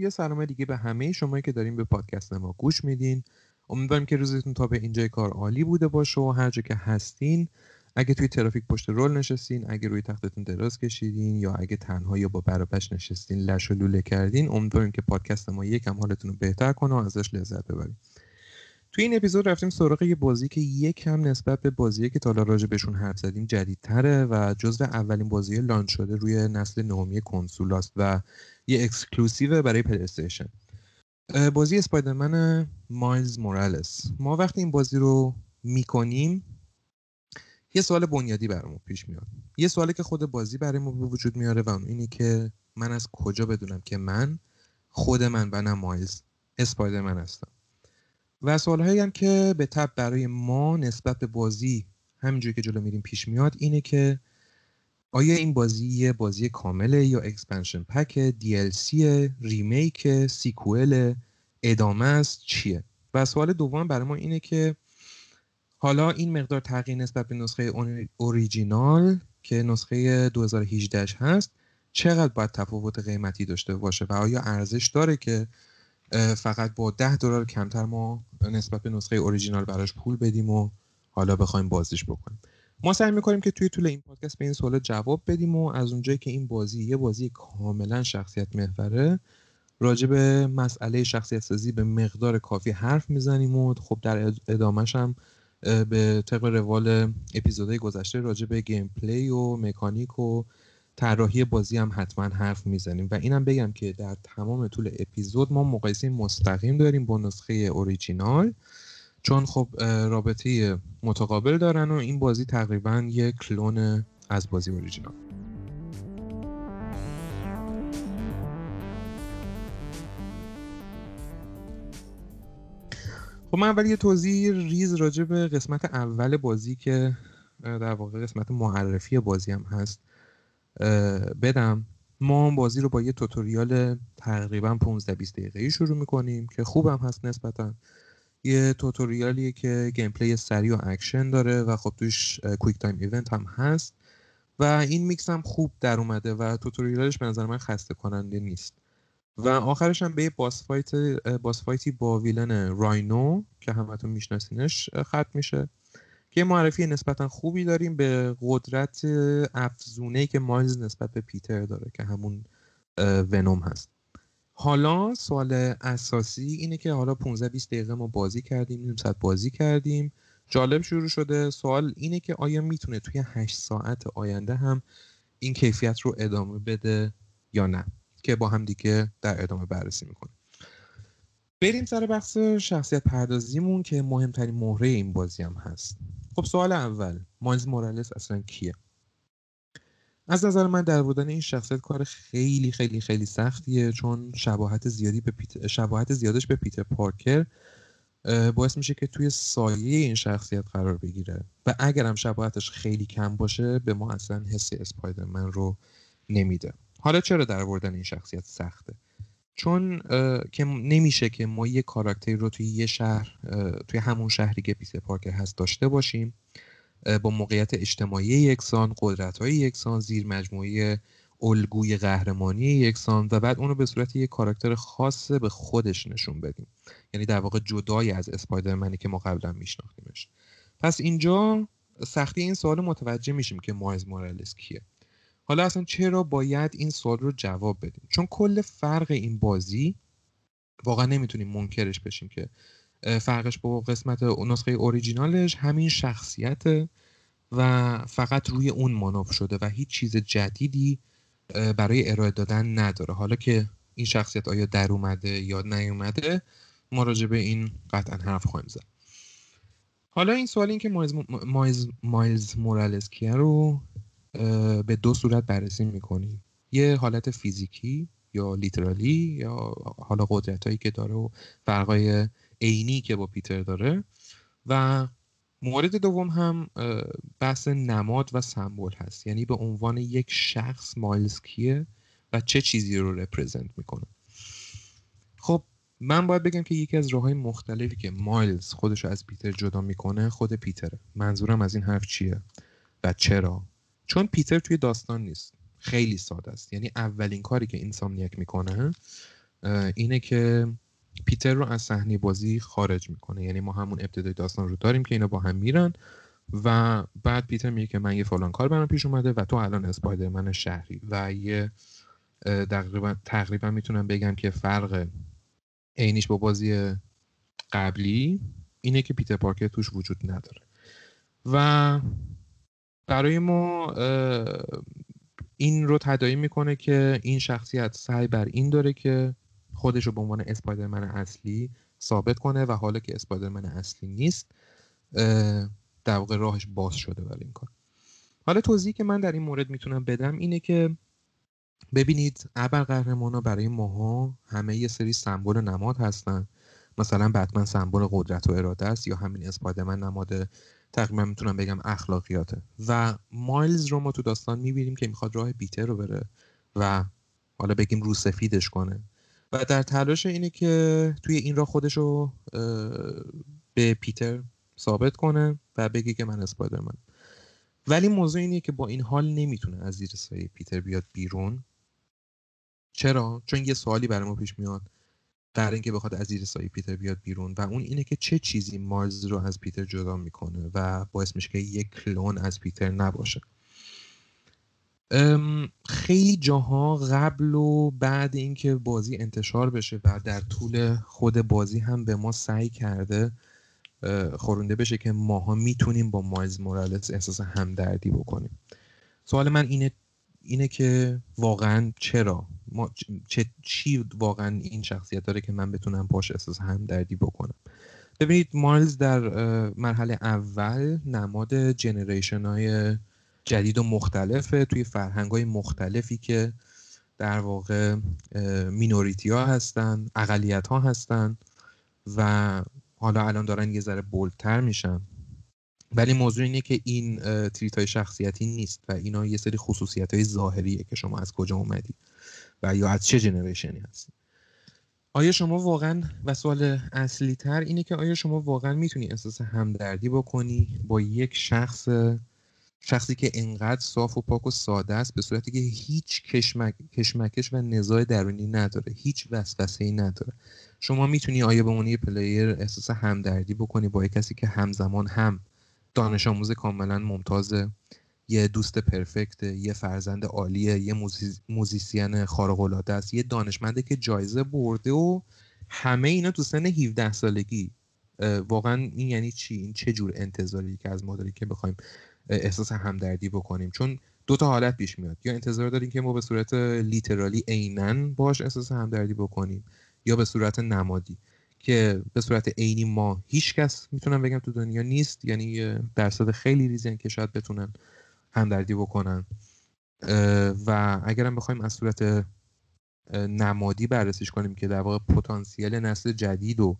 یه سلام دیگه به همه شما که داریم به پادکست ما گوش میدین. امیدوارم که روزتون تا به اینجای کار عالی بوده باشه و هر جا که هستین اگه توی ترافیک پشت رول نشستین اگه روی تختتون دراز کشیدین یا اگه تنها یا با برابش نشستین لش و لوله کردین امیدواریم که پادکست ما یکم حالتون رو بهتر کنه و ازش لذت ببریم توی این اپیزود رفتیم سراغ یه بازی که یکم نسبت به بازی که تالا راجع بهشون حرف زدیم جدیدتره و جزو اولین بازی لانچ شده روی نسل نهمی کنسولاست و یه exclusive برای پلیستیشن بازی اسپایدرمن مایلز مورالس. ما وقتی این بازی رو می‌کنیم یه سوال بنیادی برامون پیش میاد. یه سوالی که خود بازی برای به وجود میاره و اینه که من از کجا بدونم که من خود من و نه مایلز اسپایدرمن هستم. و سوالهایی هم که به تبع برای ما نسبت به بازی همینجوری که جلو میریم پیش میاد اینه که آیا این بازی یه بازی کامله یا expansion pack DLC remake sequel ادامه است چیه؟ و سوال دوم برای ما اینه که حالا این مقدار تغییر نسبت به نسخه اوریجینال که نسخه 2018 هست چقدر باید تفاوت قیمتی داشته باشه و آیا ارزش داره که فقط با 10 دلار کمتر ما نسبت به نسخه اوریجینال براش پول بدیم و حالا بخوایم بازیش بکنیم. ما سعی می‌کنیم که توی طول این پادکست به این سوال جواب بدیم و از اونجایی که این بازی یه بازی کاملا شخصیت محوره راجع به مسئله شخصیت سازی به مقدار کافی حرف می‌زنیم و خب در ادامهش هم به طبق روال اپیزودهای گذشته راجع به gameplay و مکانیک و طراحی بازی هم حتما حرف می‌زنیم و اینم بگم که در تمام طول اپیزود ما مقایسه مستقیم داریم با نسخه اوریجینال چون خب رابطه متقابل دارن و این بازی تقریبا یک کلون از بازی اوریجینال خب من اول یه توضیح ریز راجع به قسمت اول بازی که در واقع قسمت معرفی بازی هم هست. بدم. ما بازی رو با یه توتوریال تقریبا 15 20 دقیقه‌ای شروع می‌کنیم که خوبم هست نسبتا. یه tutorial یه که gameplay سریع و اکشن داره و خب توش quick time event هم هست و این میکس هم خوب در اومده و tutorial ش به نظر من خسته کننده نیست. و آخرش هم به یه boss, fight boss fight ی با villain راینو که همتون میشناسینش ختم میشه. که معرفی نسبتا خوبی داریم به قدرت افزونه که مایلز نسبت به پیتر داره که همون ونوم هست. حالا سوال اساسی اینه که حالا 15 20 دقیقه ما بازی کردیم نیم ساعت بازی کردیم. جالب شروع شده. سوال اینه که آیا می‌تونه توی 8 ساعت آینده هم این کیفیت رو ادامه بده یا نه؟ که با هم دیگه در ادامه بررسی می‌کنیم. بریم سر بحث شخصیت پردازیمون که مهمترین مهره این بازی هم هست. خب سوال اول مایلز مورالس اصلا کیه؟ از نظر من در بودن این شخصیت کار خیلی خیلی خیلی سختیه چون شباهت زیادی به پیتر، شباهت زیادش به پیتر پارکر باعث میشه که توی سایه این شخصیت قرار بگیره. و اگرم شباهتش خیلی کم باشه به ما اصلا حس اسپایدرمن رو نمیده. حالا چرا در این شخصیت سخته؟ چون که نمیشه که ما یه کاراکتری رو توی یه شهر توی همون شهری که پیتر پارکر هست داشته باشیم با موقعیت اجتماعی یکسان قدرت های یکسان زیر مجموعه الگوی قهرمانی یکسان و بعد اونو به صورت یک کاراکتر خاص به خودش نشون بدیم. یعنی در واقع جدای از اسپایدرمنی که ما قبلا میشناختیمش. پس اینجا سختی این سوال متوجه میشیم که مایز مورالس کیه. حالا اصلا چرا باید این سوال رو جواب بدیم؟ چون کل فرق این بازی واقعا نمی‌تونیم منکرش بشیم که فرقش با قسمت نسخه اوریجینالش همین شخصیت و فقط روی اون مانوف شده و هیچ چیز جدیدی برای ارائه دادن نداره. حالا که این شخصیت آیا در اومده یا نیومده ما راجع به این قطعا حرف خواهیم زد. حالا این سوال این که مایز, مایز, مایلز مورالز کیه رو به دو صورت بررسی می‌کنیم یه حالت فیزیکی یا لیترالی یا حالا قدرت هایی که داره و فرقای عینی که با پیتر داره. و مورد دوم هم بحث نماد و سمبل هست. یعنی به عنوان یک شخص مایلز کیه و چه چیزی رو رپرزنت می‌کنه. خب من باید بگم که یکی از راه های مختلفی که مایلز خودش رو از پیتر جدا می‌کنه خود پیتره. منظورم از این حرف چیه و چرا؟ چون پیتر توی داستان نیست. خیلی ساده است. یعنی اولین کاری که اینسامنیاک می‌کنه اینه که پیتر رو از صحنه بازی خارج می‌کنه. یعنی ما همون ابتدای داستان رو داریم که اینا با هم میرن و بعد پیتر میگه که من یه فلان کار برام پیش اومده و تو الان اسپایدرمن شهری. و یه تقریبا تقریبا می‌تونم بگم که فرق عینیش با بازی قبلی اینه که پیتر پارکر توش وجود نداره. و برای ما این رو تدایی می‌کنه که این شخصیت سعی بر این داره که خودش رو به عنوان اسپایدرمن اصلی ثابت کنه و حالا که اسپایدرمن اصلی نیست در واقع راهش باز شده برای این کار. حالا توضیحی که من در این مورد می‌تونم بدم اینه که ببینید ابر ها برای ماها همه یه سری سمبل نماد هستن. مثلا بتمن سمبل قدرت و اراده است یا همین اسپایدرمن نماد تقریبا می‌تونم بگم اخلاقیاته. و مایلز رو ما تو داستان می‌بینیم که می‌خواد راه بیتر رو بره و حالا بگیم رو سفیدش کنه. و در تلاش اینه که توی این راه خودش رو به پیتر ثابت کنه و بگه که من اسپایدرمن. ولی موضوع اینه که با این حال نمی‌تونه از زیر سایه پیتر بیاد بیرون. چرا؟ چون یه سوالی برای ما پیش میاد. در اینکه بخواد از زیر سایه پیتر بیاد بیرون و اون اینه که چه چیزی مارز رو از پیتر جدا می‌کنه و باعث میشه که یک کلون از پیتر نباشه. خیلی جاها قبل و بعد اینکه بازی انتشار بشه و در طول خود بازی هم به ما سعی کرده خورونده بشه که ماها می‌تونیم با مایز مورالس احساس همدردی بکنیم. سوال من اینه اینه که واقعا چرا ما چه چی واقعا این شخصیت داره که من بتونم باش احساس همدردی بکنم؟ ببینید مایلز در مرحله اول نماد جنریشن های جدید و مختلفه توی فرهنگ های مختلفی که در واقع مینوریتی ها هستن اقلیت ها هستن و حالا الان دارن یه ذره بولتر میشن. ولی موضوع اینه که این trait های شخصیتی نیست و اینا یه سری خصوصیت های ظاهریه که شما از کجا اومدی. و یا از چه generation ی هستی آیا شما واقعا و سوال اصلی تر اینه که آیا شما واقعا می‌تونی احساس همدردی بکنی با یک شخص شخصی که انقدر صاف و پاک و ساده است به صورتی که هیچ کشمک، کشمکش و نزاع درونی نداره هیچ وسوسه ای نداره؟ شما می‌تونی آیا به عنوان player احساس همدردی بکنی با کسی که همزمان هم دانش آموز کاملا ممتازه؟ یه دوست پرفکت یه فرزند عالیه یه موزیسین خارق العاده است یه دانشمنده که جایزه برده و همه اینا تو سن 17 سالگی. واقعا این یعنی چی؟ این چه جور انتظاری که از ما داری که بخوایم احساس همدردی بکنیم؟ چون دو تا حالت پیش میاد. یا انتظار داریم که ما به صورت لیترالی عینا باش احساس همدردی بکنیم یا به صورت نمادی. که به صورت عینی ما هیچ کس می‌تونم بگم تو دنیا نیست یعنی درصد خیلی ریزن که شاید بتونن همدردی بکنن. و اگرم بخوایم از صورت نمادی بررسیش کنیم که در واقع پتانسیل نسل جدید و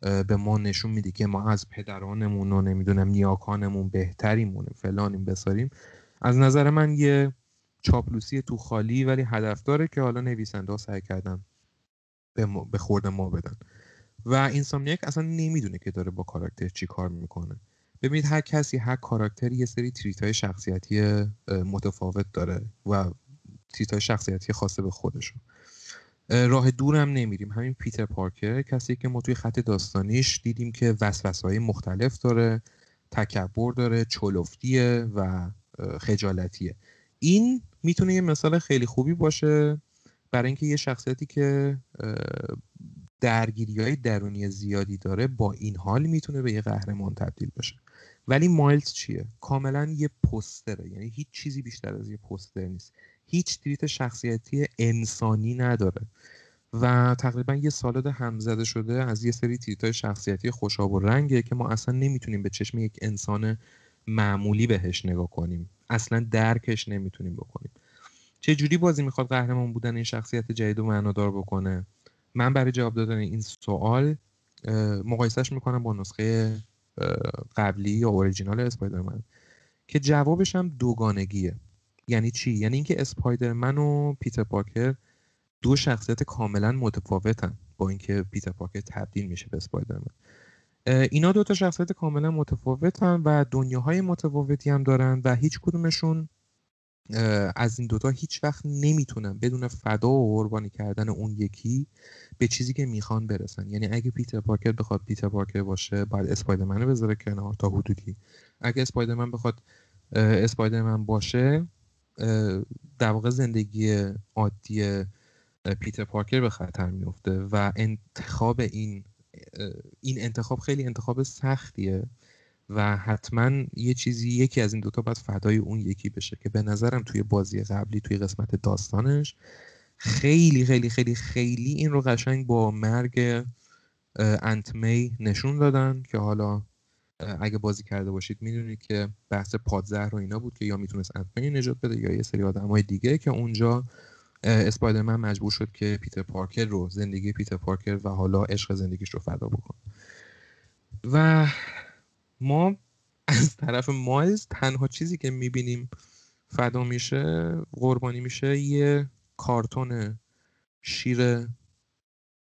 به ما نشون میده که ما از پدرانمون و نمی‌دونم نیاکانمون بهتریمونه فلانیم بساریم از نظر من یه چاپلوسی تو خالی ولی هدف داره که حالا نویسنده ها سعی کردن به, خورد ما بدن. و اینسامنیاک اصلا نمی‌دونه که داره با کاراکتر چی کار می‌کنه. ببینید هر کسی هر کاراکتری یه سری تریت های شخصیتی متفاوت داره و تریت های شخصیتی خاصه به خودشون. راه دورم نمیریم. همین پیتر پارکر کسی که ما توی خط داستانیش دیدیم که وسوسه های مختلف داره تکبر داره چلفتیه و خجالتیه. این می‌تونه یه مثال خیلی خوبی باشه برای اینکه یه شخصیتی که درگیری های درونی زیادی داره با این حال می‌تونه به یه قهرمان تبدیل بشه. ولی مایلز چیه؟ کاملا یه پستره یعنی هیچ چیزی بیشتر از یه پستر نیست. هیچ تریت شخصیتی انسانی نداره. و تقریبا یه سالاد همزده شده از یه سری تریت های شخصیتی خوشاب و رنگه که ما اصلا نمی‌تونیم به چشم یک انسان معمولی بهش نگاه کنیم. اصلا درکش نمی‌تونیم بکنیم. چه جوری بازی می‌خواد قهرمان بودن این شخصیت جدید و معنادار بکنه؟ من برای جواب دادن این سوال مقایسهش می‌کنم با نسخه قبلی یا اوریجینال اسپایدرمن که جوابش هم دوگانگیه. یعنی چی؟ یعنی اینکه اسپایدرمن و پیتر پارکر دو شخصیت کاملا متفاوتن با اینکه پیتر پارکر تبدیل میشه به اسپایدرمن. اینا دو تا شخصیت کاملا متفاوتن و دنیاهای متفاوتی هم دارن و هیچ کدومشون از این دوتا هیچ وقت نمی‌تونن بدون فدا و قربانی کردن اون یکی به چیزی که می‌خوان برسن. یعنی اگه پیتر پارکر بخواد پیتر پارکر باشه باید اسپایدرمن رو بذاره کنار تا حدودی. اگه اسپایدرمن بخواد اسپایدرمن باشه در واقع زندگی عادی پیتر پارکر به خطر میفته و انتخاب این این انتخاب خیلی انتخاب سختیه و حتما یه چیزی یکی از این دوتا باید فدای اون یکی بشه که به نظرم توی بازی قبلی توی قسمت داستانش خیلی خیلی خیلی خیلی این رو قشنگ با مرگ انتمی نشون دادن که حالا اگه بازی کرده باشید می‌دونید که بحث پادزهر و اینا بود که یا می‌تونست انتمی نجات بده یا یه سری آدم های دیگه که اونجا اسپایدرمن مجبور شد که پیتر پارکر رو زندگی پیتر پارکر و حالا عشق زندگیش رو فدا بکنه. و ما از طرف مایز تنها چیزی که می‌بینیم فدا میشه قربانی میشه یه کارتون شیر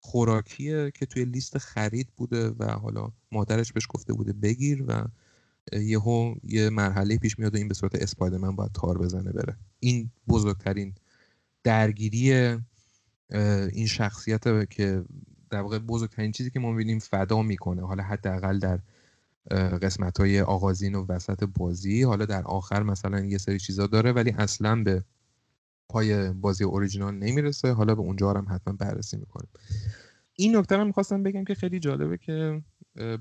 خوراکیه که توی لیست خرید بوده و حالا مادرش بهش گفته بوده بگیر و یهو یه مرحله پیش میاد و این به صورت اسپایدرمن باید تار بزنه بره. این بزرگترین درگیری این شخصیت که در واقع بزرگترین چیزی که ما می‌بینیم فدا می‌کنه. حالا حداقل در قسمت های آغازین و وسط بازی حالا در آخر مثلا یه سری چیزا داره ولی اصلا به پای بازی اوریجینال نمی‌رسه. حالا به اونجا هم حتما بررسی می‌کنیم. این نکته رو می‌خواستم بگم که خیلی جالبه که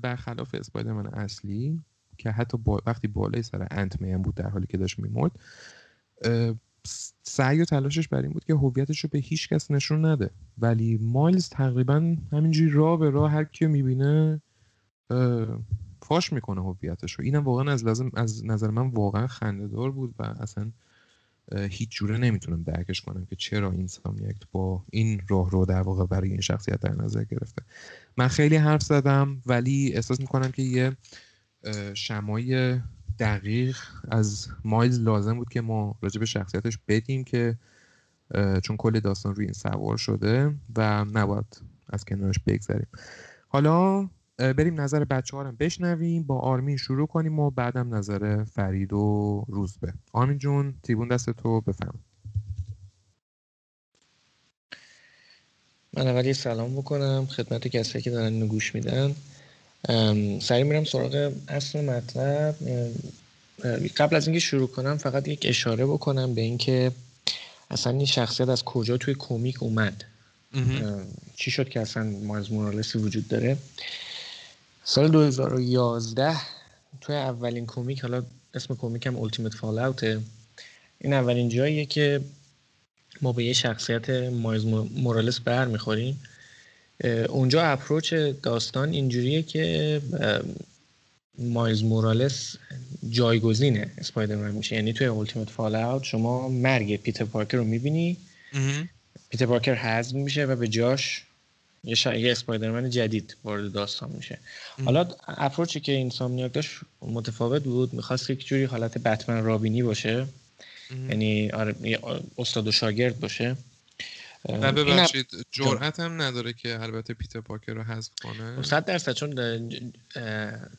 برخلاف اسپایدرمن اصلی که حتی با وقتی بالای سر انت میم بود در حالی که داشت میمرد سعی و تلاشش بر این بود که هویتش رو به هیچ کس نشون نده. ولی مایلز تقریبا همینجوری راه به راه هر کیو می‌بینه فاش می‌کنه هویتش رو. اینم واقعا از لازم از نظر من واقعا خندهدار بود و اصلا هیچ جوره نمی‌تونم درکش کنم که چرا این سامیکت با این راه رو در واقع برای این شخصیت در نظر گرفته. من خیلی حرف زدم ولی احساس می‌کنم که یه شمای دقیق از مایلز لازم بود که ما راجع به شخصیتش بدیم که چون کل داستان روی این سوار شده و نباید از کنارش بگذاریم حالا بریم نظر بچه ها رو بشنویم با آرمین شروع کنیم و بعدم نظر فرید و روزبه. آرمین جون تیبون دست تو بفهم من اولی سلام بکنم خدمت کسایی که دارن گوش میدن. سریع میرم سراغ اصل مطلب. قبل از اینکه شروع کنم فقط یک اشاره بکنم به اینکه اصلا این شخصیت از کجا توی کمیک اومد. چی شد که اصلا مایز مورالسی وجود داره؟ سال 2011 توی اولین کمیک حالا اسم کمیک هم التیمت فال اوته این اولین جاییه که ما به یه شخصیت مایز مورالس بر می‌خوریم اونجا اپروچ داستان اینجوریه که مایز مورالس جایگزینه اسپایدرمن میشه. یعنی توی التیمت فال اوت شما مرگ پیتر پارکر رو می‌بینی. پیتر پارکر حذف میشه و به جاش یه, ش... یه اسپایدرمن جدید وارد داستان میشه. حالا اپروچی که این سامنیاک داشت متفاوت بود می‌خواست یک جوری حالت بتمن رابینی باشه. یعنی آره استاد و شاگرد باشه. و ببخشید جرأت هم نداره که البته پیتر پاکر رو حذف کنه. صد درصد چون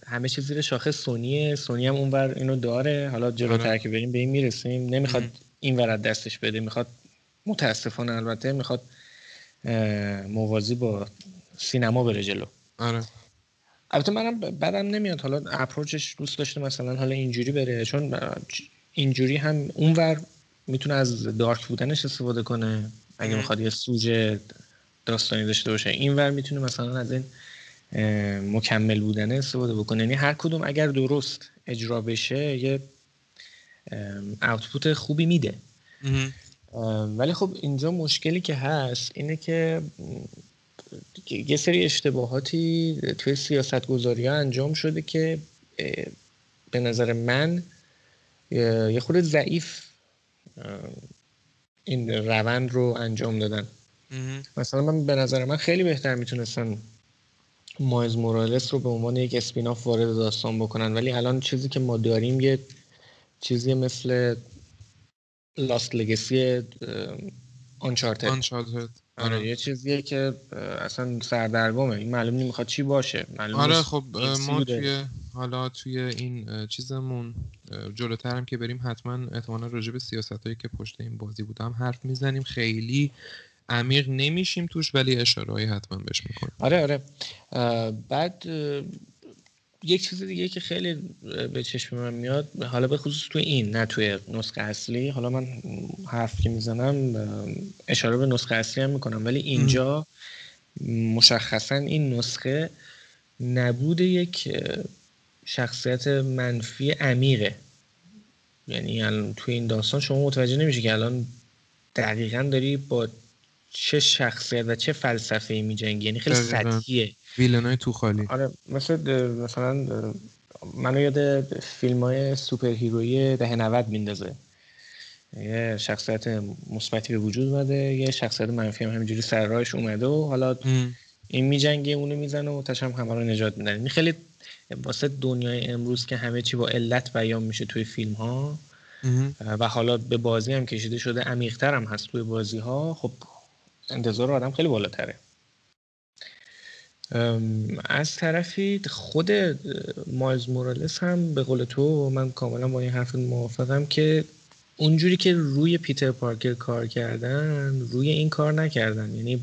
همه چیز زیر شاخه سونیه. سونی هم اونور اینو داره. حالا جلوتر آره. که بریم به این می‌رسیم. نمی‌خواد این ور دستش بده. می‌خواد متاسفانه البته می‌خواد موازی با سینما بره جلو. آره. البته منم بدم نمیاد. حالا اپروچش دوست داشته مثلا حالا اینجوری بره چون اینجوری هم اونور می‌تونه از دارک بودنش استفاده کنه. اگه می‌خواد یه سوژه داستانی داشته باشه اینور می‌تونه مثلا از این مکمل بودنه استفاده بکنه. یعنی هر کدوم اگر درست اجرا بشه یه اوتپوت خوبی میده. ولی خب اینجا مشکلی که هست اینه که یه سری اشتباهاتی توی سیاست گذاری ها انجام شده که به نظر من یه خود ضعیف این روند رو انجام دادن. مثلا من به نظر من خیلی بهتر می‌تونستن مایز مورالس رو به عنوان یک اسپیناف وارد داستان بکنن ولی الان چیزی که ما داریم یه چیزی مثل لاست لگسی آنچارتد آنچارتد آره یه چیزیه که اصلا سردرگمه. این معلوم نمی‌خواد چی باشه. معلوم آره خب ما توی حالا توی این چیزمون جلوتر هم که بریم حتما احتمالا راجع به سیاست هایی که پشت این بازی بودم حرف می‌زنیم. خیلی عمیق نمیشیم توش ولی اشاره حتما بهش می‌کنیم. آره آره. بعد یک چیز دیگه که خیلی به چشم من میاد حالا به خصوص توی این نه توی نسخه اصلی. حالا من حرف که می‌زنم اشاره به نسخه اصلی هم می‌کنم. ولی اینجا مشخصا این نسخه نبود یک شخصیت منفی عمیقه. یعنی الان توی این داستان شما متوجه نمیشه که الان دقیقا داری با چه شخصیت و چه فلسفه ای میجنگی. یعنی خیلی سطحیه. ویلنای تو خالی. آره مثل مثلا منو یاد فیلم های سوپر هیروی دهه 90 میندازه. یه شخصیت مثبتی به وجود اومده یه شخصیت منفی هم همینجوری سر راهش اومده و حالا این میجنگه اونو می‌زنه و تشم همه رو نجات میدن. این خیلی واسه دنیای امروز که همه چی با علت بیان میشه توی فیلم ها و حالا به بازی هم کشیده شده عمیقتر هم هست توی بازی ها خب انتظار آدم خیلی بالاتره. از طرفی خود مایز مورالس هم به قول تو من کاملا با این حرف موافقم که اونجوری که روی پیتر پارکر کار کردن روی این کار نکردن. یعنی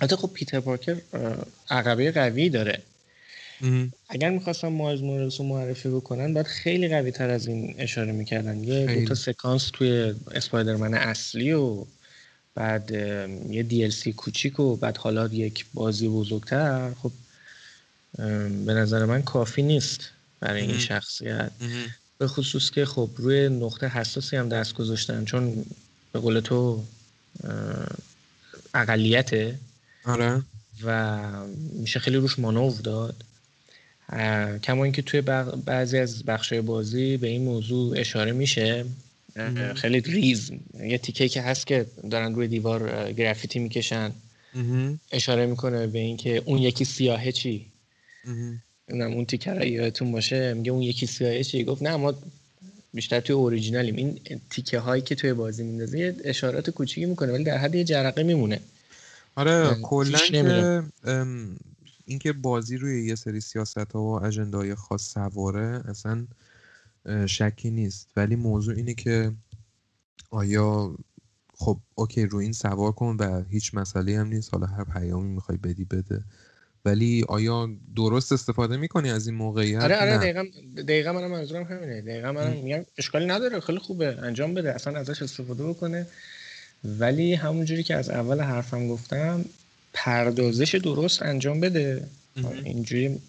حتی خب پیتر پارکر عقبه قوی داره. اگر می‌خواستم مایز مورالس رو معرفی بکنن باید خیلی قوی تر از این اشاره می‌کردن. یه دو تا سکانس توی اسپایدرمن اصلی و بعد یه DLC کوچیک و بعد حالا یک بازی بزرگتر. خب به نظر من کافی نیست برای این شخصیت. به خصوص که خب روی نقطه حساسی هم دست گذاشتن چون به قول تو اقلیته. آره. و میشه خیلی روش مانور داد. کما اینکه توی بعضی از بخشای بازی به این موضوع اشاره میشه. خیلی ریز. یه تیکه که هست که دارن روی دیوار گرافیتی می‌کشن. اشاره می‌کنه به اینکه اون یکی سیاهه چی؟ اونم اون تیکه را یادتون باشه؟ میگه اون یکی سیاهه چی؟ گفت نه ما بیشتر توی اوریجینالیم. این تیکه هایی که توی بازی میندازه یه اشارات کوچیکی می‌کنه ولی در حد یه جرقه میمونه. آره کلا که اینکه بازی روی یه سری سیاست ها و اجندای خاص سواره اصلا شکی نیست. ولی موضوع اینه که آیا خب اوکی رو این سوار کن و هیچ مسئله هم نیست. حالا هر پیامی می‌خوای بدی بده. ولی آیا درست استفاده می‌کنی از این موقعیت؟ آره آره دقیقا, دقیقا منم منظورم همینه. دقیقا منم میگم اشکالی نداره. خیلی خوبه. انجام بده. اصلا ازش استفاده بکنه. ولی همونجوری که از اول حرفم گفتم پردازش درست انجام بده. اینجوری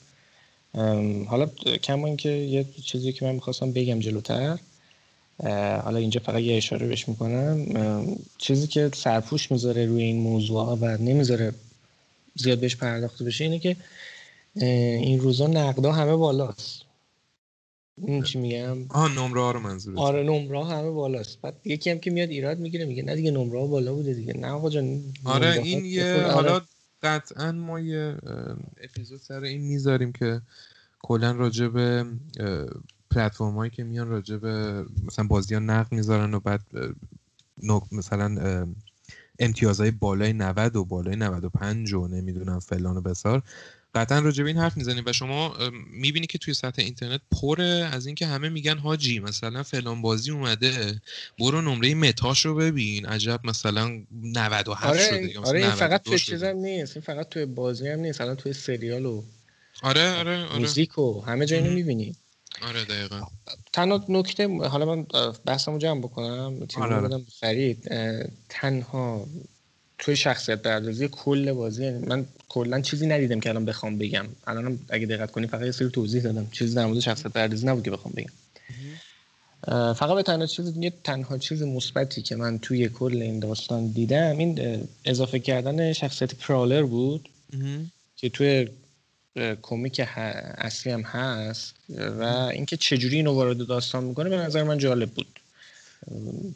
حالا کما اینکه یه چیزی که من می‌خواستم بگم جلوتر حالا اینجا فقط یه اشاره بهش می‌کنم. چیزی که سرپوش می‌ذاره روی این موضوع و نمی‌ذاره زیاد بهش پرداخته بشه اینه که این روزا نقدا همه بالاست. این چی میگم؟ آه نمره ها رو منظور آره نمره ها همه بالاست. بعد یکی هم که میاد ایراد می‌گیره میگه نه دیگه نمره ها بالا بوده دیگه. نه آقا جان آره این یه حالا قطعا ما یه اپیزود سر این می‌ذاریم که کلا راجع به پلتفرم هایی که میان راجع به مثلا بازی ها نقد می‌ذارن و بعد مثلا امتیازهای بالای 90 و بالای 95 و نمی‌دونم فلان و بسار. قطعا راجع به این حرف می‌زنیم و شما می‌بینی که توی سطح اینترنت پره از اینکه همه میگن هاجی مثلا فلان بازی اومده برو نمره متاش رو ببین عجب مثلا 97 آره شده آره این فقط توی چیز هم نیست این فقط توی بازی هم نیست الان توی سریال و آره آره آره. موزیک و همه جایی می‌بینی. آره دقیقا. تنها نکته حالا من بحثمو جمع بکنم آره آره. فرید تنها توی شخصیت بردازی کل بازی یعنی من کلا چیزی ندیدم که الان بخوام بگم. الان اگه دقت کنی فقط یه سری توضیح دادم. چیزی در مورد شخصیت پردازی نبود که بخوام بگم. فقط به تنها چیز یه تنها چیز مثبتی که من توی کل این داستان دیدم این اضافه کردن شخصیت پرالر بود. که توی کمیک اصلی هم هست و اینکه چجوری اینو وارد داستان می‌کنه به نظر من جالب بود.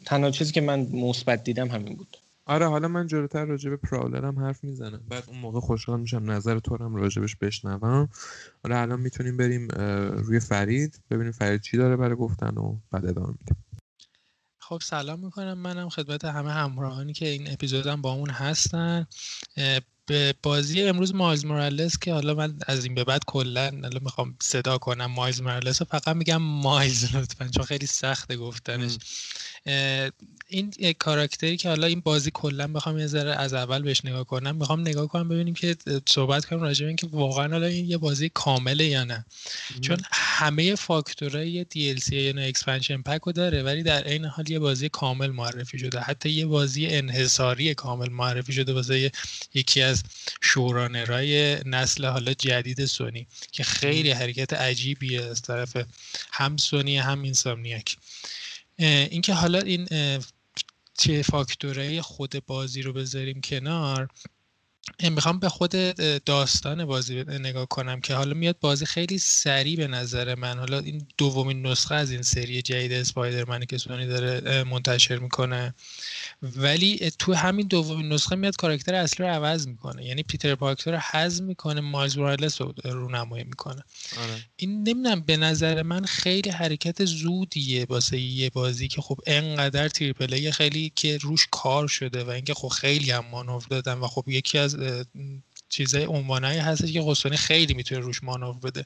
تنها چیزی که من مثبت دیدم همین بود. آره حالا من جلوتر راجع به پرالرم حرف می‌زنم. بعد اون موقع خوشحال میشم نظر تو هم راجبش بشنوم. حالا الان می‌تونیم بریم روی فرید ببینیم فرید چی داره برای گفتن و بعد ادامه میدیم. خب سلام می‌کنم. منم خدمت همه همراهانی که این اپیزودم با اون هستن به بازی امروز مایلز مورالس که حالا من از این به بعد کلا حالا می‌خوام صدا کنم. مایلز مورالس فقط میگم مایلز لطفا چون خیلی سخته گفتنش. این کاراکتری که حالا این بازی کلا بخوام یه ذره از اول بهش نگاه کنم می‌خوام نگاه کنم ببینیم که صحبت کنم راجع به اینکه واقعا حالا این یه بازی کامله یا نه. چون همه فاکتورهای DLC یا نه expansion pack رو داره ولی در عین حال یه بازی کامل معرفی شده. حتی یه بازی انحصاری کامل معرفی شده واسه یکی از شورانرای نسل حالا جدید سونی که خیلی حرکت عجیبیه از طرف هم سونی هم اینسامنیاک. اینکه حالا این چه فاکتوره خود بازی رو بذاریم کنار. می‌خوام به خود داستان بازی نگاه کنم که حالا میاد بازی خیلی سریع به نظر من. حالا این دومین نسخه از این سری جدید اسپایدرمن که سونی داره منتشر می‌کنه. ولی تو همین دومین نسخه میاد کاراکتر اصلی رو عوض می‌کنه. یعنی پیتر پارکر رو حذف می‌کنه مایلز مورالس رو رونمایی می‌کنه. آره. این نمی‌دونم به نظر من خیلی حرکت زودیه واسه یه بازی که خب انقدر تریپل خیلی که روش کار شده و اینکه خب خیلی هم مانور دادن و خب یکی از چیزای عنوانایی هستش که قسطنی خیلی می‌تونه روش مانور بده.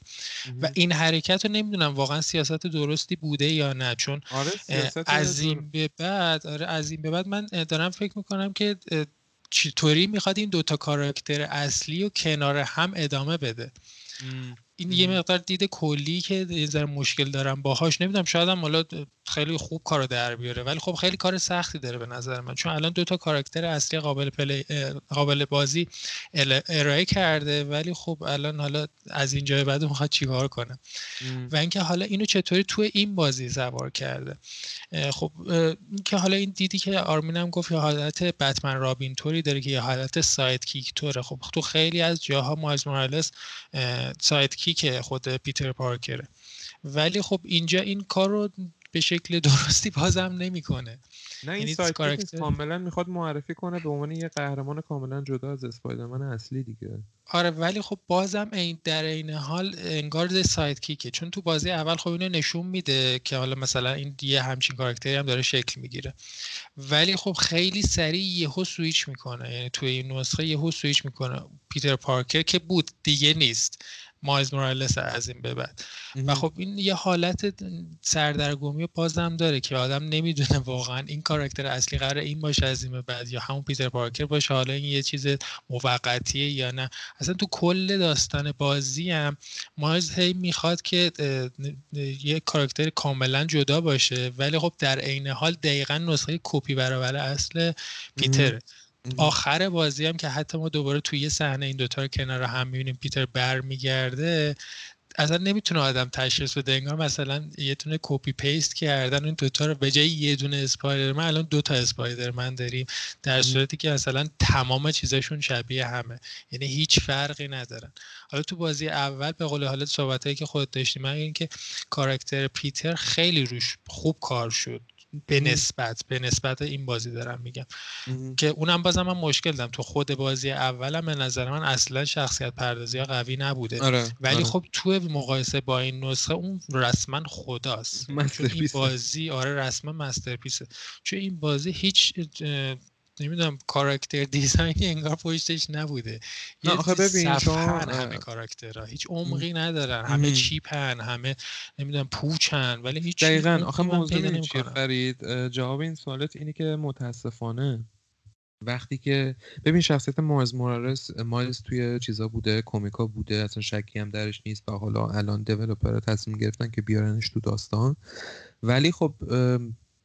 و این حرکت رو نمی‌دونم واقعا سیاست درستی بوده یا نه چون آره از این به بعد آره از این به بعد من دارم فکر می‌کنم که چطوری می‌خواد این دوتا کاراکتر اصلی و کنار هم ادامه بده. این یه مقدار دید کلی که یه ذره مشکل دارم باهاش. نمی‌دونم شاید هم حالا خیلی خوب کارو در بیاره ولی خب خیلی کار سختی داره به نظر من. چون الان دو تا کاراکتر اصلی قابل پلی قابل بازی ارائه کرده ولی خب الان حالا از اینجا بعد می‌خواد چیکار کنه. و اینکه حالا اینو چطوری تو این بازی سوار کرده. خب که حالا این دیدی که آرمینم گفت یه حالت بتمن رابین توری داره که یه حالت sidekick طوره. خب تو خیلی از جاها مایلز مورالس sidekick خود پیتر پارکره. ولی خب اینجا این کار رو به شکل درستی بازم نمی‌کنه. نه این یعنی ساید کاملا می‌خواد معرفی کنه به عنوان یه قهرمان کاملا جدا از اسپایدرمن اصلی دیگه. آره ولی خب بازم این در این حال انگار sidekick ه. چون تو بازی اول خب اینو نشون میده که حالا مثلا این یه همچین کاراکتری هم داره شکل می‌گیره. ولی خب خیلی سریع یهو سویچ می‌کنه. یعنی توی این نسخه یهو سویچ می‌کنه پیتر پارکر که بود دیگه نیست. مایلز مورالس از این به بعد. و خب این یه حالت سردرگمی و بازم داره که آدم نمی‌دونه واقعا این کاراکتر اصلی قرار این باشه از این به بعد یا همون پیتر پارکر باشه حالا این یه چیز موقتیه یا نه. اصلا تو کل داستان بازی هم مایلز هی می‌خواد که یه کاراکتر کاملا جدا باشه ولی خب در عین حال دقیقا نسخه کپی برابر اصل پیتره. آخر بازی هم که حتی ما دوباره توی یه صحنه این دوتا رو کنار هم می‌بینیم پیتر برمیگرده اصلا نمی‌تونه آدم تشخیص بده. انگار مثلا یه دونه copy paste کردن این دوتا رو به جای یه دونه اسپایدرمن الان دوتا اسپایدرمن داریم. در صورتی که مثلا تمام چیزشون شبیه همه. یعنی هیچ فرقی ندارن. حالا تو بازی اول به قول حالت صحبتایی که خودت داشتی من این که کاراکتر پیتر خیلی روش خوب کار شد. به نسبت به نسبت این بازی دارم میگم. که اونم بازم من مشکل دارم. تو خود بازی اولم به نظر من اصلا شخصیت پردازی ها قوی نبوده. آره، ولی آره. خب تو مقایسه با این نسخه اون رسما خداست. چون این بازی آره رسما مسترپیسه. چون این بازی هیچ نمی‌دونم کاراکتر دیزاین انگار پشتش نبوده. نه آخه ببین چون همه کاراکترها هیچ عمقی ندارن. همه چیپن همه نمی‌دونم پوچن ولی هیچ دقیقا. آخه موضوع چیه فرید؟ جواب این سوالت اینه که متاسفانه وقتی که ببین شخصیت مایز مورالس مایز توی چیزا بوده کمیکا بوده اصلا شکی هم درش نیست و حالا الان دیولپر تصمیم گرفتن که بیارنش تو داستان. ولی خب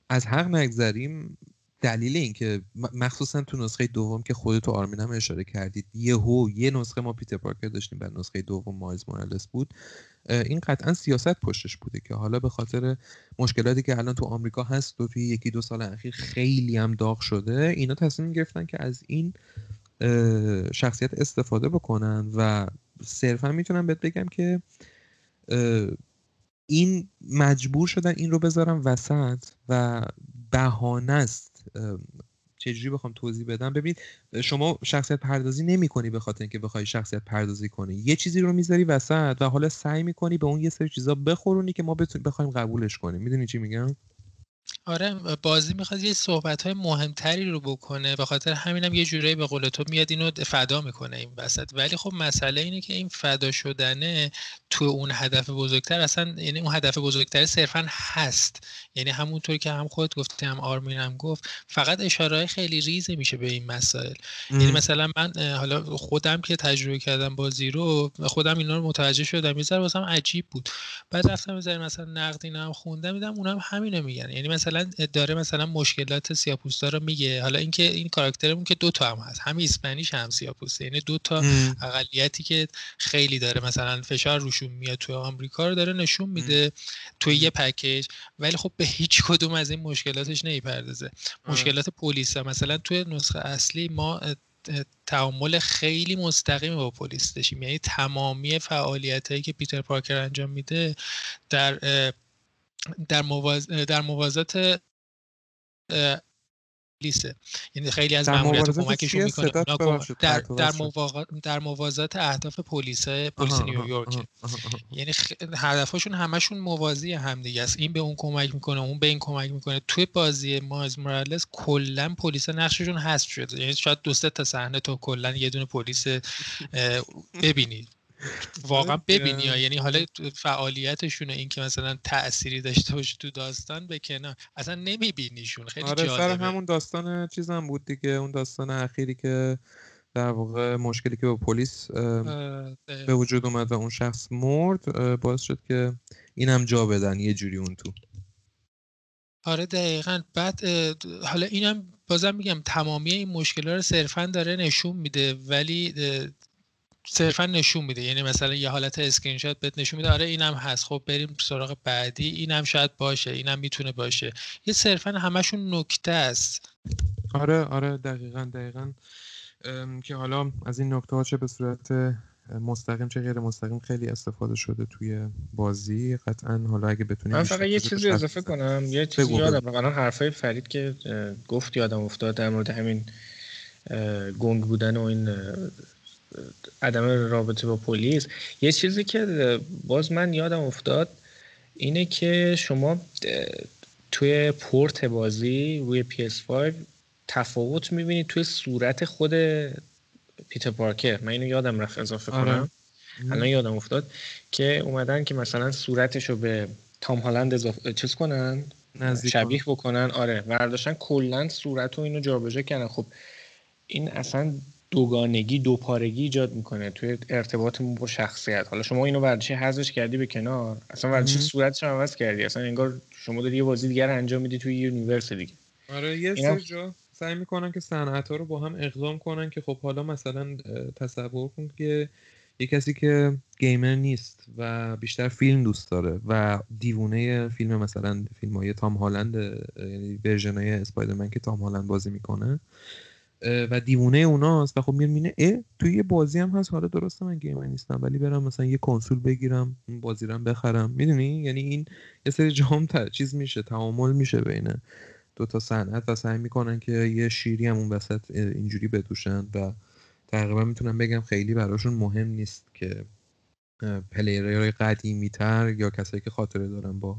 از حق نگذریم. دلیل این که مخصوصا تو نسخه دوم که خودتو آرمین هم اشاره کردید یهو یه نسخه ما پیتر پارکر داشتیم و نسخه دوم مایلز مورالس بود این قطعا سیاست پشتش بوده که حالا به خاطر مشکلاتی که الان تو آمریکا هست و توی یکی دو سال اخیر خیلی هم داغ شده اینا تصمیم گرفتن که از این شخصیت استفاده بکنن و صرفا می‌تونم بهت بگم که این مجبور شدن این رو بذارم وسط و بهانه است چجوری بخوام توضیح بدم؟ ببین شما شخصیت پردازی نمی کنی به خاطر اینکه بخوای شخصیت پردازی کنی. یه چیزی رو می‌ذاری وسط و حالا سعی می‌کنی به اون یه سری چیزا بخورونی که ما بخوایم قبولش کنیم. می‌دونی چی میگم؟ آره بازی می‌خواد یه صحبت های مهمتری رو بکنه. به خاطر همینم یه جورایی به قول تو میاد اینو فدا می‌کنه این وسط. ولی خب مسئله اینه که این فدا شدنه تو اون هدف بزرگتر اصلا یعنی اون هدف بزرگتر صرفا هست. یعنی همونطور که هم خودت گفتی هم آرمین هم گفت فقط اشاره خیلی ریزه میشه به این مسائل. یعنی مثلا من حالا خودم که تجربه کردم بازی رو خودم اینا رو متوجه شدم. یه واسم عجیب بود. بعد رفتم مثلا نقد اینا هم خوندم میدم اونم همینو میگن. یعنی مثلا داره مثلا مشکلات سیاپوستا رو میگه. حالا اینکه این کاراکترمون که دو تا هم هست. هم اسپانیش هم سیاپوسته. یعنی دو تا اقلیتی که خیلی داره مثلا فشار روشون میاد تو آمریکا رو داره نشون میده توی یه پکیج ولی خب به هیچ کدوم از این مشکلاتش نمی‌پردازه. مشکلات پلیس مثلا توی نسخه اصلی ما تعامل خیلی مستقیم با پلیس داشتیم. یعنی تمامی فعالیت هایی که پیتر پارکر انجام میده در در, مواز... در موازات لیسه یعنی خیلی از ماموریت کمکشون می‌کنه. در در, در موازات اهداف پلیس پلیس نیویورک. یعنی خ... هدفشون همشون موازی هم دیگه است. این به اون کمک می‌کنه اون به این کمک می‌کنه. توی بازی مایز مورالس کلا پلیس نقششون حذف شده. یعنی شاید دو تا صحنه تو کلا یه دونه پلیس ببینید واقعا ببینی یعنی حالا فعالیتشون این که مثلا تأثیری داشته باشه تو داستان به کنار اصلا نمیبینیشون. خیلی آره جالبه. سر همون داستان چیزم بود دیگه. اون داستان اخیری که در واقع مشکلی که با پلیس به وجود اومد و اون شخص مرد باعث شد که اینم جا بدن. یه جوری اون تو. آره دقیقا. بعد حالا اینم بازم میگم تمامی این مشکلات رو صرفا داره نشون میده. ولی صرفا نشون میده. یعنی مثلا یه حالت اسکرین شات بهت نشون میده آره اینم هست. خب بریم سراغ بعدی. اینم شاید باشه اینم می‌تونه باشه. یه صرفا همشون نکته است. آره آره دقیقا دقیقا. که حالا از این نکته ها چه به صورت مستقیم چه غیر مستقیم خیلی استفاده شده توی بازی. قطعا حالا اگه بتونیم من فقط یه چیزی اضافه کنم. یه چیزی یادم الان حرفای فرید که گفت یادم افتاد در مورد همین گنگ بودن و این عدم رابطه با پلیس. یه چیزی که باز من یادم افتاد اینه که شما توی پورت بازی روی PS5 تفاوت می‌بینید توی صورت خود پیتر پارکر. من اینو یادم رفت اضافه آره. کنم. الان یادم افتاد که اومدن که مثلا صورتش رو به تام هالند اضافه چیز کنن؟ شبیه بکنن. آره. ورداشتن کلا صورت و اینو جابجا کردن. خب این اصلا دوگانگی دوپارگی ایجاد می‌کنه توی ارتباطمون با شخصیت. حالا شما اینو ورزشی حذفش کردی به کنار اصلا ورزشی صورتش هم عوض کردی. اصلا انگار شما داری یه بازی دیگر انجام میدی توی یونیورس دیگه. آره یه سر جا سعی می‌کنن که صنعت ها رو با هم اقدام کنن که خب حالا مثلا تصور کن که یه کسی که گیمر نیست و بیشتر فیلم دوست داره و دیوونه فیلم مثلا فیلم های تام هالند یعنی ورژن های اسپایدرمن که تام هالند بازی می‌کنه و دیوونه اوناست. و خب میاد مینه اه توی یه بازی هم هست. حالا درسته من گیمر نیستم ولی برم مثلا یه کنسول بگیرم بازی رو بخرم. می‌دونی؟ یعنی این یه سری جام چیز میشه تعامل میشه بین دو تا صنعت و سعی می‌کنن که یه شیری هم اون وسط اینجوری بدوشن. و تقریبا می‌تونم بگم خیلی براشون مهم نیست که پلیرهای قدیمی تر یا کسایی که خاطره دارن با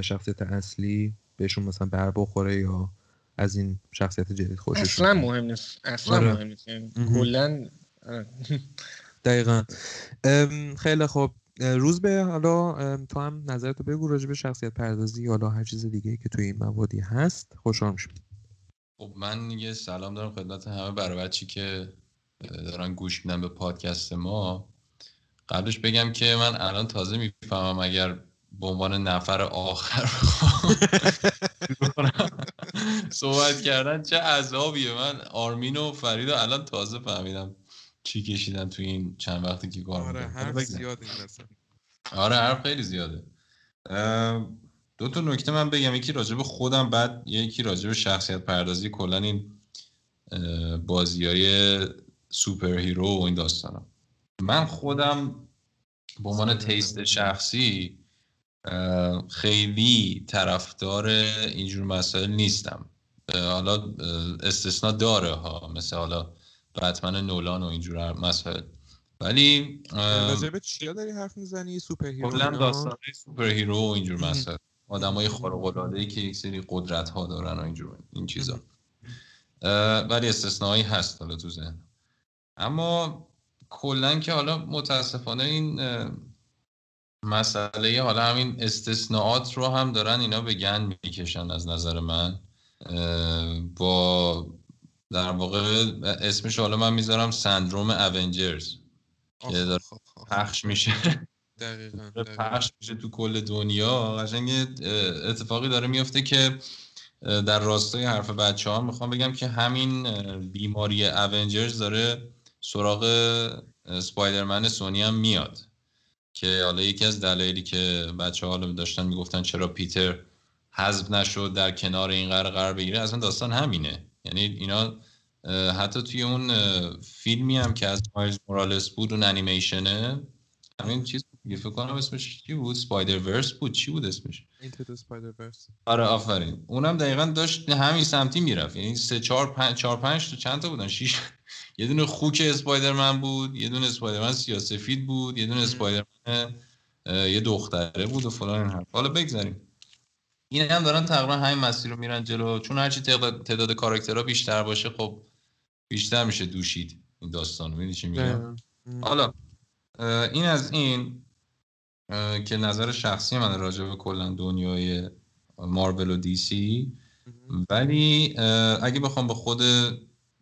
شخصیت اصلی بهشون مثلا بر بخوره یا از این شخصیت جدید خوشش اصلا مهم نیست. اصلا آره. مهم نیست. یعنی کلا آره. دقیقا. خیلی خوب. روز به حالا تو هم نظرتو بگو راجع به شخصیت پردازی یا حالا هر چیز دیگه که توی این موادی هست. خوشحال میشم. خب من یه سلام دارم خدمت همه برای بچی که دارن گوش میدن به پادکست ما. قبلش بگم که من الان تازه می‌فهمم اگر به عنوان نفر آخر صحبت کردن چه عذابیه. من آرمین و فرید الان تازه فهمیدم چی کشیدن تو این چند وقتی که کار آره حرف زیاده آره حرف خیلی زیاده. دو تا نکته من بگم. یکی راجع به خودم بعد یکی راجع به شخصیت پردازی. کلا این بازی های superhero و این داستانا. من خودم به عنوان taste شخصی خیلی طرفدار اینجور مسائل نیستم. حالا استثنا داره ها مثل حالا بتمن نولان و اینجور مسائل ولی راجبه چیا داری حرف می‌زنی؟ superhero کلا داستان superhero و اینجور مسائل آدمای خارق العاده ای که یک سری قدرت ها دارن و اینجور این چیزا. ولی استثنایی هست حالا تو ذهن. اما کلا که حالا متاسفانه این مسئله حالا همین استثناءات رو هم دارن اینا به گند می‌کشن از نظر من. با در واقع اسمش حالا من می‌ذارم سندروم اونجرز که داره خب، خب، خب. پخش میشه. دقیقا, پخش میشه تو کل دنیا. قشنگ اتفاقی داره میفته که در راستای حرف بچه ها می‌خوام بگم که همین بیماری اونجرز داره سراغ سپایدرمن سونی هم میاد. که حالا یکی از دلایلی که بچه ها داشتن می‌گفتن چرا پیتر حذف نشد در کنار این قرار قرار بگیره اصلا داستان همینه. یعنی اینا حتی توی اون فیلمی هم که از مایلز مورالس بود اون انیمیشنه همین چیز فکر کنم اسمش چی بود؟ سپایدر ورس بود. چی بود اسمش؟ ورس آره آفرین. اونم دقیقا داشت همین سمتی می‌رفت. یعنی سه چهار پنج چهار پنج تا چند تا بودن؟ شیش. یه دونه خوک اسپایدرمن بود یه دونه اسپایدرمن سیاسفید بود یه دونه اسپایدرمن یه دختره بود و فلان این حالا بگذاریم. این هم دارن تقریبا همین مسیر رو میرن جلو. چون هرچی تعداد, تعداد کاراکترها بیشتر باشه خب بیشتر میشه دوشید این داستان می‌دونی چی میگم؟ حالا این از این که نظر شخصی من راجع به کلا دنیای مارول و دی سی. ولی اگه بخوام به خود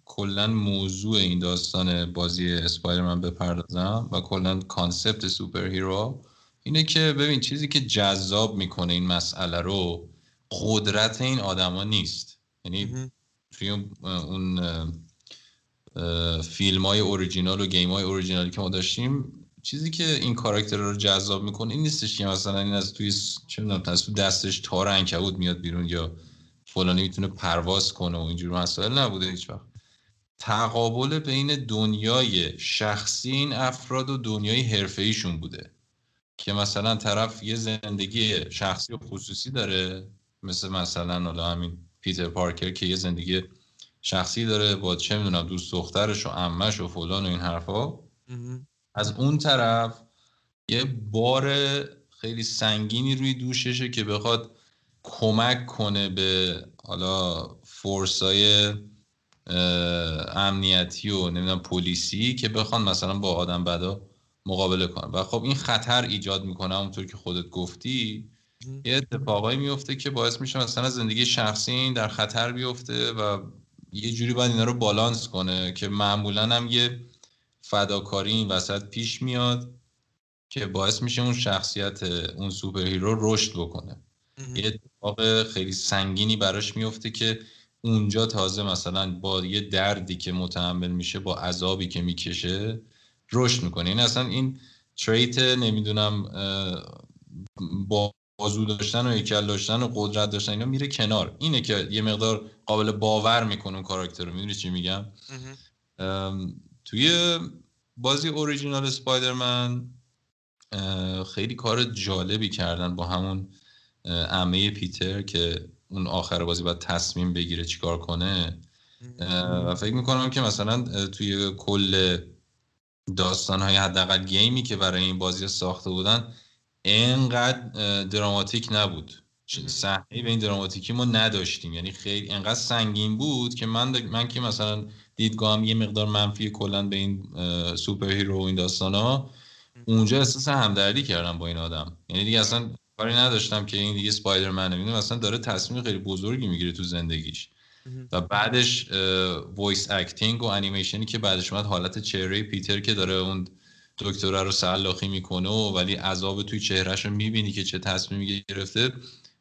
کلا موضوع این داستان بازی اسپایدرمن بپردازم و کلا concept superhero اینه که ببین چیزی که جذاب می‌کنه این مسئله رو قدرت این آدما نیست. یعنی توی اون فیلم های اوریجینال و گیم های اوریجینالی که ما داشتیم چیزی که این کاراکتر رو جذاب می‌کنه این نیستش که مثلا این از توی چه می‌دونم از تو دستش تار انکبوت میاد بیرون یا فلانی می‌تونه پرواز کنه و اینجور مسائل نبوده هیچ وقت. تقابل بین دنیای شخصی این افراد و دنیای حرفه بوده. که مثلا طرف یه زندگی شخصی و خصوصی داره مثل مثلا حالا همین پیتر پارکر که یه زندگی شخصی داره با چه می‌دونم دوست دخترش و امش و فلان و این حرفا. از اون طرف یه بار خیلی سنگینی روی دوششه که بخواد کمک کنه به حالا فورسای امنیتی و نمی‌دونم پلیسی که بخوان مثلا با آدم بدا مقابله کنن و خب این خطر ایجاد می‌کنه اونطور که خودت گفتی. یه اتفاقایی میفته که باعث میشه مثلا زندگی شخصی این در خطر بیفته و یه جوری باید اینا رو بالانس کنه که معمولا هم یه فداکاری این وسط پیش میاد که باعث میشه اون شخصیت اون superhero رشد بکنه. یه اتفاق خیلی سنگینی براش میفته که اونجا تازه مثلا با یه دردی که متحمل میشه با عذابی که می‌کشه رشد می‌کنه. این اصلا این تریت نمی‌دونم با بازو داشتن و هیکل داشتن و قدرت داشتن اینا میره کنار. اینه که یه مقدار قابل باور می‌کنه اون کاراکتر رو. می‌دونی چی میگم؟ توی بازی اوریجینال سپایدرمن خیلی کار جالبی کردن با همون عمه پیتر که اون آخر بازی باید تصمیم بگیره چیکار کنه. و فکر می‌کنم که مثلا توی کل داستان های حداقل گیمی که برای این بازی ساخته بودن انقدر دراماتیک نبود. صحنه به این دراماتیکی ما نداشتیم. یعنی خیلی انقدر سنگین بود که من من که مثلا دیدگاهم یه مقدار منفی کلا به این superhero و این داستان ها اونجا احساس همدردی کردم با این آدم. یعنی دیگه اصلا کاری نداشتم که این دیگه اسپایدرمنه می‌دونم اصلا داره تصمیم خیلی بزرگی می‌گیره تو زندگیش. و بعدش وایس اکتینگ و انیمیشنی که بعدش اومد حالت چهره پیتر که داره اون دکتره رو سلاخی می‌کنه و ولی عذاب توی چهرهش رو می‌بینی که چه تصمیمی گرفته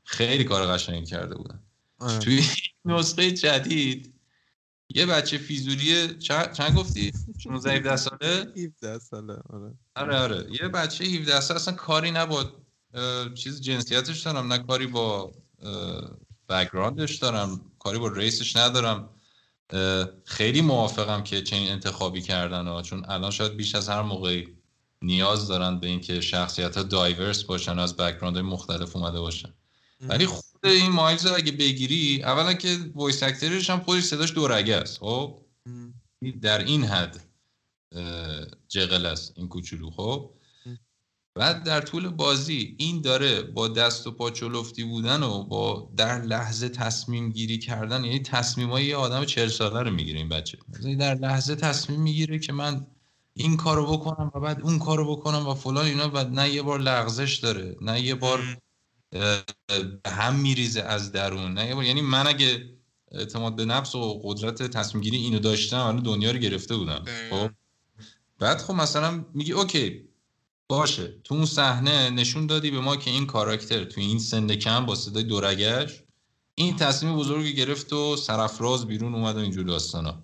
خیلی کار قشنگی کرده بودن. آه. توی نسخه جدید یه بچه فیزوری چند, گفتی؟ 16 17 ساله؟ 17 ساله آره. آره آره. یه بچه 17 ساله اصلا کاری نبود. چیز جنسیتش دارم نه کاری با background ش دارم. کاری با race ش ندارم. خیلی موافقم که چنین انتخابی کردن ها. چون الان شاید بیش از هر موقعی نیاز دارن به اینکه شخصیت ها diverse باشن از background مختلف اومده باشن. ولی خود این مایلز اگه بگیری اولا که voice actor ش هم خودش صداش دورگه است. خب؟ در این حد جغله است این کوچولو. خب؟ بعد در طول بازی این داره با دست و پا چلفتی بودن و با در لحظه تصمیم گیری کردن یعنی تصمیم های یه آدم چهل ساله رو می‌گیره این بچه. در لحظه تصمیم می‌گیره که من این کارو بکنم و بعد اون کارو بکنم و فلان اینا بعد نه یه بار لغزش داره نه یه بار هم میریزه از درون نه یه بار. یعنی من اگه اعتماد به نفس و قدرت تصمیم گیری اینو داشتم الان دنیا رو گرفته بودم. خب؟ بعد خب مثلا میگی اوکی باشه. تو اون صحنه نشون دادی به ما که این کاراکتر تو این سن کم با صدای دورگش این تصمیم بزرگی گرفت و سرفراز بیرون اومد و اینجور داستانا.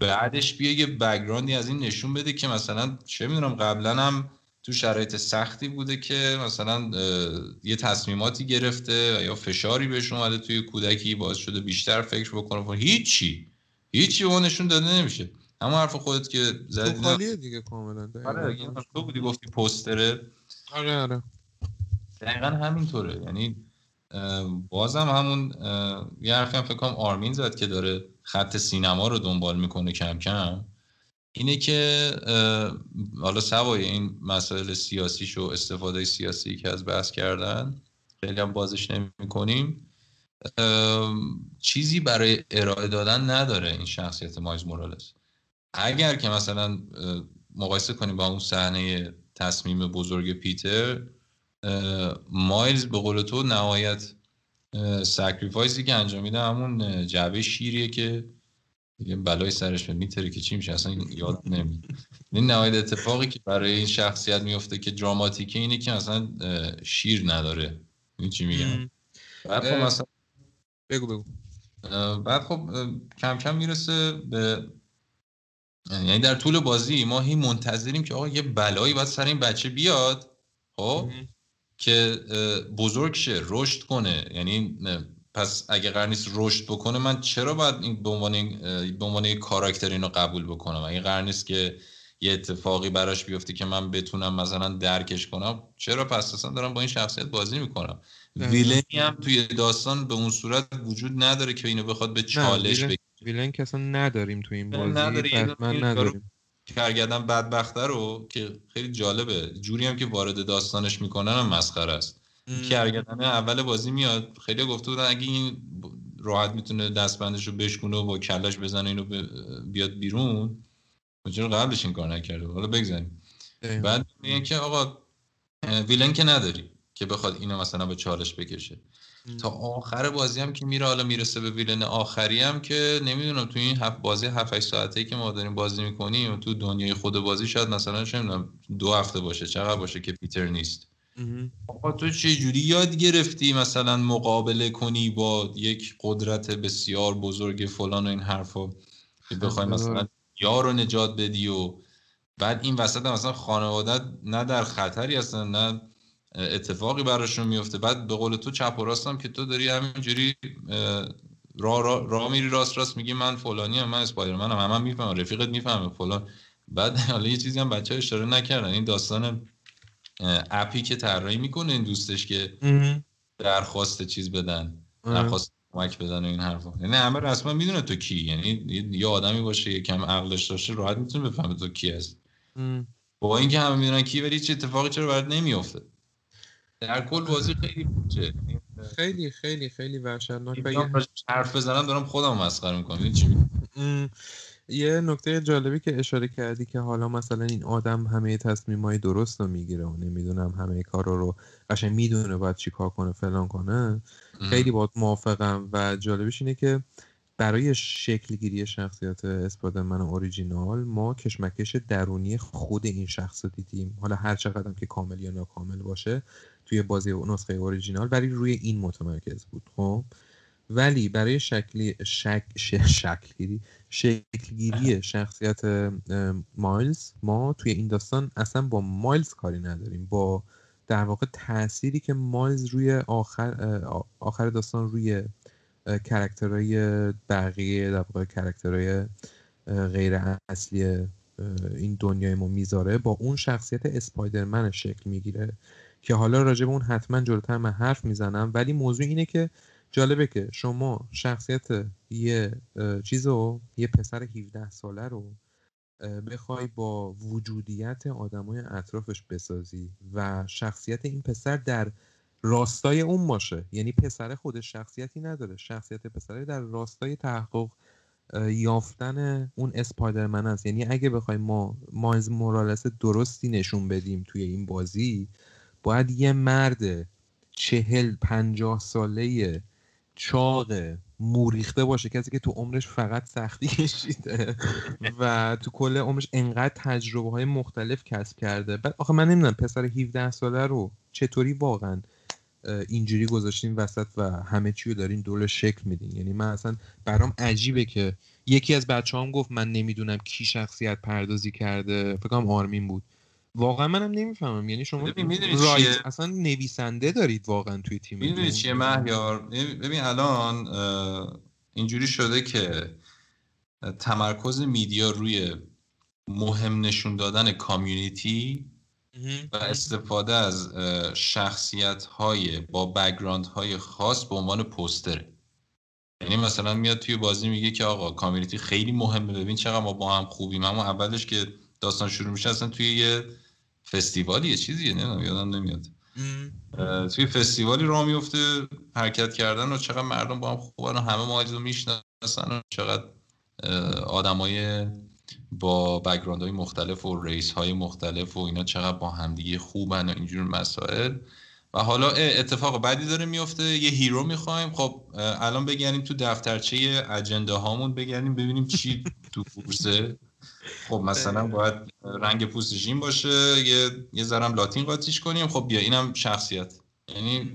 بعدش بیا یه بگراندی از این نشون بده که مثلا چه می‌دونم قبلا هم تو شرایط سختی بوده که مثلا یه تصمیماتی گرفته یا فشاری بهش اومده توی کودکی باعث شده بیشتر فکر بکنه. هیچی. هیچی اون نشون داده نمیشه. اما حرف خودت که زدی خالیه دیگه کاملا آره تو بودی گفتی پوستره. آره آره. دقیقا همینطوره. یعنی بازم همون یه حرفی هم فکر کنم آرمین زد که داره خط سینما رو دنبال می‌کنه کم کم. اینه که حالا سوای این مسائل سیاسیش و استفاده سیاسی که از بحث کردن خیلی هم بازش نمی کنیم چیزی برای ارائه دادن نداره این شخصیت مایز مورالس اگر که مثلا مقایسه کنیم با اون صحنه تصمیم بزرگ پیتر مایلز به قول تو نهایت sacrifice ی که انجام میده همون جعبه شیریه که بالای سرش می‌پره که چی میشه اصلا یاد نمیاد. این نهایت اتفاقی که برای این شخصیت میفته که دراماتیکه اینه که مثلا شیر نداره. این چی میگم؟ بعد خب مثلا بگو بگو. بعد خب کم کم می‌رسه به یعنی در طول بازی ما هی منتظریم که آقا یه بلایی باید سر این بچه بیاد خب؟ که بزرگ شه رشد کنه. یعنی پس اگه قرار نیست رشد بکنه من چرا باید این به عنوان به عنوان کاراکتر اینو قبول بکنم؟ اگه قرار نیست که یه اتفاقی براش بیفته که من بتونم مثلا درکش کنم چرا پس اصلا دارم با این شخصیت بازی می‌کنم؟ ویلنی هم توی داستان به اون صورت وجود نداره که اینو بخواد به چالش بگیره. ویلن که اصلا نداریم تو این بازی نداریم. نداریم. کرگردن بدبخته رو که خیلی جالبه. جوری هم که وارد داستانش می‌کنن هم مسخره است. کرگردن اول بازی میاد خیلی گفته بودن اگه این راحت می‌تونه دستبندش رو بشکونه و با کلش بزنه اینو بیاد بیرون چرا قبلش این کار نکرده؟ حالا بگذاریم. بعد میگن که آقا ویلن که نداری که بخواد اینو مثلا به چالش بکشه. تا آخر بازی هم که میره حالا می‌رسه به ویلن آخری هم که نمی‌دونم تو این هفت بازی 7 8 ساعته که ما داریم بازی می‌کنیم تو دنیای خود بازی شاید مثلا چه دو هفته باشه چقدر باشه که پیتر نیست. آقا تو چه جوری یاد گرفتی مثلا مقابله کنی با یک قدرت بسیار بزرگ فلان و این حرفا؟ که بخوای مثلا یار رو نجات بدی و بعد این وسط مثلا خانوادت نه در خطری هستن نه اتفاقی براشون میفته. بعد به قول تو چپ و راستم که تو داری همینجوری را, را, را میری راست راست میگی من فلانی هم من اسپایدرمنم هم, هم می‌فهمم رفیقت می‌فهمه فلان. بعد حالا یه چیزی هم بچه اشاره نکردن. این داستان اپی که طراحی می‌کنه این دوستش که درخواست چیز بدن درخواست کمک بدن و این حرفا. یعنی همه رسما می‌دونه تو کی. یعنی یه آدمی باشه یکم عقلش داشته راحت می‌تونه بفهمه تو کی هست با اینکه همه می‌دونن کی ولی چه اتفاقی چرا برات نمیافته. در کل بازی خیلی بوده خیلی خیلی خیلی وحشتناک. حرف بزنم دارم خودم مسخره می‌کنم چی یه نکته جالبی که اشاره کردی که حالا مثلا این آدم همه تصمیم های درست رو می‌گیره و نمی‌دونم همه کار رو قشنگ می‌دونه باید چی کار کنه فلان کنه. خیلی باید موافقم و جالبش اینه که برای شکلگیری شخصیت اسپایدرمن اوریجینال ما کشمکش درونی خود این شخص رو دیدیم. حالا هر چقدر که کامل یا ناکامل باشه توی بازی نسخه اوریجینال ولی روی این متمرکز بود خب؟ ولی برای شکلی شک شکلگیری شکلگیری شخصیت مایلز ما توی این داستان اصلا با مایلز کاری نداریم. با در واقع تأثیری که مایلز روی آخر آخر داستان روی character های بقیه در واقع character های غیر اصلی این دنیای ما می‌ذاره با اون شخصیت اسپایدرمن شکل می‌گیره. که حالا راجع به اون حتما جلوتر من حرف می‌زنم ولی موضوع اینه که جالبه که شما شخصیت یه چیز رو یه پسر 17 ساله رو بخوای با وجودیت آدمای اطرافش بسازی و شخصیت این پسر در راستای اون باشه. یعنی پسر خودش شخصیتی نداره. شخصیت پسره در راستای تحقق یافتن اون اسپایدرمن است. یعنی اگه بخوای ما مایز مورالس درستی نشون بدیم توی این بازی باید یه مرد چهل پنجاه ساله چاق موریخته باشه کسی که تو عمرش فقط سختی کشیده و تو کل عمرش انقدر تجربه های مختلف کسب کرده. بعد آخه من نمی‌دونم پسر 17 ساله رو چطوری واقعا اینجوری گذاشتین وسط و همه چی رو دارین دور شکل میدین؟ یعنی من اصلا برام عجیبه که یکی از بچه هم گفت من نمی‌دونم کی شخصیت پردازی کرده. فکرم آرمین بود. واقعا منم نمی‌فهمم. یعنی شما رایت اصلا نویسنده دارید واقعا توی تیم می‌دونید چیه مهیار؟ ببین الان اینجوری شده که تمرکز میدیا روی مهم نشون دادن کامیونیتی و استفاده از شخصیت های با بگراند های خاص به عنوان پوستره یعنی مثلا میاد توی بازی میگه که آقا کامیونیتی خیلی مهمه. ببین چقدر ما با هم خوبیم. اما اولش که داستان شروع میشه اصلا توی یه فستیوالی یه چیزیه نمی‌دونم یادم نمیاد. توی فستیوالی راه میفته حرکت کردن و چقدر مردم با هم خوبن و همه ماجد رو می‌شناسن و چقدر آدمای با background های مختلف و race های مختلف و اینا چقدر با همدیگه خوبن و اینجور مسائل. و حالا اتفاق بعدی داره میفته یه hero می‌خوایم. خب الان بگردیم تو دفترچه agenda هامون بگردیم ببینیم چی تو بورسه خب مثلا باید رنگ پوستش این باشه یه یه ذرم لاتین قاطیش کنیم. خب بیا اینم شخصیت. یعنی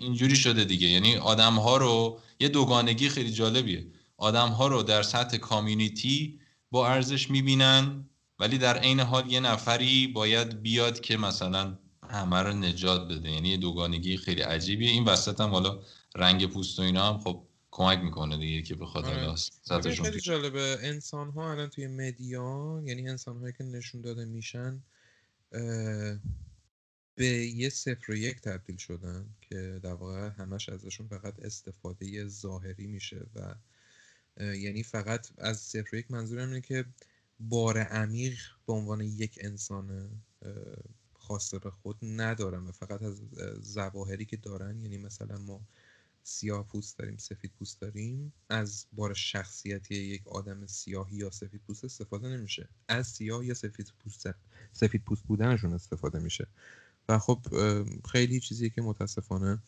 اینجوری شده دیگه. یعنی آدم ها رو یه دوگانگی خیلی جالبیه. آدم ها رو در سطح کامیونیتی با ارزش می‌بینن ولی در عین حال یه نفری باید بیاد که مثلا همه رو نجات بده. یعنی یه دوگانگی خیلی عجیبیه. این وسط هم حالا رنگ پوست و اینا هم خب کمک می‌کنه دیگه که بخواد آره. خیلی جالبه انسان ها الان توی مدیا یعنی انسان هایی که نشون داده میشن به یه صفر و یک تبدیل شدن که در واقع همش ازشون فقط استفاده ظاهری میشه و یعنی فقط از صفر و یک منظورم اینه که بار عمیق به عنوان یک انسان خاصه به خود ندارن و فقط از زواهری که دارن یعنی مثلا ما سیاه پوست داریم سفید پوست داریم. از بار شخصیتی یک آدم سیاهی یا سفید پوست استفاده نمیشه. از سیاه یا سفید پوست سفید پوست بودنشون استفاده میشه. و خب خیلی چیزی که متاسفانه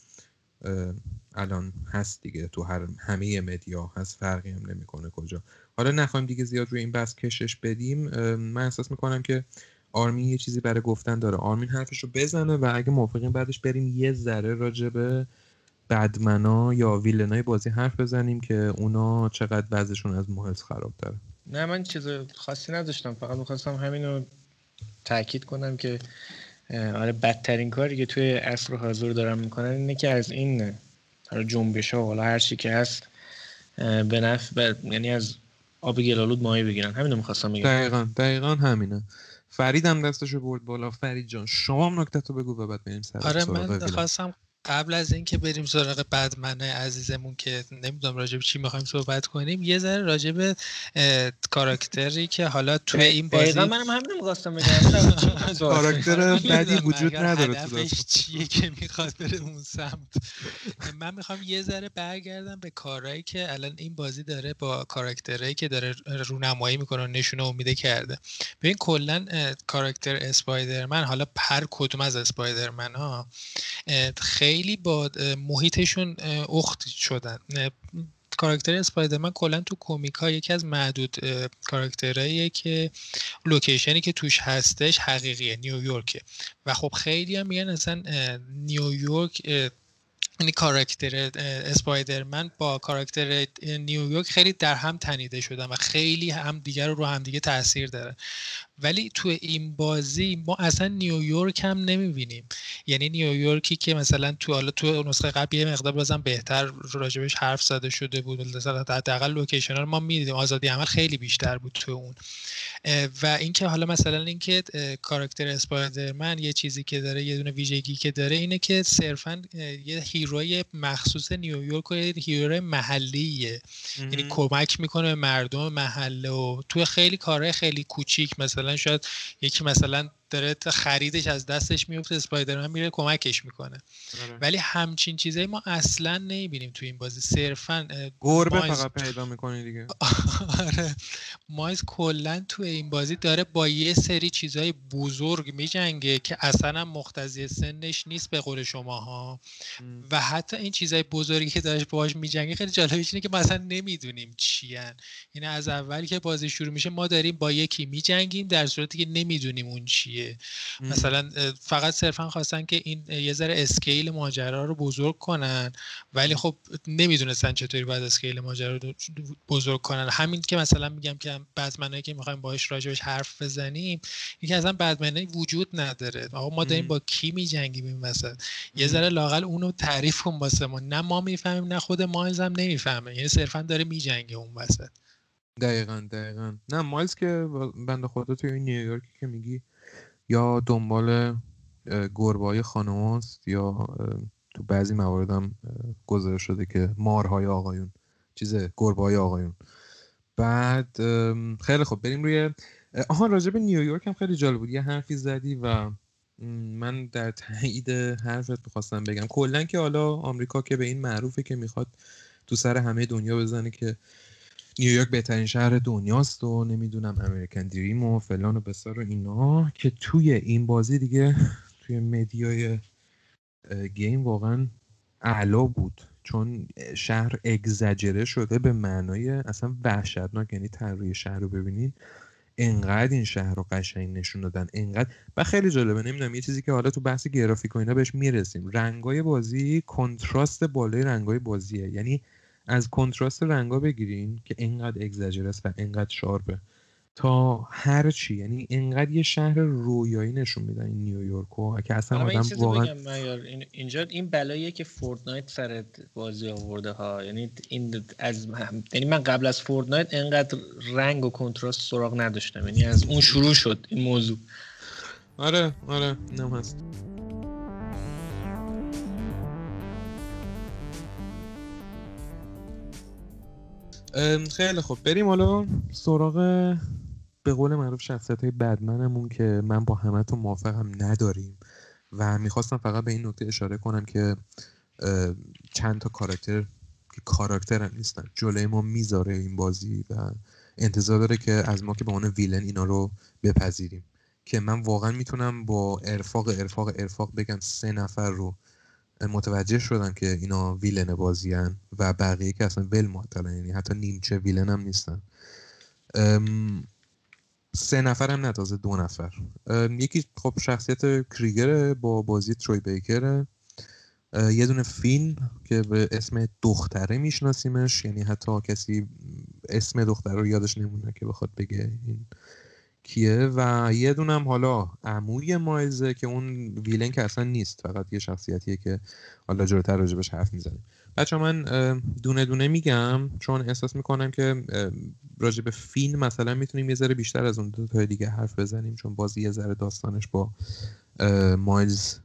الان هست دیگه. تو هر همه مدیا هست فرقی هم نمی‌کنه کجا. حالا نخوایم دیگه زیاد روی این بحث کشش بدیم. من احساس می‌کنم که آرمین یه چیزی برای گفتن داره. آرمین حرفش رو بزنه و اگه موافقین بعدش بریم یه ذره راجبه بدمنا یا ویلنای بازی حرف بزنیم که اونا چقدر وضعشون از محلس خراب داره. نه من چیز خاصی نداشتم. فقط می‌خواستم همین رو تاکید کنم که آره بدترین کاری که توی عصر حاضر دارم می‌کنن اینه که از این جنبش ها حالا هر چی که هست به نفع یعنی از آب گلالود ماهی بگیرن. همینو می‌خواستم بگم. دقیقا دقیقا همینه. فرید هم دستشو برد بالا. فرید جان شما هم نکته تو بگو و بعد بریم سر آره من خواستم قبل از اینکه بریم سراغ بدمنه عزیزمون که نمی‌دونم راجع به چی می‌خوایم صحبت کنیم یه ذره راجع به کاراکتری که حالا توی این بازی منم همین می‌خواستم بگم. کاراکتر بدی وجود نداره تو چیه که می‌خواد بره اون سمت؟ من می‌خوام یه ذره برگردم به کارهایی که الان این بازی داره با کاراکترهایی که داره رونمایی می‌کنه و نشونه امیده کرده. ببین کلا کاراکتر اسپایدرمن حالا هر کدوم از اسپایدرمن ها خیلی خیلی با محیطشون اخت شدن. character اسپایدرمن کلا تو comic ها یکی از معدود character هاییه که location ی که توش هستش حقیقیه نیویورکه و خب خیلی هم میگن اصلا نیویورک یعنی character اسپایدرمن با character نیویورک خیلی در هم تنیده شدن و خیلی هم دیگر رو رو هم دیگه تاثیر داره. ولی تو این بازی ما اصلا نیویورک هم نمی‌بینیم. یعنی نیویورکی که مثلا تو حالا تو نسخه قبل یه مقدار بازم بهتر راجبش حرف زده شده بود. حداقل location رو ما می‌دیدیم. آزادی عمل خیلی بیشتر بود تو اون. و اینکه حالا مثلا اینکه character اسپایدرمن یه چیزی که داره یه دونه ویژگی که داره اینه که صرفا یه hero ی مخصوص نیویورک و یه hero ی محلیه. یعنی کمک می‌کنه به مردم محله و توی خیلی کارهای خیلی کوچیک مثلا شاید یکی مثلا داره خریدش از دستش میفته اسپایدرمن میره کمکش می‌کنه. آره. ولی همچین چیزایی ما اصلا نمی‌بینیم تو این بازی. صرفا گربه فقط پیدا می‌کنی دیگه. آره. مایز کلا تو این بازی داره با یه سری چیزای بزرگ میجنگه که اصلا مختزی سنش نیست به قول شما ها و حتی این چیزای بزرگی که داشت باهاش میجنگه خیلی جالبش اینه که ما اصلا نمی‌دونیم چیان این از اولی که بازی شروع میشه ما داریم با یکی میجنگیم در صورتی که نمی‌دونیم اون چیه. مثلا فقط صرفا خواستن که این یه ذره اسکیل ماجرا رو بزرگ کنن ولی خب نمی‌دونستن چطوری باید اسکیل ماجرا رو بزرگ کنن. همین که مثلا میگم که بتمنایی که می‌خوایم باهاش راجبش حرف بزنیم اینکه اصلا بتمنایی وجود نداره. آقا ما داریم با کی میجنگیم این مثلا یه ذره لاقل اونو تعریف کن واسه ما. نه ما می‌فهمیم نه خود مایلز هم نمی‌فهمه. یعنی صرفا داره میجنگه اون وسط. دقیقا دقیقا. نه مایلز که بنده خدا توی نیویورکی که میگی یا دنبال گربای خانم یا تو بعضی موارد هم گزارش شده که مارهای آقایون چیز گربای آقایون. بعد خیلی خب بریم روی آها راجب نیویورک هم خیلی جالب بود. یه حرفی زدی و من در تایید حرفت می‌خواستم بگم. کلا که حالا آمریکا که به این معروفه که می‌خواد تو سر همه دنیا بزنه که نیویورک بهترین شهر دنیاست و نمی‌دونم امریکن دریم و فلان و بسار و اینا که توی این بازی دیگه توی مدیای گیم واقعا اعلا بود. چون شهر اگزجره شده به معنای اصلا وحشتناک یعنی طراحی شهر رو ببینین انقدر این شهر رو قشنگ نشون دادن انقدر و خیلی جالبه نمی‌دونم یه چیزی که حالا تو بحث گرافیک و اینا بهش می‌رسیم. رنگای بازی کنتراست بالای رنگای بازیه. یعنی از contrast رنگا بگیرین که انقدر اگزاجرس و انقدر sharp ه تا هر چی یعنی انقدر یه شهر رویایی نشون میدن این نیویورکو که اصلا آدم واقعا اینجا این بلاییه که فورتنایت سر بازی آورده ها. یعنی این از یعنی من قبل از فورتنایت انقدر رنگ و contrast سراغ نداشتم. یعنی از اون شروع شد این موضوع. آره آره نم هست. خیلی خب بریم حالا سراغ به قول معروف شخصیت های بدمنمون که من با همه تو موافقم نداریم و می‌خواستم فقط به این نکته اشاره کنم که چند تا کاراکتر که کاراکتر هم نیستن. جلوی ما می‌ذاره این بازی و انتظار داره که از ما که به عنوان ویلن اینا رو بپذیریم. که من واقعا می‌تونم با ارفاق ارفاق ارفاق بگم سه نفر رو متوجه شدن که اینا ویلن بازیان و بقیه که اصلا ول معطلن یعنی حتی نیمچه ویلن هم نیستن. سه نفر هم نتازه دو نفر. یکی خب شخصیت کریگر با بازی تروی بیکره یه دونه فین که به اسم دختره میشناسیمش یعنی حتی کسی اسم دختره رو یادش نمونه که بخواد بگه این کیه و یه دونم حالا عموی مایزه که اون ویلن که اصلا نیست فقط یه شخصیتیه که حالا جلوتر راجبش حرف می‌زنیم. بچه من دونه دونه میگم چون احساس می‌کنم که راجب فین مثلا می‌تونیم یه ذره بیشتر از اون دو تا دیگه حرف بزنیم چون بازی یه ذره داستانش با مایلز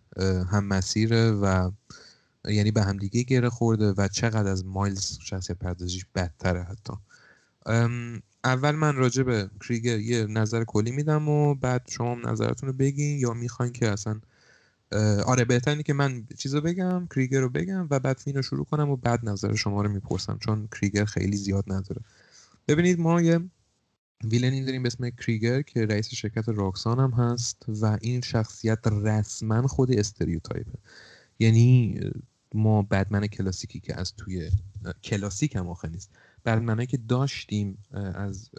هم مسیره و یعنی به هم دیگه گره خورده و چقدر از مایلز شخصیت پردازیش بدتره حتی. اول من راجع به کریگر یه نظر کلی میدم و بعد شما نظرتون رو بگین یا می‌خواین که اصلا آره بهترینه که من چیز رو بگم کریگر رو بگم و بعد فین رو شروع کنم و بعد نظر شما رو می‌پرسم چون کریگر خیلی زیاد نداره. ببینید ما یه villain ی داریم به اسم کریگر که رئیس شرکت راکسان هم هست و این شخصیت رسما خود stereotype ه. یعنی ما bad man کلاسیکی که از توی کلاسیک هم آخه نیست. bad man ایی که داشتیم از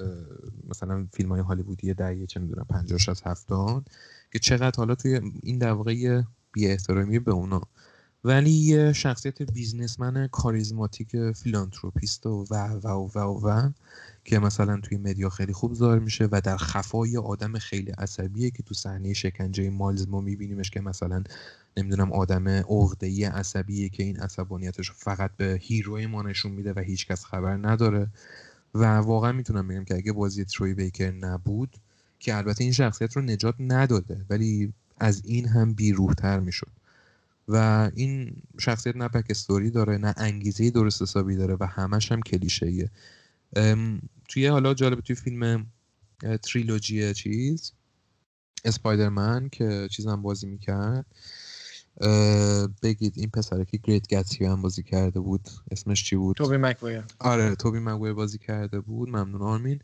مثلا فیلم های هالیوودی دهه چه می‌دونم 50 از 70 که چقدر حالا توی این در واقع بی احترامی به اونا. ولی یه شخصیت businessman charismatic philanthropist و و و و و, و که مثلا توی مدیا خیلی خوب ظاهر میشه و در خفای آدم خیلی عصبیه که تو صحنه شکنجه مالز ما میبینیمش که مثلا نمی‌دونم آدم عقده‌ای عصبیه که این عصبانیتش فقط به هیروی ما نشون میده و هیچکس خبر نداره. و واقعا می‌تونم بگم که اگه بازی تروی بیکر نبود که البته این شخصیت رو نجات نداده ولی از این هم بیروحتر می‌شد. و این شخصیت نه بک استوری داره نه انگیزه درست حسابی داره و همش هم کلیشه توی حالا جالب توی فیلم تریلوژی چیز اسپایدرمن که چیزم بازی می‌کرد بگید این پسره که گریت گتسی هم بازی کرده بود اسمش چی بود؟ توبی مکویر آره توبی مکویر بازی کرده بود. ممنون آرمین.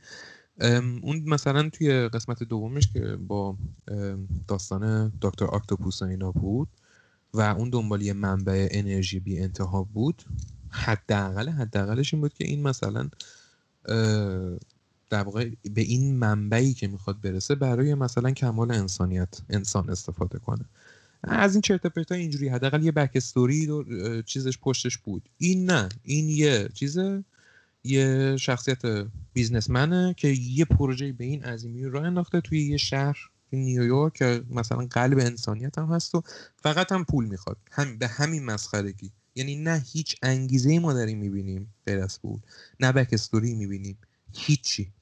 اون مثلا توی قسمت دومش که با داستان دکتر آکتوپوس اینا بود و اون دنبال یه منبع انرژی بی انتها بود حداقل حداقلش این بود که این مثلا در واقع به این منبعی که می‌خواد برسه برای مثلا کمال انسانیت انسان استفاده کنه. از این چرت پرتا اینجوری. حداقل یه بک استوری چیزش پشتش بود. این نه این یه چیزه. یه شخصیت بیزنسمنه که یه پروژه به این عظیمی راه انداخته توی یه شهر نیویورک که مثلا قلب انسانیت هم هست و فقط هم پول می‌خواد. هم به همین مسخرگی. یعنی نه هیچ انگیزه ای ما داریم می‌بینیم. غیر از پول نه بک استوری می‌بینیم. هیچی.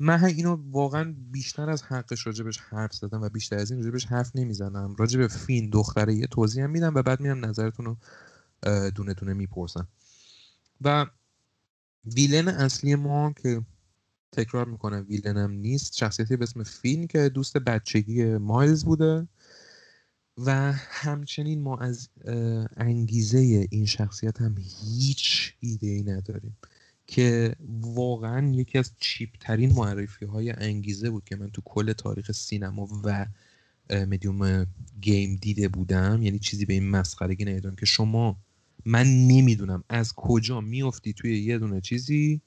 من اینو واقعا بیشتر از حقش راجبش حرف زدم و بیشتر از این راجبش حرف نمی‌زنم. راجب فین دختره یه توضیح هم میدم و بعد میرم نظرتون رو دونه دونه می‌پرسم. و ویلن اصلی ما که تکرار می‌کنم ویلنم نیست شخصیتی به اسم فین که دوست بچگی مایلز بوده و همچنین ما از انگیزه این شخصیت هم هیچ ایده ای نداریم. که واقعا یکی از چیپ ترین معرفی های انگیزه بود که من تو کل تاریخ سینما و مدیوم گیم دیده بودم. یعنی چیزی به این مسخرگی ندیدم که شما من نمی‌دونم از کجا میافتی توی یه دونه چیزی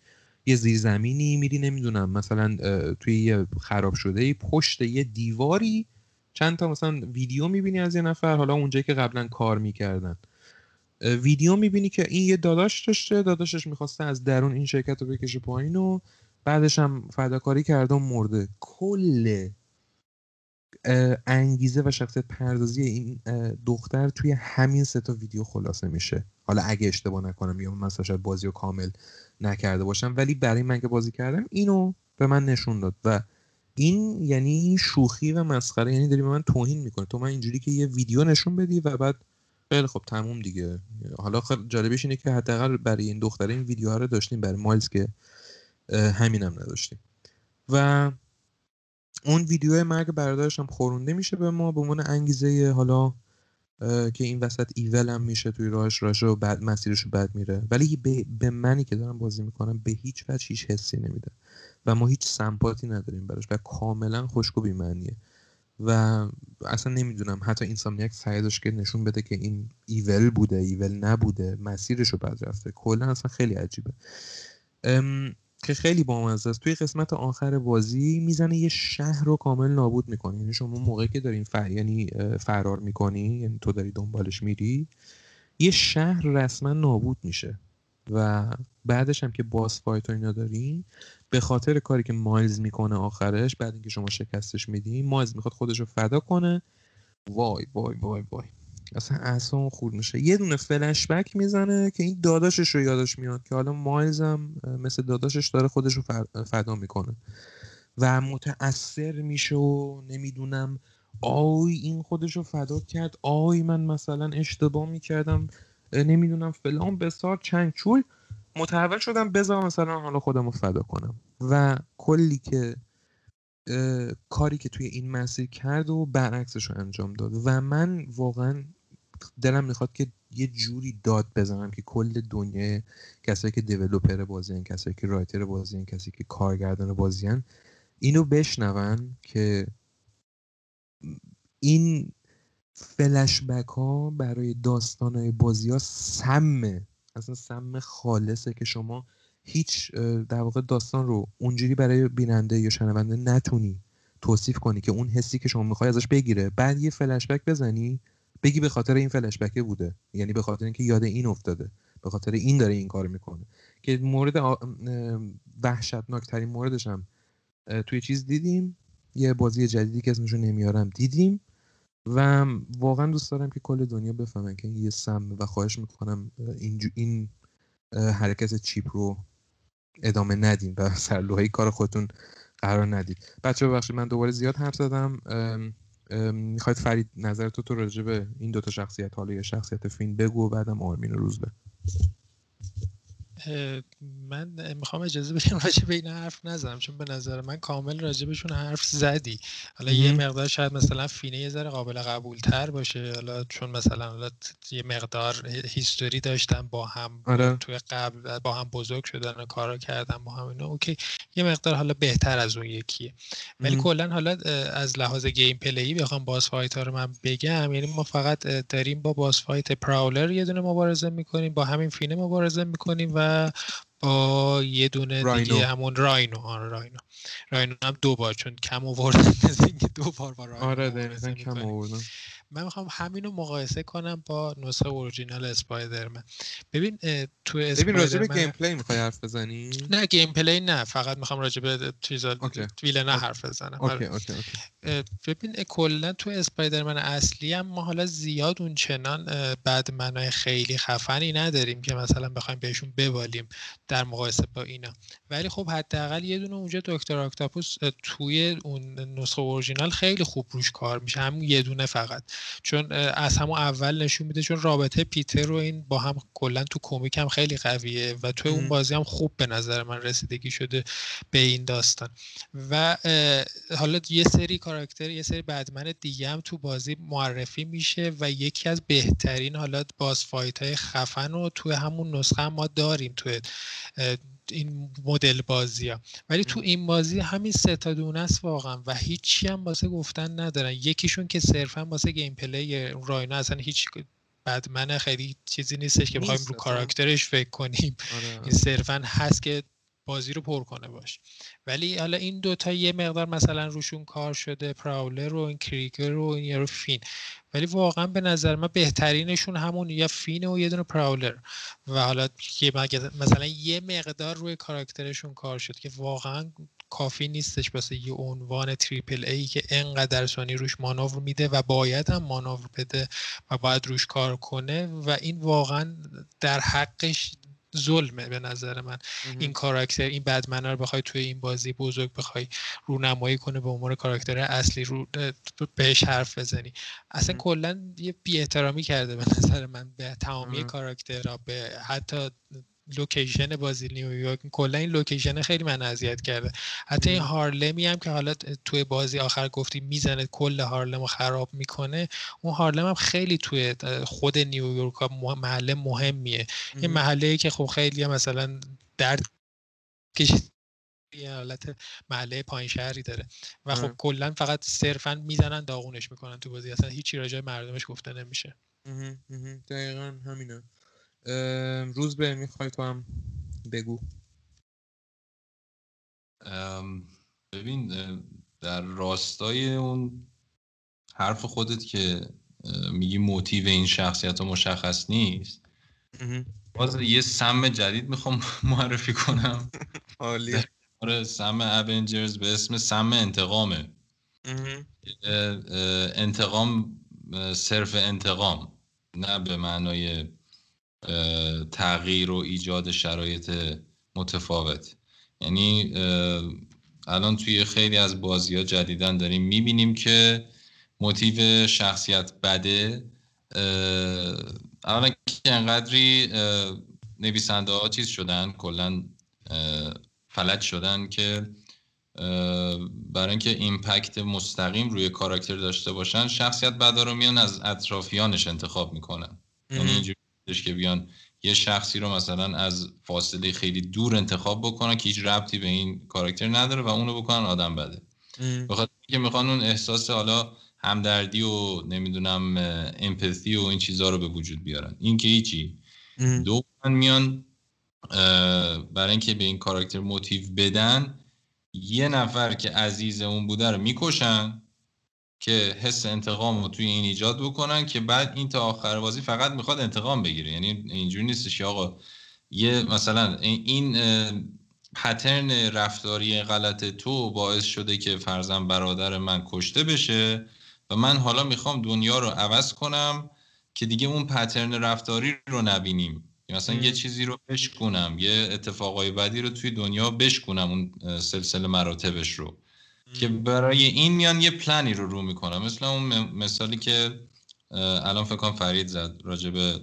یه زیرزمینی میری نمی‌دونم مثلا توی یه خراب شده پشت یه دیواری چند تا مثلا ویدیو می‌بینی از یه نفر حالا اونجایی که قبلا کار می‌کردن. ویدیو می‌بینی که این یه داداش داشته داداشش می‌خواسته از درون این شرکت رو بکشه پایین و بعدش هم فداکاری کرده و مرده. کل انگیزه و شخصیت پردازی این دختر توی همین سه تا ویدیو خلاصه میشه. حالا اگه اشتباه نکنم یا مثلا شاید بازی رو کامل نکرده باشم ولی برای من که بازی کردم اینو به من نشون داد و این یعنی شوخی و مسخره. یعنی داری به من توهین می‌کنه تو من اینجوری که یه ویدیو نشون بدی و بعد خیلی خب تموم دیگه. حالا خب جالبش اینه که حداقل برای این دختره این ویدیوها رو داشتیم برای مایلز که همینم نداشتیم. و اون ویدیو مرگ برادرش هم خورونده میشه به ما به عنوان انگیزه حالا که این وسط ایول هم میشه توی راهش راشه و بعد مسیرش رو بد میره. ولی به, به منی که دارم بازی می‌کنم به هیچ وجه هیچ حسی نمیده. و ما هیچ سمپاتی نداریم براش و کاملا خشک و بیمعنیه. و اصلا نمی‌دونم حتی اینسامنیاک سعی داشت که نشون بده که این ایول بوده ایول نبوده مسیرش رو بد رفته کلا اصلا خیلی عجیبه. که خیلی بامزه است. توی قسمت آخر بازی می‌زنه یه شهر رو کامل نابود می‌کنه. یعنی شما موقعی که دارین فر... یعنی فرار می‌کنی یعنی تو داری دنبالش میری یه شهر رسما نابود میشه. و بعدش هم که boss fight و اینا دارین به خاطر کاری که مایلز می‌کنه آخرش بعد اینکه شما شکستش میدین مایلز می‌خواد خودش رو فدا کنه. وای وای وای وای. اصلا اصلا خورد میشه. یه دونه فلش بک می‌زنه که این داداشش رو یادش میاد که حالا مایلز هم مثل داداشش داره خودش رو فدا می‌کنه. و متاثر میشه و نمی‌دونم آی این خودش رو فدا کرد. آی من مثلا اشتباه می‌کردم. نمی‌دونم فلان بسار چند چول. متحول شدم بذار مثلا حالا خودم رو فدا کنم. و کلی که کاری که توی این مسیر کرد و برعکسش رو انجام داد. و من واقعا دلم می‌خواد که یه جوری داد بزنم که کل دنیا کسایی که دیولوپر بازی کسایی که رایتر بازی کسی که کارگردان بازی اینو بشنون که این فلش بک ها برای داستان های بازی ها سمه. اصلا سم خالصه که شما هیچ در واقع داستان رو اونجوری برای بیننده یا شنونده نتونی توصیف کنی که اون حسی که شما می‌خوای ازش بگیره. بعد یه فلش بک بزنی بگی به خاطر این فلش بکه بوده. یعنی به خاطر اینکه یاد این افتاده. به خاطر این داره این کار می‌کنه. که مورد وحشتناک ترین موردش هم توی چیز دیدیم. یه بازی جدیدی که اسمشو نمیارم دیدیم. و واقعا دوست دارم که کل دنیا بفهمن که یه سم و خواهش می‌کنم این, این حرکت چیپ رو ادامه ندیم و سرلوحه کار خودتون قرار ندید بچه ببخشید من دوباره زیاد حرف زدم. می‌خواید فرید نظر تو تو راجع به این دوتا شخصیت حالا یا شخصیت فیلم بگو و بعدم آرمین روز به من می‌خوام اجازه بدیم راجع به این حرف نزنم چون به نظر من کامل راجبشون حرف زدی. حالا یه مقدار شاید مثلا فینه یه ذره قابل قبول تر باشه حالا چون مثلا حالا یه مقدار history داشتن با هم آره. توی قبل با هم بزرگ شدن و کارا کردن با هم اینا okay. یه مقدار حالا بهتر از اون یکیه. ولی کلا حالا از لحاظ gameplay بخوام boss fight ها رو من بگم. یعنی ما فقط داریم با boss fight پراولر یه دونه مبارزه می‌کنیم با همین فینه مبارزه می‌کنیم و با یه دونه راینو. دیگه همون راینو. آره راینو. راینو هم دو بار چون کم آوردن دو بار با راینو آره کم آوردن. من می‌خوام همین رو مقایسه کنم با نسخه اورجینال اسپایدرمن. ببین تو ببین راجع به gameplay می‌خوای حرف بزنی؟ نه gameplay نه فقط می‌خوام راجع به چیزا نه حرف بزنم. okay okay okay. ببین کلا تو اسپایدرمن اصلی هم ما حالا زیاد اون چنان bad man ای خیلی خفنی نداریم که مثلا بخوایم بهشون ببالیم در مقایسه با اینا. ولی خب حداقل یه دونه اونجا دکتر اکتاپوس توی اون نسخه اورجینال خیلی خوب روش کار میشه. همون یه دونه فقط. چون از همون اول نشون میده چون رابطه پیتر و این با هم کلا تو کمیک هم خیلی قویه و تو اون بازی هم خوب به نظر من رسیدگی شده به این داستان. و حالا یه سری کاراکتر یه سری بدمن دیگه هم تو بازی معرفی میشه و یکی از بهترین حالا باز فایت های خفن رو تو همون نسخه هم ما داریم تو این مدل بازی ها. ولی تو این بازی همین سه تا دونه است واقعا و هیچی هم واسه گفتن ندارن. یکیشون که صرفا واسه gameplay راینو اصلا هیچ بدمن خیلی چیزی نیستش که بخوایم رو کاراکترش فکر کنیم. آره. این صرفا هست که بازی رو پر کنه باش. ولی حالا این دوتا یه مقدار مثلا روشون کار شده پراولر و این کریگر و این یارو فین. ولی واقعا به نظر من بهترینشون همون یا فینه و یه دونه پراولر. و حالا مثلا یه مقدار روی کاراکترشون کار شد که واقعا کافی نیستش واسه یه عنوان تریپل ای که انقدر سانی روش مانور میده و باید هم مانور بده و باید روش کار کنه. و این واقعا در حقش ظلمه به نظر من. این کاراکتر این بدمنه رو بخوای توی این بازی بزرگ بخوای رونمایی کنه به عنوان کاراکتر اصلی رو بهش حرف بزنی. اصلا کلا یه بی کرده به نظر من به تمامی کاراکترها به حتی لوکیشن بازی نیویورک. کلا این لوکیشن خیلی من اذیت کرده. حتی این هارلمی هم که حالا توی بازی آخر گفتی می‌زنه کل هارلم رو خراب می‌کنه. اون هارلم هم خیلی توی خود نیویورک محله مهمیه. یه محله که خب خیلی مثلا درد کشید یه حالت محله پایین شهری داره. و خب کلا فقط صرفا می‌زنن داغونش می‌کنن تو بازی. اصلا هیچی راجع مردمش گفته نمیشه. دقیقا همینه. روز به می‌خوای تو هم بگو. ببین در راستای اون حرف خودت که میگی موتیو این شخصیت مشخص نیست باز یه سم جدید می‌خوام معرفی کنم. عالی آره سم اونجرز به اسم سم انتقامه. انتقام صرف انتقام نه به معنای تغییر و ایجاد شرایط متفاوت. یعنی الان توی خیلی از بازی ها جدیدن داریم می‌بینیم که موتیو شخصیت بده. اولا که انقدری نویسنده ها چیز شدن کلا فلج شدن که برای اینکه ایمپکت مستقیم روی کاراکتر داشته باشن شخصیت بدا رو میان از اطرافیانش انتخاب می‌کنن. یعنی که بیان یه شخصی رو مثلا از فاصله خیلی دور انتخاب بکنن که هیچ ربطی به این کاراکتر نداره و اونو بکنن آدم بده. بخاطر که می‌خوان اون احساس حالا همدردی و نمی‌دونم امپاتی و این چیزها رو به وجود بیارن. این که هیچی. دو میان برای اینکه به این کاراکتر موتیو بدن یه نفر که عزیز اون بوده رو می‌کشن. که حس انتقام رو توی این ایجاد بکنن که بعد این تا آخر بازی فقط می‌خواد انتقام بگیره. یعنی اینجوری نیستش آقا یه مثلا این پترن رفتاری غلط تو باعث شده که فرزن برادر من کشته بشه و من حالا می‌خوام دنیا رو عوض کنم که دیگه اون پترن رفتاری رو نبینیم. مثلا یه چیزی رو بشکنم یه اتفاقای بدی رو توی دنیا بشکنم اون سلسله مراتبش رو. که برای این میان یه پلنی رو رو می‌کنم. مثل اون مثالی که الان فکر کنم فرید زد راجب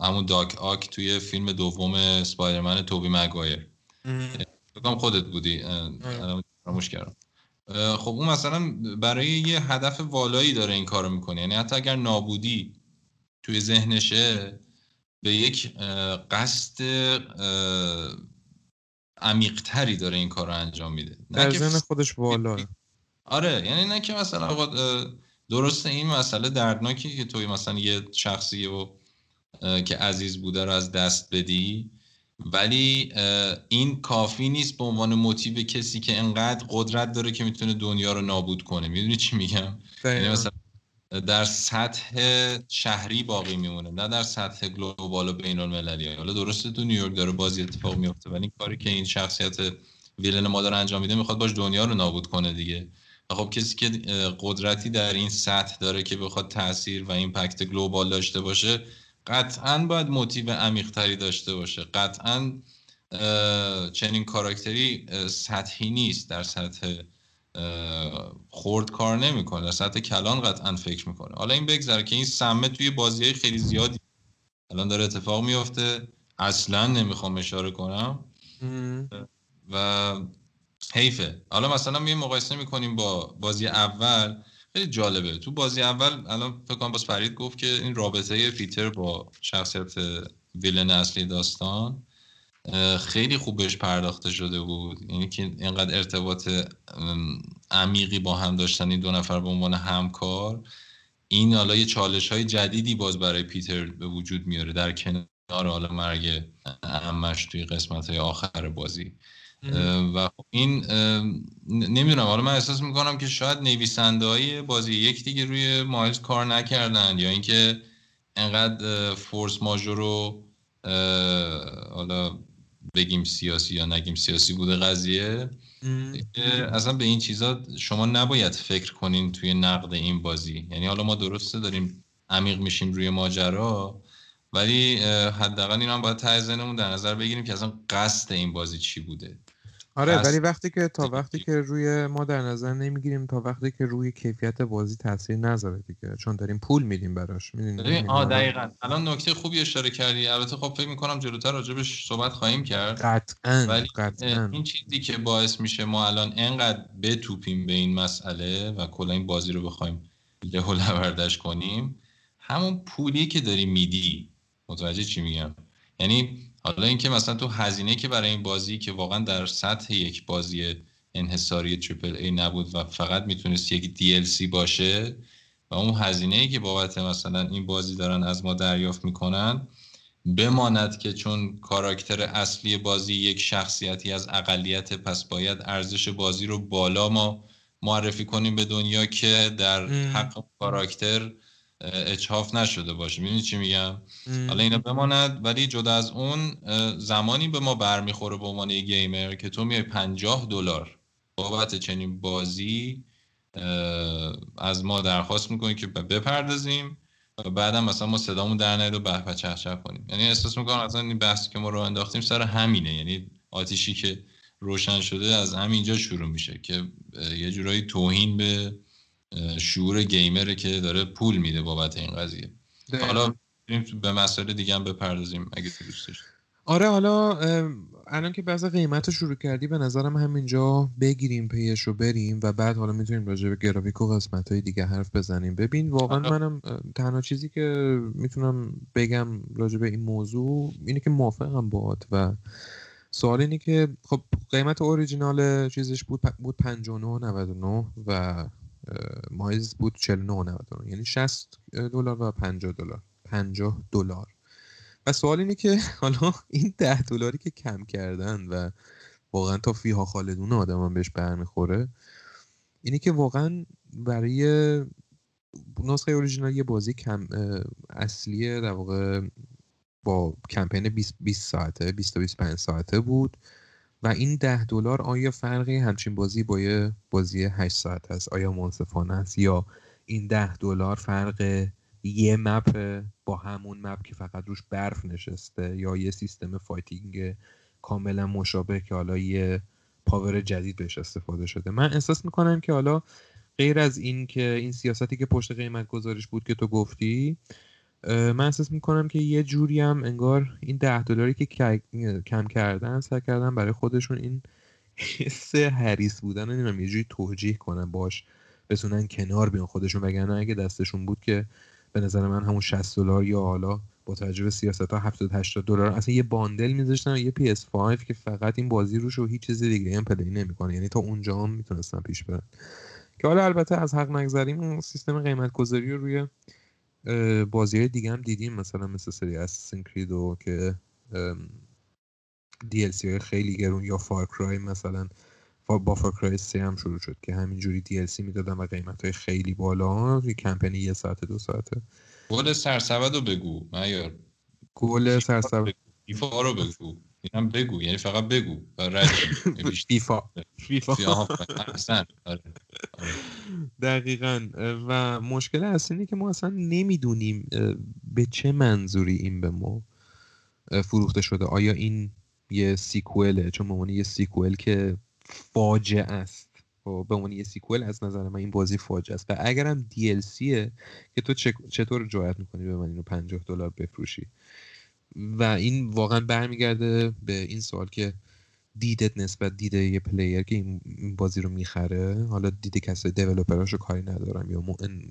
همون داک آک توی فیلم دوم سپایدرمن توبی مگایر فکر خودت بودی فراموش کردم. خب اون مثلا برای یه هدف والایی داره این کارو می‌کنه. یعنی حتی اگر نابودی توی ذهنشه به یک قصد عمیقتری داره این کار رو انجام میده. در ذهن خودش بالا. آره یعنی نه که مثلا درسته این مسئله دردناکی که توی مثلا یه شخصی و که عزیز بوده رو از دست بدی ولی این کافی نیست به عنوان motive کسی که انقدر قدرت داره که می‌تونه دنیا رو نابود کنه. می‌دونی چی میگم؟ یعنی مثلا در سطح شهری باقی میمونه نه در سطح global و بین المللی حالا درسته تو نیویورک داره بازی اتفاق میفته ولی کاری که این شخصیت villain ما داره انجام میده می‌خواد باش دنیا رو نابود کنه دیگه. خب کسی که قدرتی در این سطح داره که بخواد تاثیر و impact global داشته باشه قطعا باید موتیو عمیقتری داشته باشه. قطعا چنین کاراکتری سطحی نیست در سطح خورد کار نمی‌کنه. در سطح کلان قطعا فکر می‌کنه. حالا این بگذره که این سمه توی بازی خیلی زیادی الان داره اتفاق میفته اصلا نمی‌خوام اشاره کنم. و حیفه. حالا مثلا می مقایسه می‌کنیم با بازی اول. خیلی جالبه. تو بازی اول الان فکر کنم باز فرید گفت که این رابطه پیتر با شخصیت ویلن اصلی داستان خیلی خوب بهش پرداخته شده بود. یعنی که اینقدر ارتباط عمیقی با هم داشتن این دو نفر به عنوان همکار. این حالا یه چالش های جدیدی باز برای پیتر به وجود میاره در کنار حالا مرگ امش توی قسمت های آخر بازی. و خب این نمی‌دونم حالا من احساس می‌کنم که شاید نویسنده های بازی یک دیگه روی مایلز کار نکردن یا اینکه انقدر فورس ماژور رو حالا بگیم سیاسی یا نگیم سیاسی بوده قضیه اصلا به این چیزا شما نباید فکر کنین توی نقد این بازی. یعنی حالا ما درسته داریم عمیق میشیم روی ماجرا ولی حداقل این هم باید ته در نظر بگیریم که اصلا قصد این بازی چی بوده. آره ولی وقتی که تا وقتی که روی ما در نظر نمی‌گیریم تا وقتی که روی کیفیت بازی تاثیر نذاره دیگه. چون داریم پول میدیم براش می‌دونی؟ آ دقیقاً. الان نکته خوبی اشاره کردی. البته خب فکر می‌کنم جلوتر راجبش صحبت خواهیم کرد. قطعا ولی قطعا. این چیزی که باعث میشه ما الان انقدر بتوپیم به این مسئله و کلا این بازی رو بخوایم له و کنیم همون پولی که داری میدی. متوجه چی میگم؟ یعنی حالا اینکه مثلا تو هزینه که برای این بازی که واقعا در سطح یک بازی انحصاری تریپل ای نبود و فقط می‌تونست یک DLC باشه و اون هزینه ای که بابت مثلا این بازی دارن از ما دریافت می‌کنن بماند که چون کاراکتر اصلی بازی یک شخصیتی از اقلیت پس باید ارزش بازی رو بالا ما معرفی کنیم به دنیا که در حق کاراکتر اچاف نشده باشه می‌دونی چی میگم؟ حالا اینا بماند ولی جدا از اون زمانی به ما برمیخوره به عنوان گیمر که تو میای 50 دلار بابت چنین بازی از ما درخواست می‌کنی که بپردازیم و بعدم مثلا ما صدامون در نیاد و به چهچه کنیم. یعنی احساس می‌کنم اصلا این بحثی که ما رو انداختیم سر همینه. یعنی آتیشی که روشن شده از همینجا شروع میشه که یه جورایی توهین به شعور گیمره که داره پول میده بابت این قضیه. حالا به مسئله دیگه هم بپردازیم اگه دوست داشت آره حالا الان که بعض قیمت رو شروع کردی به نظرم همینجا بگیریم پیش رو بریم و بعد حالا می‌تونیم راجع به گرافیک و قسمت های دیگه حرف بزنیم. ببین واقعا منم تنها چیزی که می‌تونم بگم راجع به این موضوع اینه که موافقم باد و سوال اینه که خب قیمت اوریجینال چیزش بود بود 59 و مایز بود 49 یعنی 60 دلار و 50 دلار. 50 دلار. و سوال اینه که حالا این 10 دلاری که کم کردن و واقعا تا فیها خالدون آدم هم بهش برمیخوره اینه که واقعا برای نسخه اوریجینال یه بازی کم اصلی در واقع با کمپین 20, 20 ساعته 20 تا 25 ساعته بود. و این 10 دلار آیا فرقی همچین بازی با یه بازی 8 ساعت است؟ آیا منصفانه است؟ یا این 10 دلار فرق یه map با همون map که فقط روش برف نشسته یا یه سیستم fighting کاملا مشابه که حالا یه power جدید بهش اضافه شده؟ من احساس می‌کنم که حالا غیر از این که این سیاستی که پشت قیمت گذارش بود که تو گفتی من احساس می‌کنم که یه جوری هم انگار این ده دلاری که کم کردن سعی کردن برای خودشون این حس حریص بودن رو نمی‌دونم یه جوری توجیه کنن باش بتونن کنار بیان خودشون. وگرنه اگه دستشون بود که به نظر من همون 60 دلار یا حالا با توجه به سیاست ها 70 80 دلار اصلا یه باندل میذاشتن یه PS5 که فقط این بازی روش و هیچ چیز دیگه هم پلی نمی‌کنه. یعنی تا اونجا هم می‌تونستن پیش برن. که حالا البته از حق نگذریم اون سیستم قیمت گذاری رو روی بازی های دیگه هم دیدیم مثلا مثل سری Assassin's Creed و که DLC های خیلی گرون یا Far Cry مثلا. با Far Cry 3 هم شروع شد که همینجوری DLC می‌دادن و قیمت های خیلی بالا. یه کمپینی یه ساعت دو ساعته. گل سرسبد رو بگو معیار. گل سرسبد. فیفا رو بگو. اینم بگو یعنی فقط بگو. فیفا. فیفا. دقیقا و مشکل اصلی اینه که ما اصلا نمی‌دونیم به چه منظوری این به ما فروخته شده. آیا این یه سیکوله چون به یه سیکوئل که فاجعه است. خب، به عنوان یه سیکوئل از نظر من این بازی فاجعه است. و اگرم دیلسیه که تو چطور جایت می‌کنی به من اینو 50 دلار بفروشی؟ و این واقعا برمیگرده به این سوال که دیدت نسبت دیده یه player که این بازی رو می‌خره حالا دیده کسای developer اشو کاری ندارم یا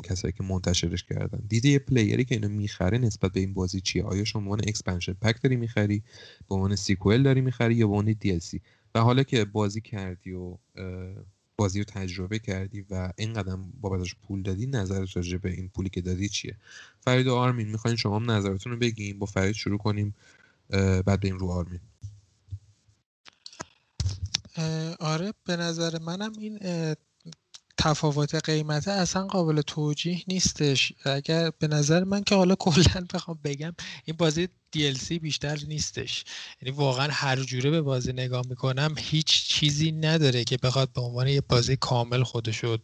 کسایی که منتشرش کردن. دیده یه player ی که اینو می‌خره نسبت به این بازی چیه؟ آیا شما عنوان expansion pack داری می‌خری؟ به عنوان sequel داری می‌خری یا به عنوان DLC و حالا که بازی کردی و بازی رو تجربه کردی و این قدر بابتش پول دادی نظرت راجع به این پولی که دادی چیه؟ فرید و آرمین می‌خواین شما هم نظرتون رو بگیم با فرید شروع کنیم بعد بریم رو آرمین. آره به نظر منم این تفاوت قیمته اصلا قابل توجیه نیستش. اگر به نظر من که حالا کلا بخوام بگم این بازی DLC بیشتر نیستش. یعنی واقعا هر جوره به بازی نگاه می‌کنم هیچ چیزی نداره که بخواد به عنوان یه بازی کامل خودشو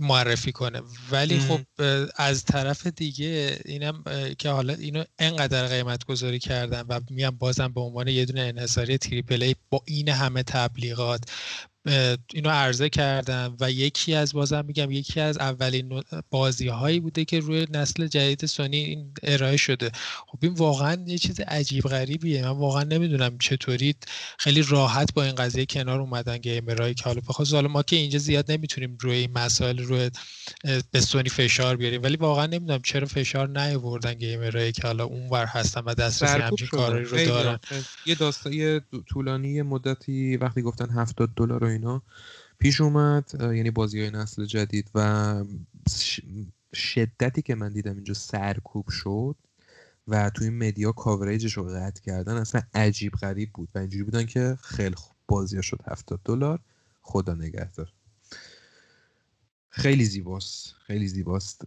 معرفی کنه. ولی خب از طرف دیگه اینم که حالا اینو انقدر قیمت گذاری کردن و میام بازم به عنوان یه دونه انحصاری تریپل ای با این همه تبلیغات اینو عرضه کردم و یکی از بازم میگم یکی از اولین بازی هایی بوده که روی نسل جدید سونی این ارائه شده. خب این واقعا یه چیز عجیب غریبیه. من واقعا نمی‌دونم چطوری خیلی راحت با این قضیه کنار اومدن گیمرهایی که حالا بخواد. حالا ما که اینجا زیاد نمی‌تونیم روی این مسائل روی به سونی فشار بیاریم ولی واقعا نمی‌دونم چرا فشار نیاوردن gamer هایی که حالا اونور هستن و دسترسی همچین کارایی رو دارن. یه داستان طولانی مدتی وقتی گفتن 70 دلار اینا پیش اومد یعنی بازی های نسل جدید و شدتی که من دیدم اینجا سرکوب شد. و توی media coverage ش رو قطع کردن اصلا عجیب غریب بود و اینجوری بودن که خیلی خوب بازی شد. 70 دلار خدا نگهدار. خیلی زیباست خیلی زیباست.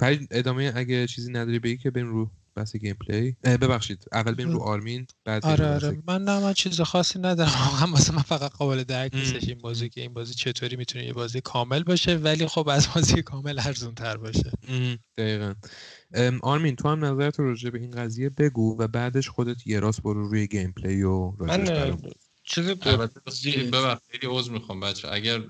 فرید ادامه اگه چیزی نداری بگی که بریم رو بحث gameplay ببخشید اول بریم رو آرمین بعد آره آره. من نه من چیز خاصی ندارم. واقعا واسه من فقط قابل درک نیستش این بازی که این بازی چطوری می‌تونه یه بازی کامل باشه ولی خب از بازی کامل ارزون تر باشه دقیقا. آرمین تو هم نظرت راجع به این قضیه بگو و بعدش خودت یه راست برو روی gameplay و من چیز؟ خیلی عذر می‌خوام بچه. اگر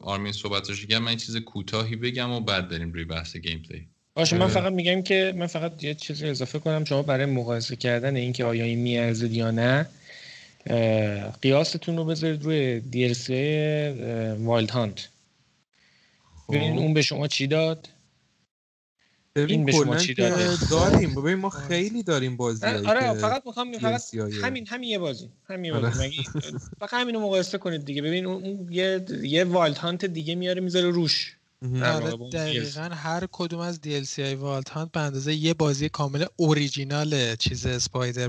آرمین صحبتش کرد من چیز کوتاهی بگم و بعد بریم روی بحث gameplay. باشه من فقط میگم که من فقط یه چیزی اضافه کنم. شما برای مقایسه کردن اینکه آیا این میارزه یا نه قیاستون رو بذارید روی DLC Wild Hunt. ببینید اون به شما چی داد؟ این به شما چی داده داریم. ببین ما خیلی داریم بازی آره فقط می‌خوام فقط همین همین یه بازی. همین یه بازی. آره. فقط همین رو مقایسه کنید دیگه. ببین اون یه یه Wild Hunt دیگه میاره می‌ذاره روش. آره دقیقا هر کدوم از DLC های Wild Hunt به اندازه یه بازی کامل اوریجینال چیز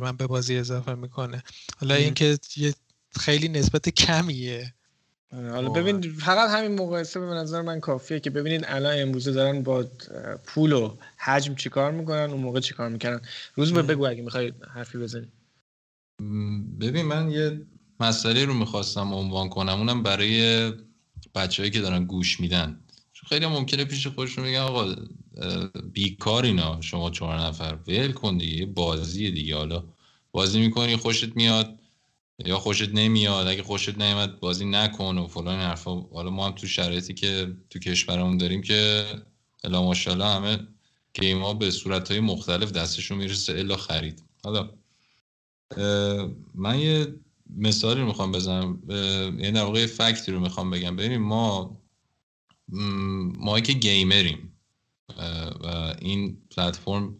من به بازی اضافه می‌کنه. حالا اینکه یه خیلی نسبت کمیه. آره، حالا ببین فقط همین مقایسه به نظر من کافیه که ببینید الان امروزه دارن با پول و حجم چیکار می‌کنن اون موقع چیکار می‌کنن روز به بگو اگه می‌خوای حرفی بزنی. ببین من یه مسئله رو می‌خواستم عنوان کنم اونم برای بچههایی که دارن گوش میدن. چون خیلی ممکنه پیش خودشون میگن آقا بیکار اینا شما چهار نفر ول کن دیگه بازی دیگه. حالا بازی می‌کنی خوشت میاد. یا خوشت نمیاد اگه خوشت نمیاد بازی نکن و فلان حرفا. حالا ما هم تو شرایطی که تو کشورمون داریم که الا ماشاءالله همه گیم ها به صورت های مختلف دستشون می‌رسه الا خرید. حالا من یه مثالی رو می‌خوام بزنم. یه در واقع فکتی رو می‌خوام بگم. ببینیم ما ما که گیمریم و این پلتفرم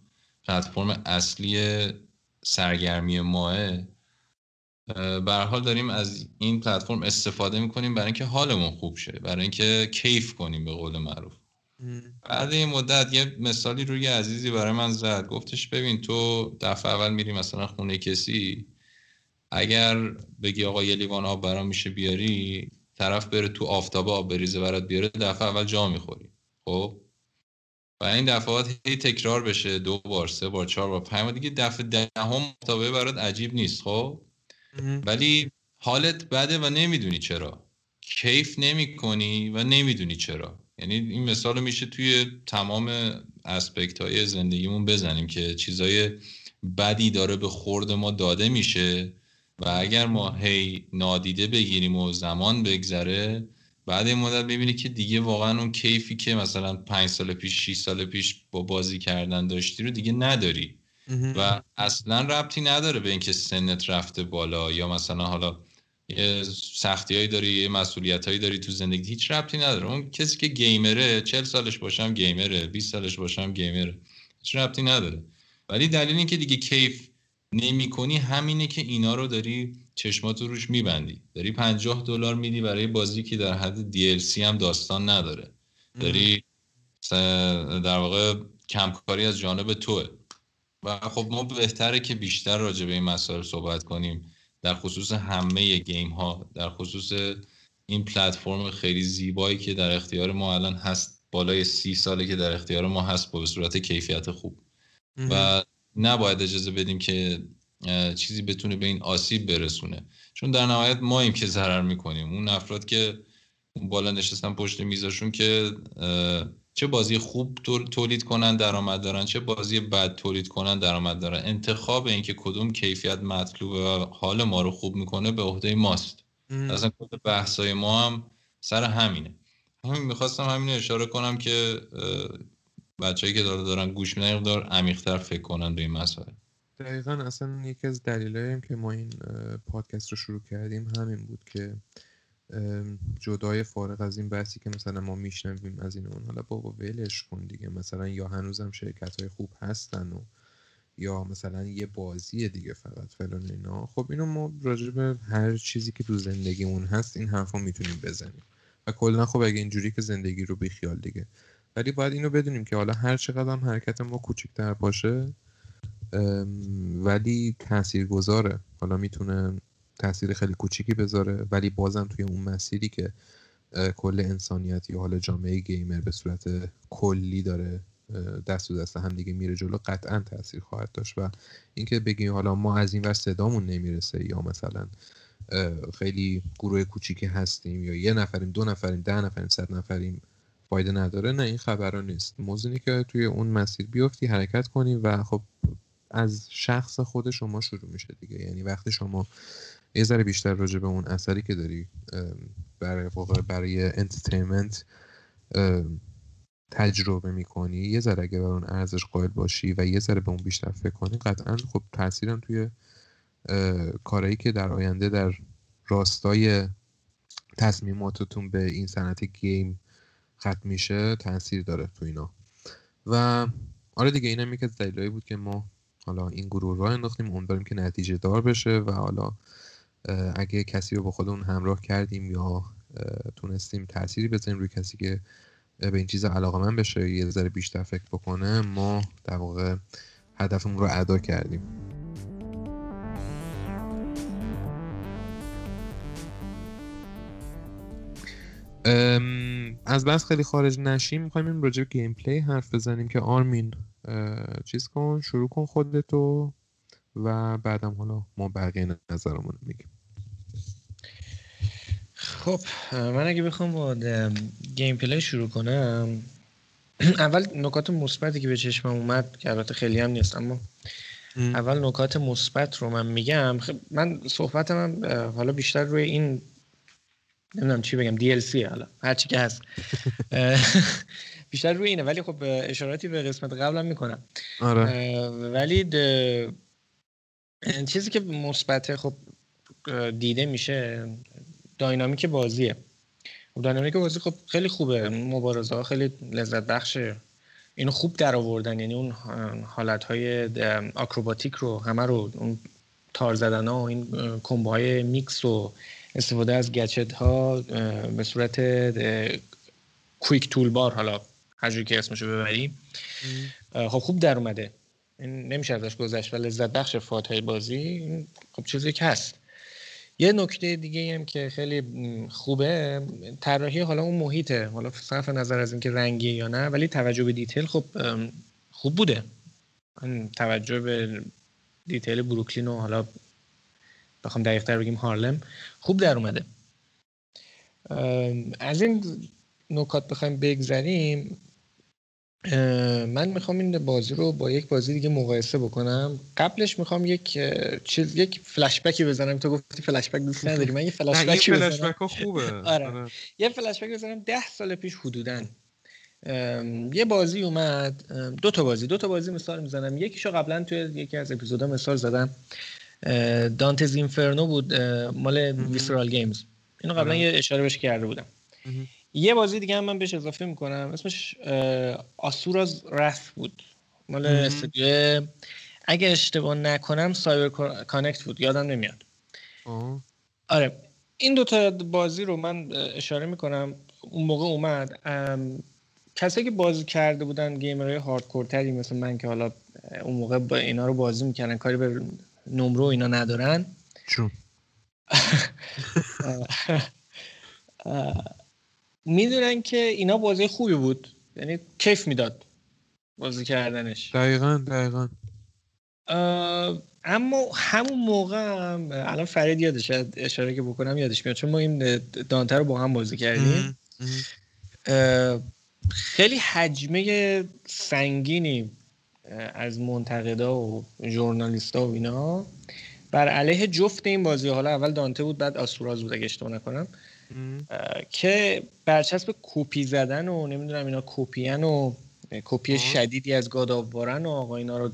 پلتفرم اصلی سرگرمی ماه به حال داریم از این پلتفرم استفاده می‌کنیم برای اینکه حالمون خوب شه برای اینکه کیف کنیم به قول معروف. بعد این مدت یه مثالی روی عزیزی برای من زد گفتش ببین تو دفعه اول میری مثلا خونه کسی اگر بگی آقا یه لیوان آب برام میشه بیاری طرف بره تو آفتابه آب بریزه برات بیاره دفعه اول جا می‌خوری. خب؟ و این دفعات هی تکرار بشه دو بار سه بار چهار بار پنج بار دیگه دفعه دهم آفتابه برات عجیب نیست. خب؟ ولی حالت بده و نمی‌دونی چرا. کیف نمی کنی و نمی‌دونی چرا. یعنی این مثال میشه توی تمام اسپکت های زندگیمون بزنیم که چیزای بدی داره به خورد ما داده میشه و اگر ما هی نادیده بگیریم و زمان بگذره بعد این مدت ببینی که دیگه واقعا اون کیفی که مثلا پنج سال پیش 6 سال پیش با بازی کردن داشتی رو دیگه نداری. و اصلا ربطی نداره به اینکه سنت رفته بالا یا مثلا حالا یه سختی هایی داری یه مسئولیت هایی داری تو زندگی هیچ ربطی نداره. اون کسی که گیمره چل سالش باشم گیمره 20 سالش باشم گیمره. هیچ ربطی نداره. ولی دلیل اینکه دیگه کیف نمی کنی همینه که اینا رو داری چشمات روش میبندی. داری 50 دلار میدی برای بازی که در حد DLC هم داستان نداره. داری در واقع کمکاری از جانب توه. و خب ما بهتره که بیشتر راجع به این مسائل صحبت کنیم. در خصوص همه گیم ها در خصوص این پلتفرم خیلی زیبایی که در اختیار ما الان هست بالای سی ساله که در اختیار ما هست با به صورت کیفیت خوب. و نباید اجازه بدیم که چیزی بتونه به این آسیب برسونه. چون در نهایت ماییم که ضرر می‌کنیم. اون افراد که اون بالا نشستن پشت میزشون که چه بازی خوب تولید کنن درآمد دارن چه بازی بد تولید کنن درآمد دارن. انتخاب اینکه کدوم کیفیت مطلوبه و حال ما رو خوب می‌کنه به عهده ماست. اصلا کل بحثای ما هم سر همینه. همین می‌خواستم همین اشاره کنم که بچه‌ای که دارن گوش میدن دار عمیق‌تر فکر کنن به این مسائل دقیقا اصلا یکی از دلایلی که ما این پادکست رو شروع کردیم همین بود که جدای فارغ از این بحثی که مثلا ما میشنویم از این اون حالا بابا ولش کن دیگه. مثلا یا هنوزم شرکت های خوب هستن و یا مثلا یه بازی دیگه فقط فلان اینا. خب اینو ما راجع به هر چیزی که تو زندگیمون هست این حرفا می‌تونیم بزنیم. و کلا خب اگه اینجوری که زندگی رو بیخیال دیگه. ولی باید اینو بدونیم که حالا هر چقدر هم حرکت ما کوچیکتر باشه ولی تأثیر گذاره حالا می‌تونه تاثیر خیلی کوچیکی بذاره ولی بازم توی اون مسیری که کل انسانیت یا حالا جامعه گیمر به صورت کلی داره دست و دست هم دیگه میره جلو قطعا تاثیر خواهد داشت. و اینکه بگیم حالا ما از این ور صدامون نمی‌رسه یا مثلا خیلی گروه کوچیکی هستیم یا یه نفریم دو نفریم ده نفریم صد نفریم فایده نداره نه این خبرها نیست. موضوعی که توی اون مسیر بیفتی حرکت کنیم و خب از شخص خود شما شروع میشه دیگه. یعنی وقتی شما یه ذره بیشتر راجع به اون اثری که داری برای برای انترتینمنت تجربه می‌کنی یه ذره اگه بر اون ارزش قائل باشی و یه ذره به اون بیشتر فکر کنی قطعا خب تاثیرم توی کارهایی که در آینده در راستای تصمیماتتون به این صنعت گیم ختم میشه تاثیر داره تو اینا. و آره دیگه اینم یکی از دلایلی بود که ما حالا این گروه راه انداختیم امیدواریم که نتیجه دار بشه و حالا اگه کسی رو با خودمون همراه کردیم یا تونستیم تأثیری بزنیم روی کسی که به این چیز علاقه من بشه یه ذره بیشتر فکر بکنه ما در واقع هدفمون رو ادا کردیم. از بس خیلی خارج نشیم می‌خوایم این راجع gameplay حرف بزنیم که آرمین چیز کن شروع کن خودتو و بعدم حالا ما بقیه نظرمون میگیم. خب من اگه بخوام با gameplay شروع کنم اول نکات مثبتی که به چشمم اومد که البته خیلی هم نیست اما اول نکات مثبت رو من میگم. خب من صحبتم حالا بیشتر روی این نمی‌دونم چی بگم DLC حالا هر چی که هست. بیشتر روی اینه ولی خب اشاراتی به قسمت قبلم می‌کنم. آره. ولی چیزی که مثبت خب دیده میشه داینامیک بازیه. خب داینامیک بازی خب خیلی خوبه. مبارزه ها خیلی لذت بخشه. اینو خوب در آوردن. یعنی اون حالت های آکروباتیک رو همه رو اون تار زدن ها و این کمبای میکس و استفاده از گچت ها به صورت کویک تول بار حالا هر که اسمشو ببریم خب خوب در اومده. این نمیشه ازش گذشت و لذت بخش فاتحه بازی. خب چیزی که هست. یه نکته دیگه هم که خیلی خوبه طراحی حالا اون محیطه. حالا صرف نظر از اینکه رنگی یا نه ولی توجه به دیتیل خب خوب بوده. توجه به دیتیل بروکلین و حالا بخوام دقیق تر بگیم هارلم خوب در اومده. از این نکات بخوایم بگذریم. من می‌خوام این بازی رو با یک بازی دیگه مقایسه بکنم. قبلش می‌خوام یک چیز یک فلش بکی بزنم. تو گفتی فلش بک دوست نداری. من یه فلش بک بزنم. خوبه. آره. آره. یه فلش بک بزنم. ده سال پیش حدودن یه بازی اومد. دو تا بازی. دو تا بازی مثال می‌زنم. یکیشو قبلا توی یکی از اپیزودا مثال زدم. دانتز اینفرنو بود. مال ویسرال گیمز. اینو قبلا یه اشاره بهش کرده بودم. یه بازی دیگه هم من بهش اضافه می‌کنم. اسمش آسوراز رث بود. مال استودیو اگه اشتباه نکنم سایبر کانکت بود. یادم نمیاد. آره. این دوتا بازی رو من اشاره می‌کنم. اون موقع اومد. کسایی که بازی کرده بودن گیمرهای هاردکورتری مثل من که حالا اون موقع با اینا رو بازی می‌کردن کاری به نمره اینا ندارن. چون. می‌دونن که اینا بازی خوبی بود. یعنی کیف می‌داد بازی کردنش. دقیقا دقیقا. اما همون موقع هم الان فرید یادش اشاره که بکنم یادش میاد. چون ما این دانتر رو با هم بازی کردیم. خیلی حجمه سنگینی از منتقدا و ژورنالیستا و اینا. بر علیه جفت این بازی. حالا اول دانته بود بعد آسوراز بود اگه اشتباه نکنم. که برچسب کپی زدن و نمی‌دونم اینا کپیان و کپی شدیدی از گاداوارن و آقا اینا رو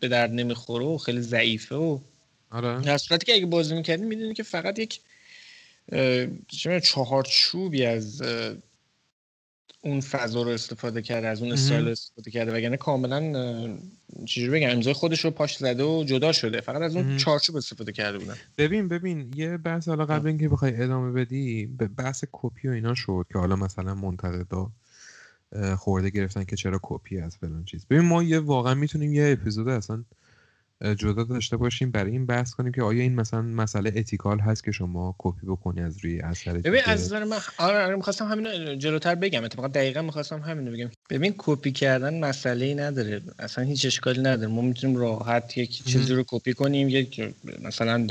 به درد نمی‌خوره و خیلی ضعیفه و آره. در صورتی که اگه بازی می‌کردین می‌دونی که فقط یک چهارچوبی از اون فضا رو استفاده کرده از اون استایل استفاده کرده وگرنه کاملا چجوری بگم امضای خودش رو پاش زده و جدا شده. فقط از اون چارچوب استفاده کرده بودن. ببین ببین یه بحث حالا قبل اینکه بخوای ادامه بدی به بحث کپی و اینا شد که حالا مثلا منتقدا خورده گرفتن که چرا کپی از فلان چیز. ببین ما یه واقعا می‌تونیم یه اپیزود اصلا جدا داشته باشیم. برای این بحث کنیم که آیا این مثلا مسئله ethical هست که شما کپی بکنی از روی اثر ببین از نظر من آره, آره می‌خواستم همین جلوتر بگم. اتفاقا دقیقا می‌خواستم همین بگم. ببین کپی کردن مسئله ای نداره. اصلا هیچ اشکالی نداره. ما می‌تونیم راحت یک چیزی رو کپی کنیم یک مثلا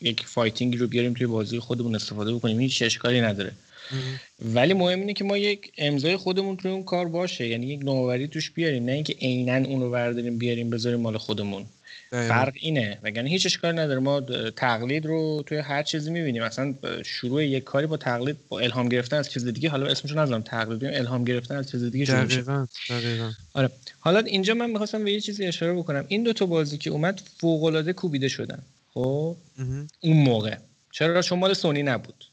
یک fighting رو بیاریم توی بازی خودمون استفاده بکنیم. هیچ اشکالی نداره. ولی مهم اینه که ما یک امضای خودمون توی اون کار باشه. یعنی یک نوآوری توش بیاریم. نه اینکه عینا اون رو برداریم بیاریم بذاریم مال خودمون. فرق اینه. وگرنه هیچ اشکال نداره. ما تقلید رو توی هر چیزی می‌بینیم. مثلا شروع یک کاری با تقلید با الهام گرفتن از چیز دیگه حالا اسمش نذارم تقلید الهام گرفتن از چیز دیگه شروع دقیقاً دقیقاً. آره. حالا اینجا من می‌خواستم به یه چیزی اشاره بکنم. این دو تا بازی که اومد فوق العاده کوبیده شدن. خب؟ اون موقع. چرا؟ چون مال سونی نبود.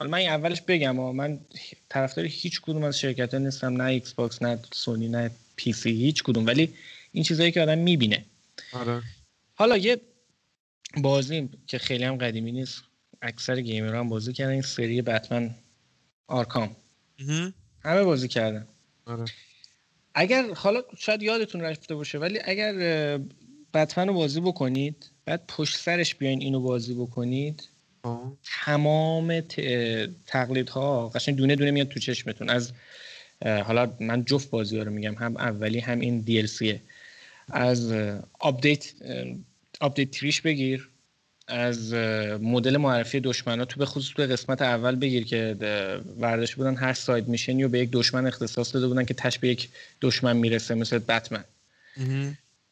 حالا من اولش بگم و من طرفدار هیچ کدوم از شرکت ها نیستم نه ایکس باکس نه سونی نه PC هیچ کدوم. ولی این چیزایی که آدم می‌بینه. آره. حالا یه بازی که خیلی هم قدیمی نیست اکثر gamer هم بازی کردن این سری بتمن آرکام. همه بازی کردن. آره. اگر حالا شاید یادتون رفته باشه ولی اگر بتمن رو بازی بکنید بعد پشت سرش بیاین اینو بازی بکنید تمام تقلیدها قشنگ دونه دونه میاد تو چشمتون. از حالا من جفت بازی رو میگم هم اولی هم این DLC از update update تریش بگیر. از مدل معرفی دشمن تو به خصوص تو قسمت اول بگیر که ورداش بودن هر ساید میشنی و به یک دشمن اختصاص داده بودن که تش به یک دشمن می‌رسه مثل بتمن.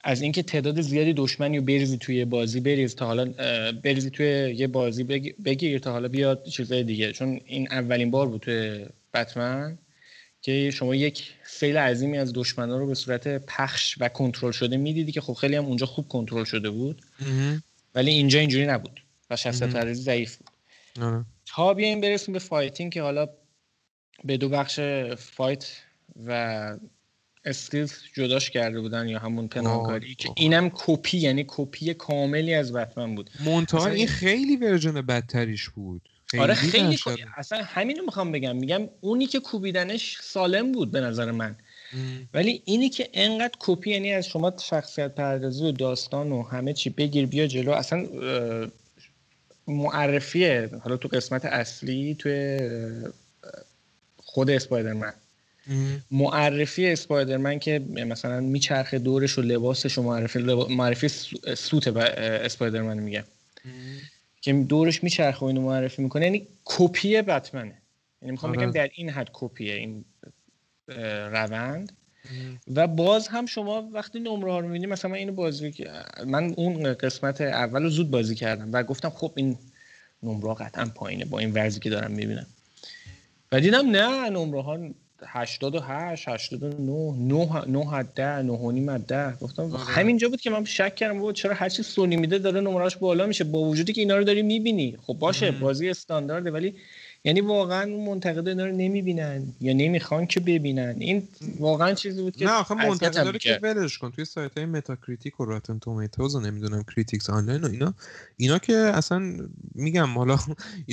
از اینکه تعداد زیادی دشمنی رو بریزی توی بازی بریز تا حالا بریزی توی یه بازی بگیر تا حالا بیاد چیزای دیگه. چون این اولین بار بود توی بتمن که شما یک سیل عظیمی از دشمنا رو به صورت پخش و کنترل شده می‌دیدی که خب خیلی هم اونجا خوب کنترل شده بود. ولی اینجا اینجوری نبود و شخصیت پردازی ضعیف بود. آره. تا بیایم برسیم به fighting که حالا به دو بخش fight و skills جداش کرده بودن یا همون پنهان‌کاری که اینم کپی یعنی کپی کاملی از بتمن بود. منتها این خیلی version بدتریش بود. خیلی آره خیلی اصلا همینو می‌خوام بگم. میگم اونی که کوبیدنش سالم بود به نظر من. ولی اینی که انقدر کپی یعنی از شما شخصیت پردازی و داستان و همه چی بگیر بیا جلو اصلا معرفیه. حالا تو قسمت اصلی توی خود اسپایدرمن. معرفی اسپایدرمن که مثلا میچرخه دورش و لباسش و معرفی معرفی سوت اسپایدرمن میگه. که دورش میچرخه و اینو معرفی می‌کنه. یعنی کپی بتمنه. یعنی می‌خوام بگم آره. در این حد کپیه این روند. و باز هم شما وقتی نمره ها رو می‌بینید مثلا من اینو بازی من اون قسمت اول رو زود بازی کردم و گفتم خب این نمره قطعا پایینه با این ورزی که دارم می‌بینم. و دیدم نه نمره ها 88 89 9 9 10 9 و نیم 10 گفتم آره. همینجا بود که من شک کردم بود چرا هر چی سونی میده داره نمرهش بالا میشه. با وجودی که اینا رو داری می‌بینی. خب باشه بازی استاندارده ولی یعنی واقعا اون منتقدا اینا رو نمی‌بینن یا نمی‌خوان که ببینن. این واقعا چیزی بود که نه آخه منتقدا رو که ولش کن. توی سایت های متاکریتیک و راتن تومیتوز و نمی‌دونم کریتیکس آنلاین و اینا اینا که اصلا میگم حالا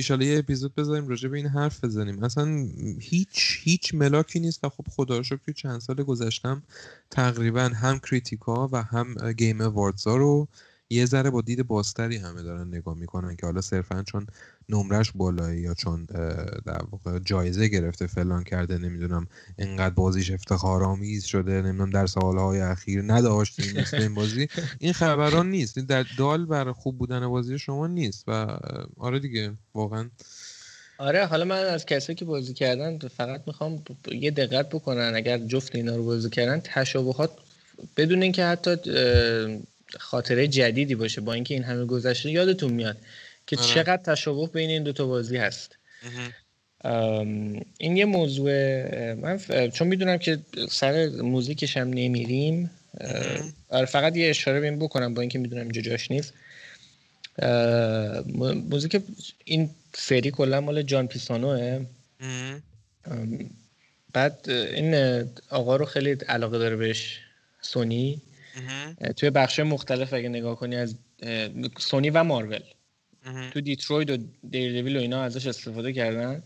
الان یه اپیزود بذاریم راجع به این حرف بزنیم. اصلا هیچ هیچ ملاکی نیست و خب خدا رو شکر چند سال گذشتم تقریبا هم critic ا و هم Game Awards ا رو یه ذره با دید بازتری همه دارن نگاه می‌کنن که حالا صرفا چون نمرش بالایی یا چون در واقع جایزه گرفته فلان کرده نمی‌دونم انقدر بازیش افتخارآمیز شده نمی‌دونم در سالهای اخیر نداشتیم مثل این بازی این خبران نیست در دال بر خوب بودن بازی شما نیست و آره دیگه واقعا. آره حالا من از کسایی که بازی کردن فقط می‌خوام یه دقت بکنن اگر جفت اینا رو بازی کردن تشابهات بدون اینکه حتی خاطره جدیدی باشه با اینکه این همه گذشته یادتون میاد. که آره. چقدر تشابه بین این دوتا بازی هست. این یه موضوع من چون می‌دونم که سر موزیکش هم نمیریم آره فقط یه اشاره بیم بکنم با اینکه می‌دونم اینجا جاش نیست. موزیک این سری کلا مال جان پیسانوه. بعد این آقا رو خیلی علاقه داره بهش سونی. توی بخش مختلف اگه نگاه کنی از سونی و مارول. تو دیتروید و دیردویل و اینا ازش استفاده کردن.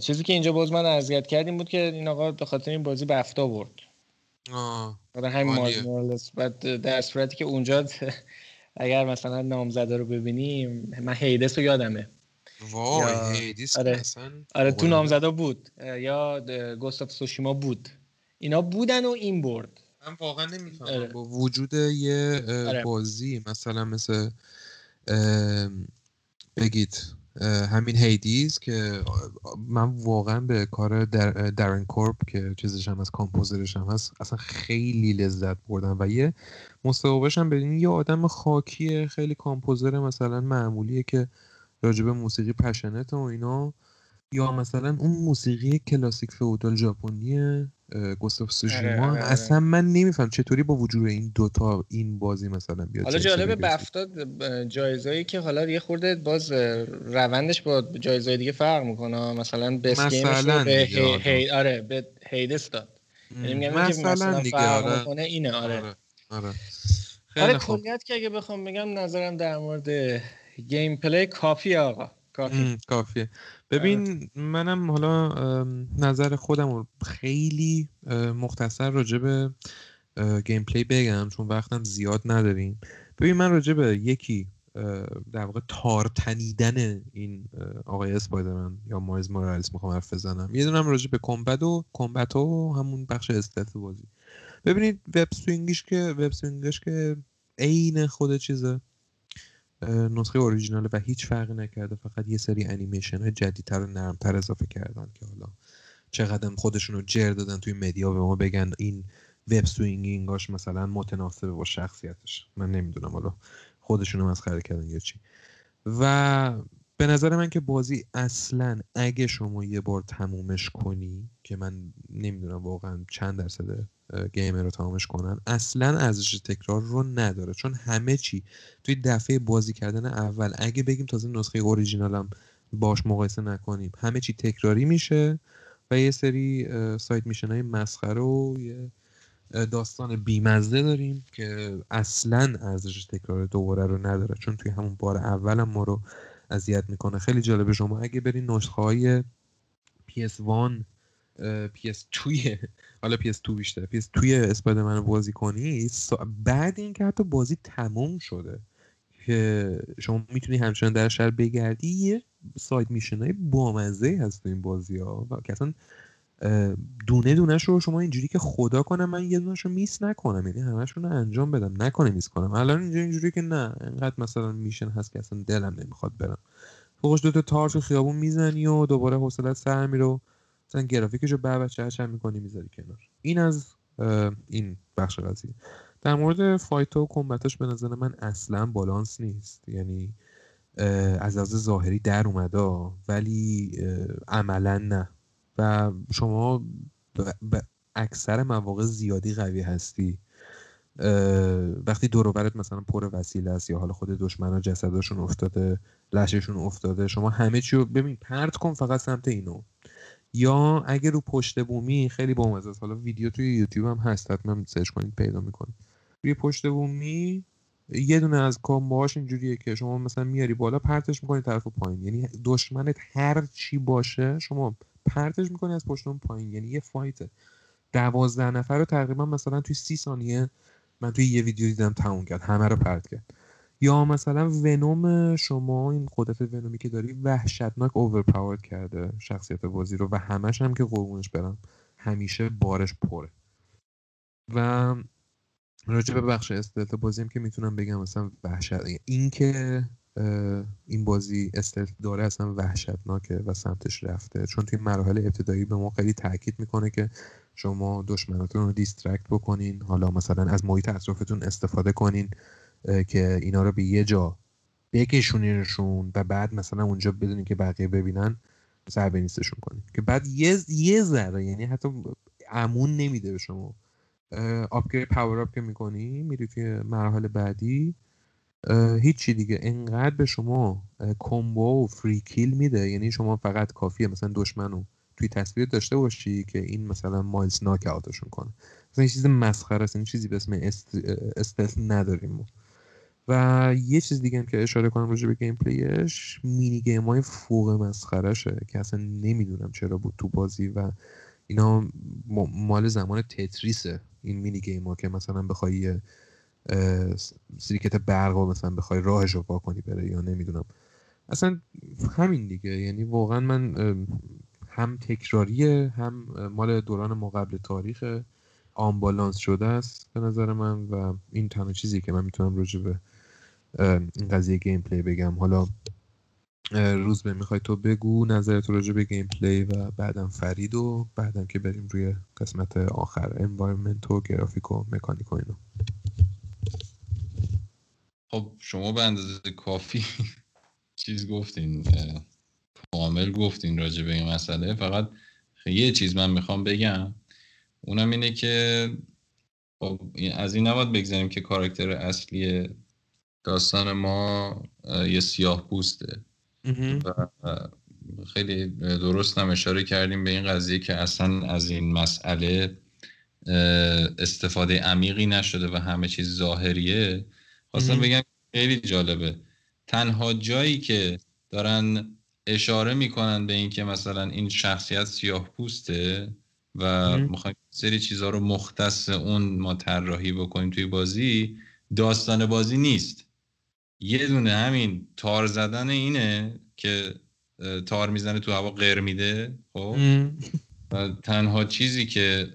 چیزی که اینجا باز من اذیت کردیم بود که این آقا به خاطر این بازی به افتا برد آه همین بعد در صورتی که اونجا اگر مثلا نامزده رو ببینیم من هیدس رو یادمه. وای هیدس آره, آره تو نامزده بود. یا Ghost of Tsushima بود. اینا بودن و این برد. من واقعا نمی‌فهمم. آره. با وجود یه آره. بازی مثلا مثل بگید همین هیدیز که من واقعا به کار در درن کورب که چیزش هم از composer ش هم هست اصلا خیلی لذت بردم و یه مصاحبهش هم ببینید یه آدم خاکی خیلی composer مثلا معمولیه که راجب موسیقی پشنت و اینا. یا مثلا اون موسیقی کلاسیک فئودال ژاپنی گوستاف سوشیما آره، آره، آره. اصلا من نمیفهم چطوری با وجود این دوتا این بازی مثلا بیاد حالا جالبه بفتاد جایزایی که حالا یه خورده باز روندش با جایزهای دیگه فرق می‌کنه. مثلا بس مثلا به هی... آره. به هیدس داد. یعنی مثلا, مثلا دیگه آره. اینه آره. آره, آره. آره کلیت که اگه بخوام بگم نظرم در مورد gameplay کافی آقا کافی کافیه. ببین منم حالا نظر خودم رو خیلی مختصر راجع به gameplay بگم چون وقتم زیاد نداریم. ببین من راجع به یکی در واقع تار تنیدن این آقای اسپایدرمن یا مایلز مورالز می‌خوام حرف بزنم. یه دونم راجع به combat و combat و همون بخش stealth بازی. ببینید web swing ش که web swing ش که عین خود چیزه. نسخه اوریجینال و هیچ فرقی نکرده. فقط یه سری انیمیشن های جدیدتر و نرمتر اضافه کردن که حالا چقدر خودشون رو جر دادن توی media به ما بگن این web swinging اش مثلا متناسب با شخصیتش. من نمی‌دونم حالا خودشون رو مسخره کردن یا چی. و به نظر من که بازی اصلا اگه شما یه بار تمومش کنی که من نمی‌دونم واقعا چند درصد گیمر رو تمامش کنن اصلا ارزش تکرار رو نداره. چون همه چی توی دفعه بازی کردن اول اگه بگیم تازه نسخه اوریجینالم باش مقایسه نکنیم همه چی تکراری میشه و یه سری سایت میشن های مسخره و یه داستان بیمزده داریم که اصلا ارزش تکرار دوباره رو نداره. چون توی همون بار اولم ما رو اذیت می‌کنه. خیلی جالبه شما. اگه برین نسخه های PS1 PS2 حالا PS2 بیشتر PS2 اسپایدرمن رو بازی کنی بعد اینکه حتی بازی تموم شده که شما می‌تونی همچنان در شهر بگردی یه ساید میشن های بامزه هست تو این بازی ها و اصلا دونه دونش رو شما اینجوری که خدا کنم من یه دونش رو میس نکنم یعنی همشون رو انجام بدم. نکنه میس کنم. الان اینجا اینجوری که نه انقدر مثلا میشن هست که اصلا دلم نمی‌خواد برم. فوقش دوتا تارچ خیابون می‌زنی و دوباره حوصلت سر میره مثلا گرافیکش رو بر چه می‌کنی می‌ذاری کنار. این از این بخش قضیه. در مورد فایت و کمبتش به نظر من اصلا بالانس نیست. یعنی از از ظاهری در اومده ولی عملا نه. و شما به اکثر مواقع زیادی قوی هستی. وقتی دوروبرت مثلا پر وسیله است یا حالا خود دشمنا جسدشون افتاده لششون افتاده شما همه چی رو ببین پرت کن فقط سمت اینو. یا اگه رو پشت بومی خیلی بامزه است. حالا ویدیو توی یوتیوب هم هست حتما سرچ کنید پیدا می‌کنید. روی پشت بومی یه دونه از کامباهاش اینجوریه که شما مثلا میاری بالا پرتش می‌کنی طرف پایین. یعنی دشمنت هر چی باشه شما پرتش می‌کنی از پشت اون پایین. یعنی یه فایته دوازده نفر رو تقریبا مثلا توی سی ثانیه من توی یه ویدیو دیدم تموم کرد همه رو پرت کرد. یا مثلا ونوم شما این قدرت ونومی که داری وحشتناک اوورپاورد کرده شخصیت بازی رو و همش هم که قربونش برم همیشه بارش پره. و راجع به بخش استلت بازی هم که می‌تونم بگم مثلا وحشت این که این بازی استلت داره اصلا وحشتناکه و سمتش رفته. چون توی مراحل ابتدایی به ما خیلی تاکید می‌کنه که شما دشمناتون رو دیسترکت بکنین. حالا مثلا از محیط اطرافتون استفاده کنین که اینا رو به یه جا بکشونینشون و بعد مثلا اونجا بدونین که بقیه ببینن ضربه نیستشون کنین. که بعد یه یه ذره یعنی حتی امون نمیده به شما. آپگرید پاور اپ که می‌کنی میری توی مراحل بعدی. هیچی دیگه. انقدر به شما کمبو و فری کیل میده. یعنی شما فقط کافیه مثلا دشمنو توی تصویر داشته باشی که این مثلا مایلز ناک اوتشون کنه. مثلا چیز مسخره است. این چیزی به اسم stealth... نداریم و یه چیز دیگه هم که اشاره کنم راجع به gameplay ش mini game های فوق مسخرشه که اصلا نمی‌دونم چرا بود تو بازی و اینا مال زمان تتریسه این mini game ها که مثلا بخوای circuit برق و مثلا بخوای راهش رو کنی بره یا نمی‌دونم. اصلا همین دیگه. یعنی واقعا من هم تکراریه هم مال دوران ما قبل تاریخ unbalance شده است به نظر من و این تنها چیزی که من می‌تونم راجع به این قضیه gameplay بگم. حالا روزبه می‌خوای تو بگو نظرت راجع به gameplay و بعدم فرید و بعدم که بریم روی قسمت آخر. environment و گرافیک و مکانیک و اینو خب شما به اندازه کافی چیز گفتین کامل گفتین راجع به این مسئله. فقط یه چیز من می‌خوام بگم اونم اینه که خب از این نباید بگذاریم که کاراکتر اصلی داستان ما یه سیاه پوسته. و خیلی درست هم اشاره کردیم به این قضیه که اصلا از این مسئله استفاده عمیقی نشده و همه چیز ظاهریه. خواستم بگم خیلی جالبه. تنها جایی که دارن اشاره می‌کنن به اینکه مثلا این شخصیت سیاه پوسته و می‌خوایم سری چیزها رو مختص اون ما طراحی بکنیم توی بازی داستان بازی نیست. یه دونه همین تار زدن اینه که تار می‌زنه تو هوا غیر میده خب؟ و تنها چیزی که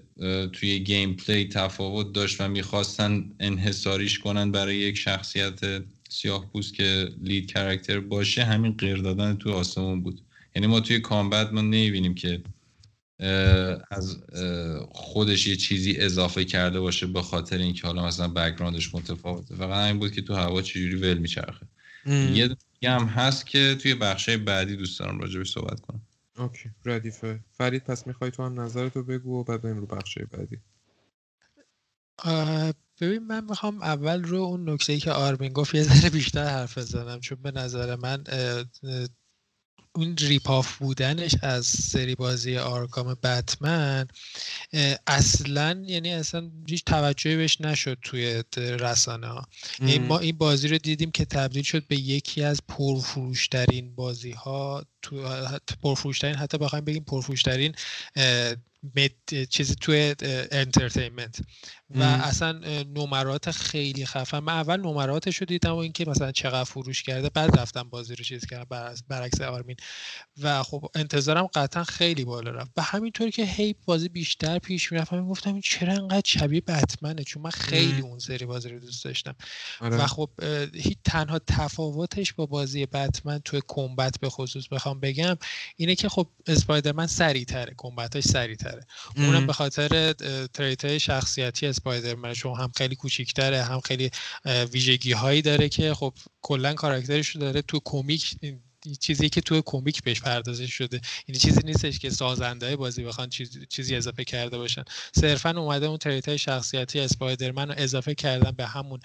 توی gameplay تفاوت داشت و می‌خواستن انحصاریش کنن برای یک شخصیت سیاه پوست که lead character باشه همین قر دادن تو آسمون بود. یعنی ما توی combat ما نمی‌بینیم که از خودش یه چیزی اضافه کرده باشه به خاطر اینکه حالا مثلا background ش متفاوته. فقط همین بود که تو هوا چجوری ول میچرخه. یه هم هست که توی بخشای بعدی دوست دارم راجبش صحبت کنم. OK ردیفه فرید پس می‌خوای تو هم نظرتو بگو و بعد بریم رو بخشای بعدی. ببین من می‌خوام اول رو اون نکته ای که آرمین گفت یه ذره بیشتر حرف بزنم چون به نظر من اون rip-off بودنش از سری بازی آرکام بتمن اصلا یعنی اصلا هیچ توجهی بهش نشد توی رسانه ها یعنی ما این بازی رو دیدیم که تبدیل شد به یکی از پرفروشترین بازی ها تو پرفروشترین حتی بخوایم بگیم پرفروشترین چیزی توی entertainment و اصلا نمرات خیلی خفن من اول نمراتش رو دیدم و اینکه مثلا چقدر فروش کرده بعد رفتم بازی رو چیز کردم برعکس آرمین. و خب انتظارم قطعا خیلی بالا رفت. و همینطور که هی بازی بیشتر پیش می‌رفت من گفتم این چرا انقدر شبیه بتمنه؟ چون من خیلی اون سری بازی رو دوست داشتم. آره. و خب هیچ تنها تفاوتش با بازی بتمن توی combat به خصوص بخوام بگم اینه که خب اسپایدرمن سریعتره کمبتش سریعتره. اونم به خاطر تریت های شخصیتی اسپایدرمن چون هم خیلی کوچیکتره هم خیلی ویژگی هایی داره که خب کلا کاراکترش داره تو کمیک چیزی که تو کمیک بهش پردازش شده. این چیزی نیستش که سازنده بازی بخوان چیز، چیزی اضافه کرده باشن. صرفا اومده اون تریت های شخصیتی اسپایدرمن رو اضافه کردن به همون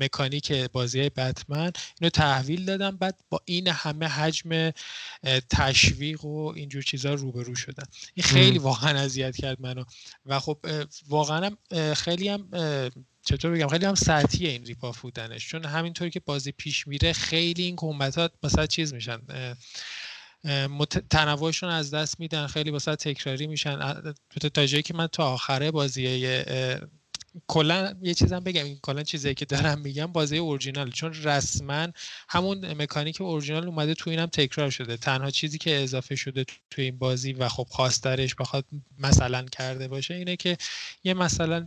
مکانیک بازی بتمن. اینو تحویل دادن بعد با این همه حجم تشویق و اینجور چیزها روبرو شدن. این خیلی واقعا اذیت کرد منو. و خب واقعا خیلی هم چطور بگم خیلی هم سطحیه این ریپا بودنش. چون همینطوری که بازی پیش میره خیلی این کمبت ها مثلا چیز میشن تنوعشون از دست میدن خیلی واسه تکراری میشن. تا جایی که من تا آخره بازی کلا یه چیزم بگم این کلا چیزی که دارم میگم بازی اورجینال. چون رسما همون مکانیک اورجینال اومده تو اینم تکرار شده. تنها چیزی که اضافه شده تو این بازی و خب خواسترش بخواد مثلا کرده باشه اینه که یه مثلا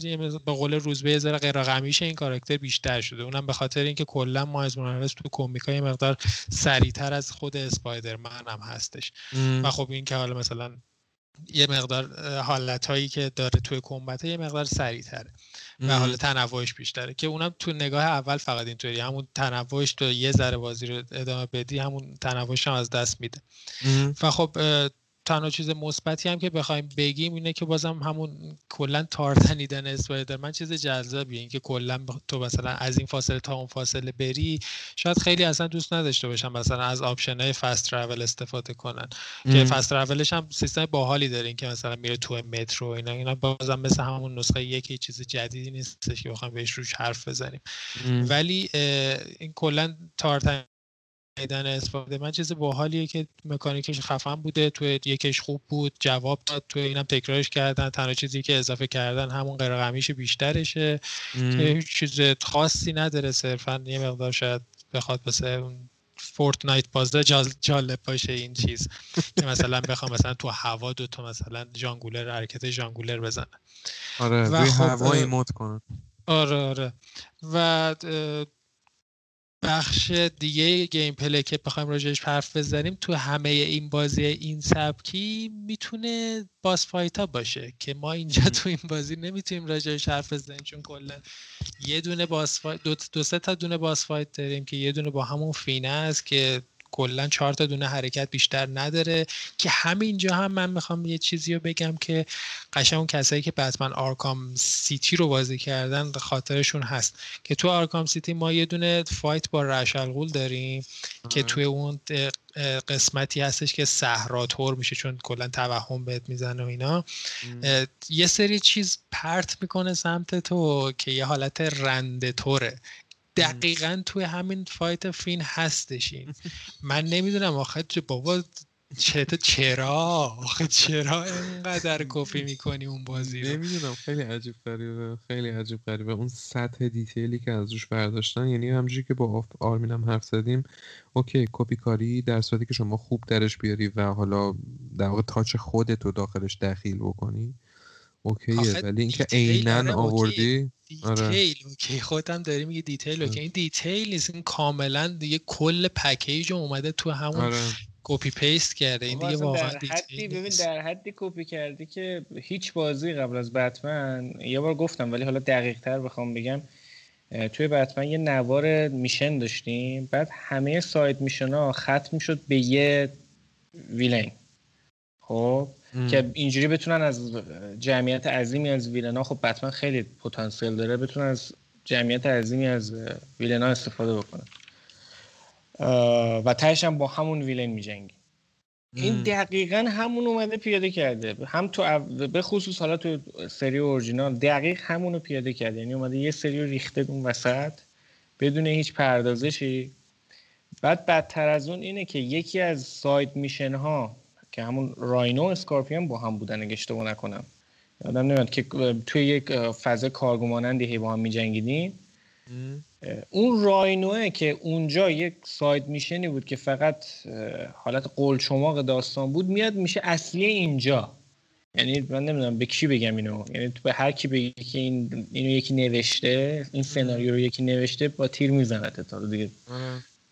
به قول روزبه یه ذره غیر این کاراکتر بیشتر شده. اونم به خاطر اینکه کلا مایز مورالز تو کمیکای مقدار سریعتر از خود اسپایدرمن هم هستش. و خب این که حالا مثلا یه مقدار حالت هایی که داره توی combat یه مقدار سریعتره. و حالا تنوعش بیشتره. که اونم تو نگاه اول فقط اینطوری همون تنوعش تو یه ذره بازی رو ادامه بدی همون تنوعش هم از دست میده. و خب تنها چیز مثبتی هم که بخوایم بگیم اینه که بازم همون کلا تارتنیدن اسپایدر. من چیز جذابیه اینکه کلا تو مثلا از این فاصله تا اون فاصله بری شاید خیلی اصلا دوست نداشته باشن مثلا از option های fast travel استفاده کنن. که فست ترافلش هم سیستم باحالی داره که مثلا میره تو مترو اینا اینا بازم مثل همون نسخه یکی چیز جدیدی نیستش که بخوام بهش روش حرف بزنیم. ولی این کلا تارتن میدن استفاده. من چیز باحالیه که مکانیکش خفن بوده توی یکش خوب بود جواب داد توی اینم تکرارش کردن تنها چیزی که اضافه کردن همون قرقمیش بیشترشه. که هیچ چیز خاصی نداره صرفا. یه مقدار شاید بخواد اون فورتنایت بازده جالب باشه این چیز. که مثلا بخوام مثلا تو هوا دو تا مثلا جانگولر حرکت جانگولر بزنن آره و خب هوا emote کنن آره آره. و بخش دیگه gameplay که بخوایم راجعش حرف بزنیم تو همه این بازی این سبکی می‌تونه boss fight ها باشه که ما اینجا تو این بازی نمی‌تونیم راجعش حرف بزنیم چون کلا یه دونه boss fight دو, دو سه تا دونه boss fight داریم که یه دونه با همون فینه است که کلا چهار تا دونه حرکت بیشتر نداره که همینجا هم من می‌خوام یه چیزی رو بگم که قشنگ اون کسایی که بتمن آرکام سیتی رو بازی کردن خاطرشون هست که تو آرکام سیتی ما یه دونه fight با راس‌الغول داریم که توی اون قسمتی هستش که صحرا طور میشه چون کلا توهم بهت می‌زنه و اینا. یه سری چیز پرت می‌کنه سمت تو که یه حالت رنده طوره. دقیقا توی همین fight فین هستشین من نمی‌دونم آخه بابا چرا چرا؟ چرا اینقدر کپی می‌کنی اون بازی رو؟ نمی‌دونم خیلی عجیب غریبه خیلی عجیب غریبه. اون سطح detail ی که از روش برداشتن یعنی همجوری که با آرمینم حرف زدیم اوکی کپی کاری در صورتی که شما خوب درش بیاری و حالا در واقع touch خودت رو داخلش دخیل بکنی اوکیه. ولی اینکه عینا آره، آوردی. detail اوکی خودم داری میگه detail اوکی. این detail نیست این کاملا دیگه کل package اومده تو همون آره. copy paste کرده. این دیگه واقعا در حدی ببین در حدی کپی کردی که هیچ بازی قبل از بتمن یه بار گفتم ولی حالا دقیق تر بخوام بگم توی بتمن یه نوار mission داشتیم. بعد همه side mission ها ختم می‌شد به یه ویلن خب؟ که اینجوری بتونن از جمعیت عظیمی از ویلنا خب بتمن خیلی پتانسیل داره بتونن از جمعیت عظیمی از ویلنا استفاده بکنن. و تهش هم با همون ویلن میجنگی این دقیقا همون اومده پیاده کرده. هم تو به خصوص حالا تو سری اورجینال دقیق همونو پیاده کرده. یعنی اومده یه سری رو ریخته اون وسط بدون هیچ پردازشی. بعد بدتر از اون اینه که یکی از side mission ها که همون راینو اسکارپیون با هم بودن اگه اشتباه نکنم. یادم نمیاد که توی یک فضا کارگومانندی هی با هم میجنگیدیم. اون راینوه که اونجا یک side mission ی بود که فقط حالت قلچماق داستان بود میاد میشه اصلی اینجا. یعنی من نمی‌دونم به کی بگم اینو. یعنی تو به هر کی بگی که این اینو یکی نوشته این سناریو رو یکی نوشته با تیر می‌زنه تا دیگه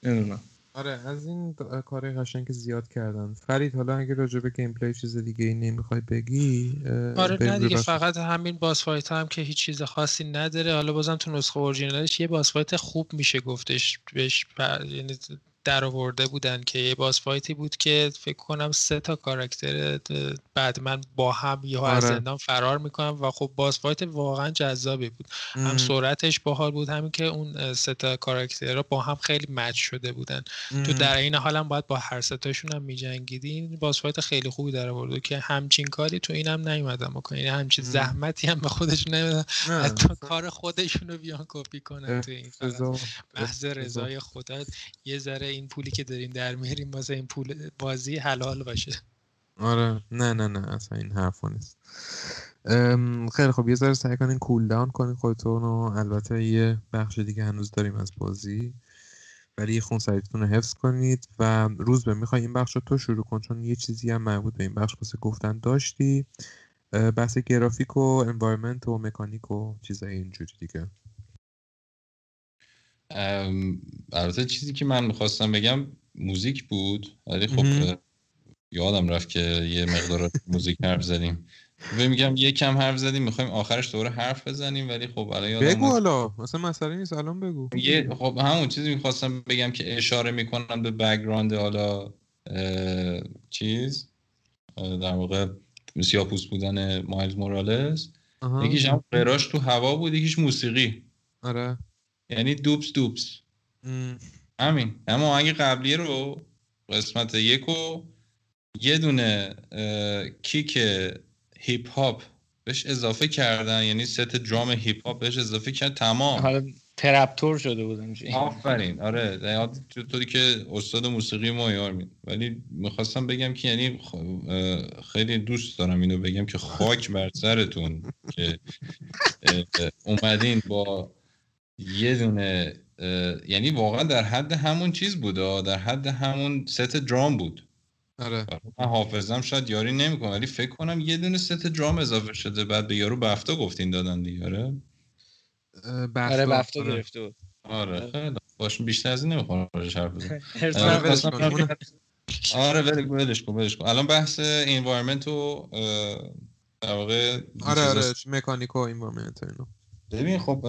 نمی‌دونم. آره از این کار قشنگ که زیاد کردن. فرید حالا اگه راجع به gameplay چیز دیگه ای نمی‌خوای بگی آره نه دیگه فقط همین boss fight هم که هیچ چیز خاصی نداره. حالا بازم تو نسخه اورجینالش یه boss fight خوب میشه گفتش بهش یعنی در آورده بودن که یه boss fight ی بود که فکر کنم سه تا کاراکتر بدمن با هم یه آره. از زندان فرار می‌کنم و خب boss fight واقعا جذابی بود. ام. هم سرعتش باحال بود همین که اون سه تا کاراکتر با هم خیلی match شده بودن. ام. تو در این حال هم باید با هر سه تاشون هم میجنگیدین boss fight خیلی خوبی در آورده که همچین کاری تو اینم نیومدم بکنه یعنی همچین زحمتی هم به خودشون نمیدن حتی کار خودشون رو بیان کپی کنن تو این محض رضای خدا یه ذره این پولی که داریم در میاریم واسه این پول بازی حلال باشه. آره. نه نه نه. اصلا این حرفا نیست. خیلی خب یه ذره سعی کنین کول داون کنین خودتون و البته یه بخش دیگه هنوز داریم از بازی. ولی خون سریعتون رو حفظ کنید و روز به می‌خوای این بخش رو تو شروع کن چون یه چیزی هم مربوط به این بخش واسه گفتن داشتی. بحث گرافیک و انوایرمنت و مکانیک و چیزای اینجوری دیگه. البته چیزی که من می‌خواستم بگم موزیک بود ولی خب یادم رفت که یه مقدار موزیک حرف زدیم. و میگم یه کم حرف زدیم می‌خوایم آخرش دوره حرف بزنیم ولی خب الان یادم بگو حالا مثلا مسئله نیست الان بگو. یه خب همون چیزی می‌خواستم بگم که اشاره می‌کنم به بکگراند حالا چیز در واقع سیاپوس بودن مایلز مورالز. یکیش هم قراش تو هوا بود یکیش موسیقی. آره. یعنی دوبس دوبس. همین. اما آهنگ قبلی رو قسمت یکو یه دونه kick hip hop بهش اضافه کردن. یعنی set drum hip hop بهش اضافه کرد تمام. حالا trap طور شده بودن آفرین. آره. طوری که استاد موسیقی ما یار می ولی می‌خواستم بگم که یعنی خیلی دوست دارم اینو بگم که خاک بر سرتون که اومدین با یه دونه یعنی واقعا در حد همون چیز بود در حد همون set drum بود. آره. من حافظم شاید یاری نمی‌کنه ولی فکر کنم یه دونه set drum اضافه شده. بعد به یارو بفتا گفتین دادن دیگه آره؟ بفتا آره بفتا گرفته بود. آره خیلی باش بیشتر از این نمی‌خوام راجعش حرف بزنم. آره ولی ولش کن ولش کن. الان بحث environment و در واقع آره آره mechanic و environment اینو. ببین خب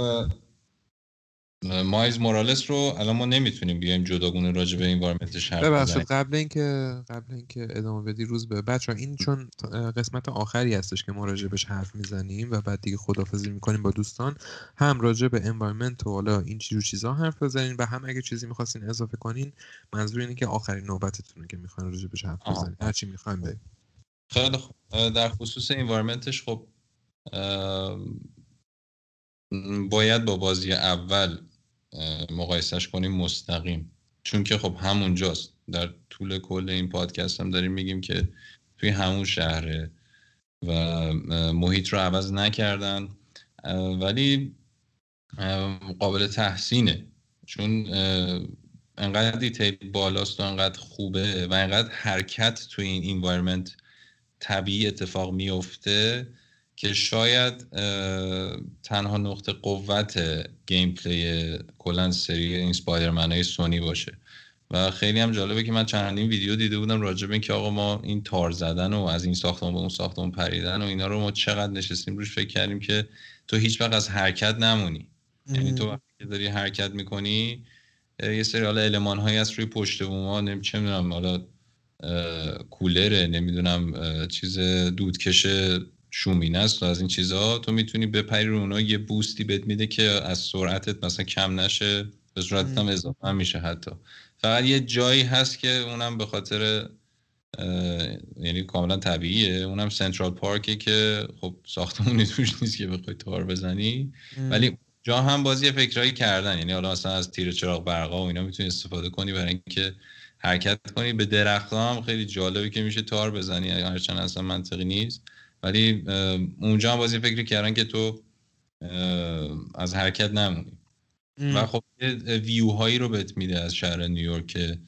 مایلز مورالس رو الان ما نمی‌تونیم بیایم جداگونه راجع به environmentش حرف بزنیم. قبل اینکه قبل اینکه ادامه بدی روزبه بچا این چون قسمت آخری هستش که ما راجع بهش حرف می‌زنیم و بعد دیگه خدافظی می‌کنیم با دوستان هم راجع به environment و حالا این چیزو چیزا حرف بزنین و هم اگه چیزی می‌خواستین اضافه کنین منظور اینه که آخرین نوبتتونه که می‌خواین راجع بهش حرف بزنین. هر چی می‌خواین بگید خیلی خوب. در خصوص environment ش خب باید با بازی اول مقایسهش کنیم مستقیم. چون که خب همونجاست. در طول کل این پادکست هم داریم میگیم که توی همون شهره و محیط رو عوض نکردن. ولی قابل تحسینه. چون انقدر detail بالاست و انقدر خوبه و انقدر حرکت توی این environment طبیعی اتفاق میفته که شاید تنها نقطه قوت گیم پلی کلا سری این سپایدرمن های سونی باشه. و خیلی هم جالبه که من چندین ویدیو دیده بودم راجع به اینکه آقا ما این تار زدن و از این ساختمان به اون ساختمان پریدن و اینا رو ما چقدر نشستیم روش فکر کردیم که تو هیچ وقت از حرکت نمونی. یعنی تو وقتی که داری حرکت می‌کنی یه سری حالا المان هایی هست روی پشت بوما نمی چه می‌دونم حالا کولره نمی‌دونم چیز دودکش شومینه است و از این چیزها تو می‌تونی بپری رو اونا یه بوستی بهت میده که از سرعتت مثلا کم نشه به صورتت هم اضافه میشه حتی. فقط یه جایی هست که اونم به خاطر یعنی کاملا طبیعیه. اونم سنترال پارکه که خب ساختمونی توش نیست که بخوای تار بزنی. ولی جا هم بازی فکرایی کردن. یعنی حالا مثلا از تیر چراغ برقا و اینا می‌تونی استفاده کنی برای اینکه حرکت کنی. به درخت هم خیلی جالبی که میشه تار بزنی. هرچند اصلا منطقی نیست. ولی اونجا هم بازی فکری کردن که تو از حرکت نمونی. و خب ویو هایی رو بهت میده از شهر نیویورک که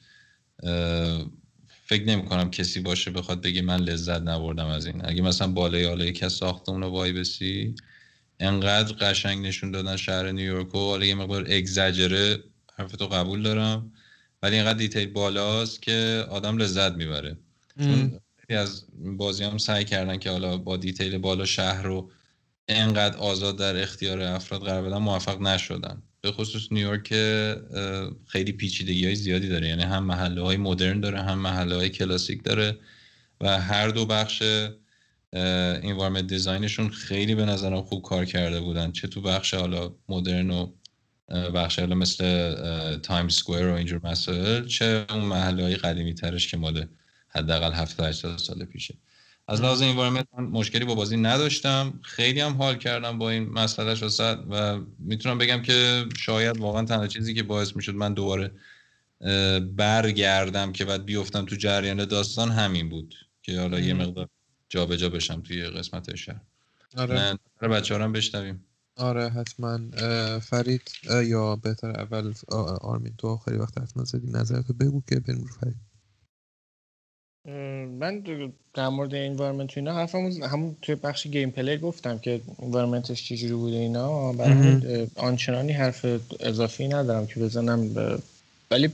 فکر نمی کنم کسی باشه بخواد بگه من لذت نبردم از این. اگه مثلا بالای حالا یکی از ساختمون رو وای بسی انقدر قشنگ نشون دادن شهر نیویورک و حالا یه مقدار اگزجره حرف تو قبول دارم ولی اینقدر detail بالاست که آدم لذت می‌بره. چون از بازی هم سعی کردن که حالا با detail بالا شهر رو انقدر آزاد در اختیار افراد قرار بدن موفق نشدن به خصوص نیویورک خیلی پیچیدگی های زیادی داره. یعنی هم محله های مدرن داره هم محله های کلاسیک داره و هر دو بخش environment designشون خیلی به نظرم خوب کار کرده بودن. چه تو بخش حالا مدرن و بخش حالا مثل Times Square و اینجور مسائل چه اون محله های قدیمی ترش که مال حداقل 70 80 سال پیشه. از لحاظ environment مشکلی با بازی نداشتم. خیلی هم حال کردم با این مسئله وسط و می‌تونم بگم که شاید واقعا تنها چیزی که باعث می‌شد من دوباره برگردم که بعد بیفتم تو جریان داستان همین بود که حالا یه مقدار جابجا جا بشم توی قسمت شهر. آره. بچه هم بشنویم. آره حتما. فرید یا بهتر اول آرمین تو خیلی وقت حتما زدی نظرتو بگو که بریم رو فرید. من در مورد environment اینا حرفم همون توی بخش gameplay گفتم که environmentش چجوری بوده اینا برای آنچنانی حرف اضافی ندارم که بزنم ولی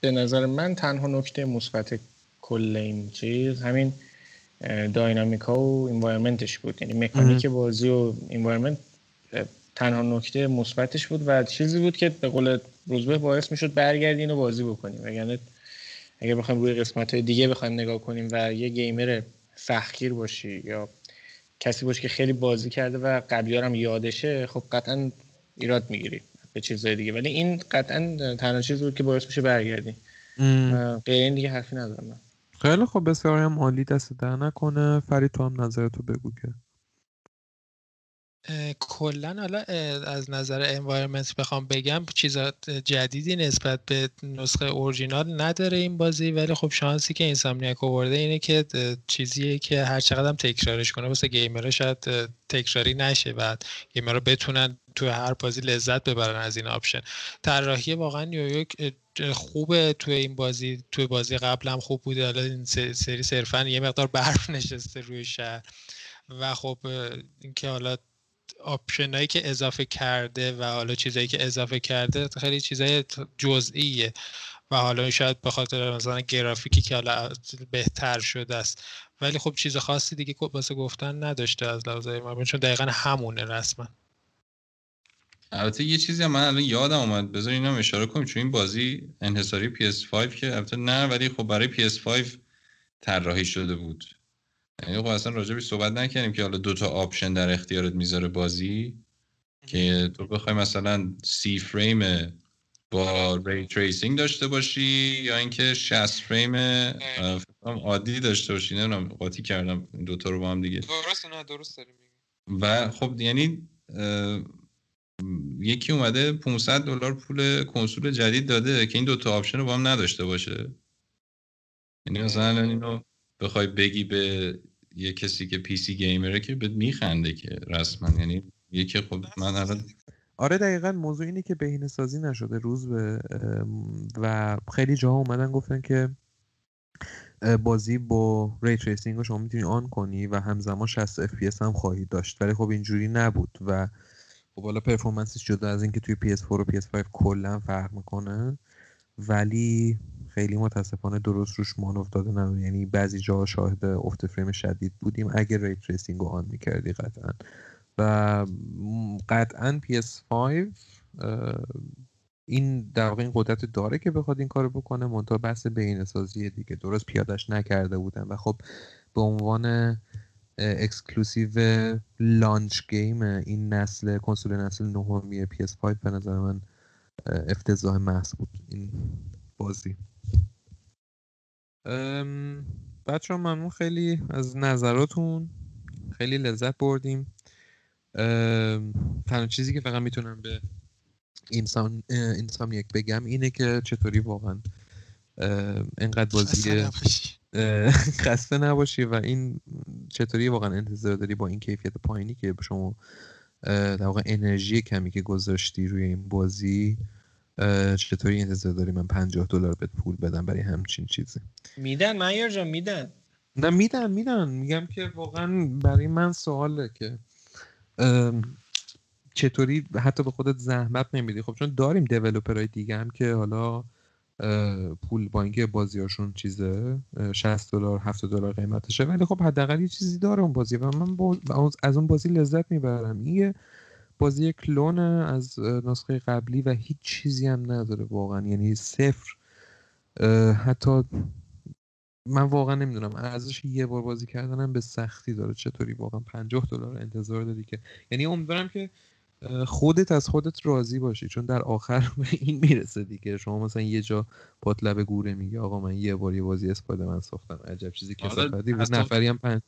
به نظر من تنها نکته مثبت کل این چیز همین داینامیکا و انوایرمنتش بود. یعنی مکانیک بازی و انوایرمنت تنها نکته مثبتش بود و چیزی بود که به قول روزبه باعث می‌شد برگردین و بازی بکنیم یعنی اگر بخوایم روی قسمت های دیگه بخوایم نگاه کنیم و یه گیمر سختگیر باشی یا کسی باشی که خیلی بازی کرده و قبلی هم یادشه خب قطعا ایراد می‌گیری به چیزهای دیگه. ولی این قطعا تنها چیز بود که باعث میشه برگردی. غیر این دیگه حرفی ندارم من. خیلی خب بسیار هم عالی دستت درد نکنه. فرید تو هم نظرتو بگو که. کلا حالا از نظر environment بخوام بگم چیزای جدیدی نسبت به نسخه اورجینال نداره این بازی ولی خب شانسی که Insomniac آورده اینه که چیزیه که هر چقدر هم تکرارش کنه. واسه gamerها شاید تکراری نشه و gamerها بتونن تو هر بازی لذت ببرن از این option طراحی واقعا نیویورک خوبه تو این بازی. تو بازی قبل هم خوب بوده. حالا این سری صرفا یه مقدار برف نشسته روی شهر. و خب اینکه حالا آپشنایی که اضافه کرده و حالا چیزایی که اضافه کرده خیلی چیزای جزئیه. و حالا شاید به خاطر مثلا گرافیکی که حالا بهتر شده است. ولی خب چیز خاصی دیگه واسه گفتن نداشته از لحاظ چون دقیقا همونه رسما. البته یه چیزی هم من الان یادم اومد. بذار اینا اشاره کنیم چون این بازی انحصاری PS5 که البته نه ولی خب برای PS5 طراحی شده بود. یعنی خب اصلا راجع صحبت نکردیم که حالا دوتا option در اختیارت می‌ذاره بازی که تو بخوای مثلا سی فریم با ray tracing داشته باشی یا اینکه 60 فریم عادی داشته باشی نمی‌دونم قاطی کردم این دوتا رو با هم دیگه. درست نه درست داری و خب یعنی یکی اومده 500 دلار پول کنسول جدید داده که این دوتا option رو با هم نداشته باشه. یعنی مثلا اینو بخوای بگی به یه کسی که PC gamerه که بهت میخنده که رسما. یعنی یکی خب من الان آره دقیقا موضوع اینه که بهینه سازی نشده روزبه و خیلی جاها اومدن گفتن که بازی با ray tracing رو شما می‌تونی on کنی و همزمان 60 اف هم خواهید داشت. ولی خب اینجوری نبود و خب حالا performanceش جدا از اینکه توی PS4 و PS5 کلا فرق می‌کنه. ولی خیلی متاسفانه درست روش مان افتاده نبود. یعنی بعضی جاها شاهد افت فریم شدید بودیم اگر ray tracing رو on می‌کردی قطعا. و قطعا PS5 این در واقع این قدرت داره که بخواد این کارو بکنه منتها بحث بهینه سازی دیگه. درست پیادش نکرده بودن و خب به عنوان exclusive launch game این نسل کنسول نسل نهمی PS5 به نظر من افتضاح محض بود این بازی. بچه ممنون خیلی از نظراتون. خیلی لذت بردیم. تنها چیزی که فقط می‌تونم به اینسان اینسان یک بگم اینه که چطوری واقعا انقدر بازی خسته نباشی. و این چطوری واقعا انتظار داری با این کیفیت پایینی که شما در واقع انرژی کمی که گذاشتی روی این بازی چطوری انتظار داری؟ من 50 دلار بهت پول بدم برای همچین چیزی. میدن من جان میدن. نه میدن میدن. میگم که واقعا برای من سواله که چطوری حتی به خودت زحمت نمیدی. خب چون داریم دیولوپرهای دیگه هم که حالا پول با اینکه بازیاشون چیزه 60 دلار 70 دلار قیمتشه. ولی خب حداقل یه چیزی داره اون بازی و من از اون بازی لذت می‌برم. این بازی کلون از نسخه قبلی و هیچ چیزی هم نداره واقعا. یعنی صفر حتی من واقعا نمی‌دونم ارزش یه بار بازی کردنم به سختی داره. چطوری؟ واقعا 50 دلار انتظار داری که. یعنی امیدوارم که خودت از خودت راضی باشی چون در آخر به این می‌رسه دیگه. شما مثلا یه جا پات گوره میگه آقا من یه بار یه بازی اسپایدر من ساختم عجب چیزی که آره، بود نفری هم پنج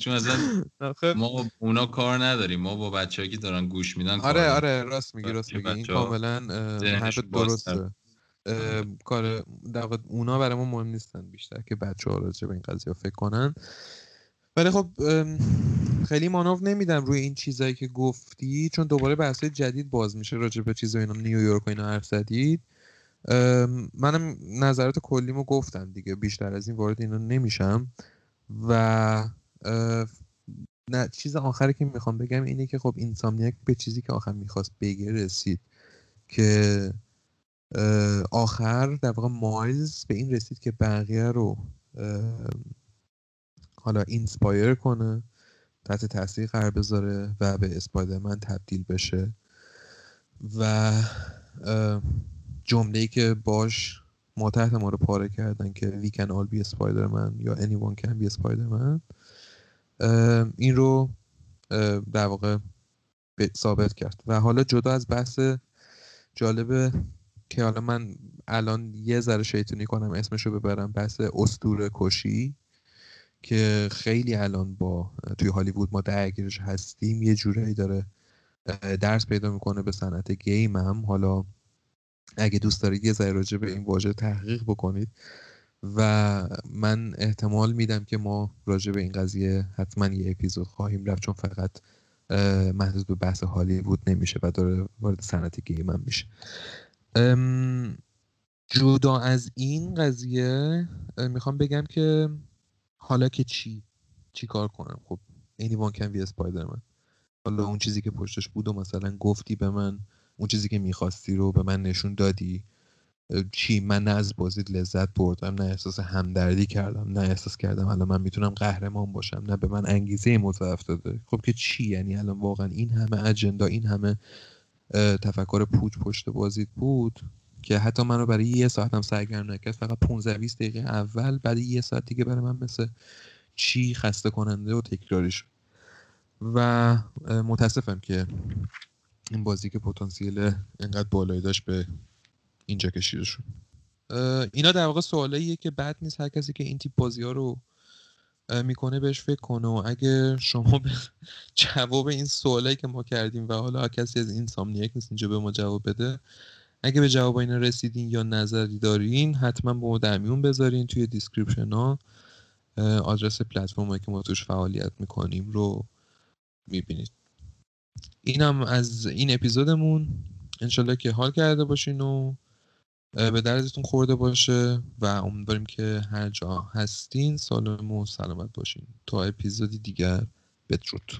چون اصلا ما اونا کار نداریم. ما با بچه‌ای که دارن گوش میدن آره آره راست میگی راست میگی. این کاملا حرف درسته. کار در اونا برای ما مهم نیستن بیشتر که بچه ها راجع به این قضیه فکر کنن. ولی خب خیلی مانو نمیدم روی این چیزایی که گفتی چون دوباره بحث جدید باز میشه راجع به چیزای اینا نیویورک و اینا حرف زدید. منم نظرات کلیمو گفتم دیگه بیشتر از این وارد اینا نمیشم. و نه چیز آخری که می‌خوام بگم اینه که خب اینسامنیاک به چیزی که آخر می‌خواست بگه رسید که آخر در واقع مایلز به این رسید که بقیه رو حالا inspire کنه تحت تاثیر قرار بذاره و به Spider-Man تبدیل بشه. و جمله ای که باش ما تحت ما رو پاره کردن که we can all be Spider-Man یا anyone can be Spider-Man این رو در واقع ثابت کرد. و حالا جدا از بحث جالب که حالا من الان یه ذره شیطونی کنم اسمش رو ببرم بحث استوره کشی. که خیلی الان با توی هالیوود ما درگیرش هستیم یه جورایی داره درس پیدا می‌کنه به صنعت گیم هم. حالا اگه دوست دارید یه ذره راجع به این واژه تحقیق بکنید. و من احتمال میدم که ما راجع به این قضیه حتما یه اپیزود خواهیم رفت چون فقط محدود به بحث هالیوود نمیشه و داره وارد صنعت گیم هم میشه. جدا از این قضیه می‌خوام بگم که حالا که چی؟ چی کار کنم؟ خب وان کن وی اسپایدرمن حالا اون چیزی که پشتش بود و مثلا گفتی به من اون چیزی که می‌خواستی رو به من نشون دادی چی؟ من نه از بازی لذت بردم نه احساس همدردی کردم نه احساس کردم الان من می‌تونم قهرمان باشم نه به من انگیزه مضاعف داده. خب که چی؟ یعنی الان واقعا این همه اجندا این همه تفکر پوچ پشت بازیت بود؟ که حتی منو برای یه ساعت هم سرگرم نکرد فقط 15 20 دقیقه اول بعد یه ساعت دیگه برای من مثل چی خسته کننده و تکراری شد. و متاسفم که این بازی که پتانسیل اینقدر بالایی داشت به اینجا کشیده شد. اینا در واقع سوالاییه که بد نیست. هر کسی که این تیپ بازی ها رو می‌کنه بهش فکر کنه و اگه شما به جواب این سوالایی که ما کردیم و حالا کسی از Insomniac نیست اینجا به ما جواب بده اگه به جواب اینا رسیدین یا نظری دارین حتما با ما بذارین توی description ها. آدرس پلتفرم که ما توش فعالیت می‌کنیم رو می‌بینید. اینم از این اپیزودمون. انشالله که حال کرده باشین و به دردتون خورده باشه و امیدواریم که هر جا هستین سالم و سلامت باشین. تا اپیزودی دیگر بدرود.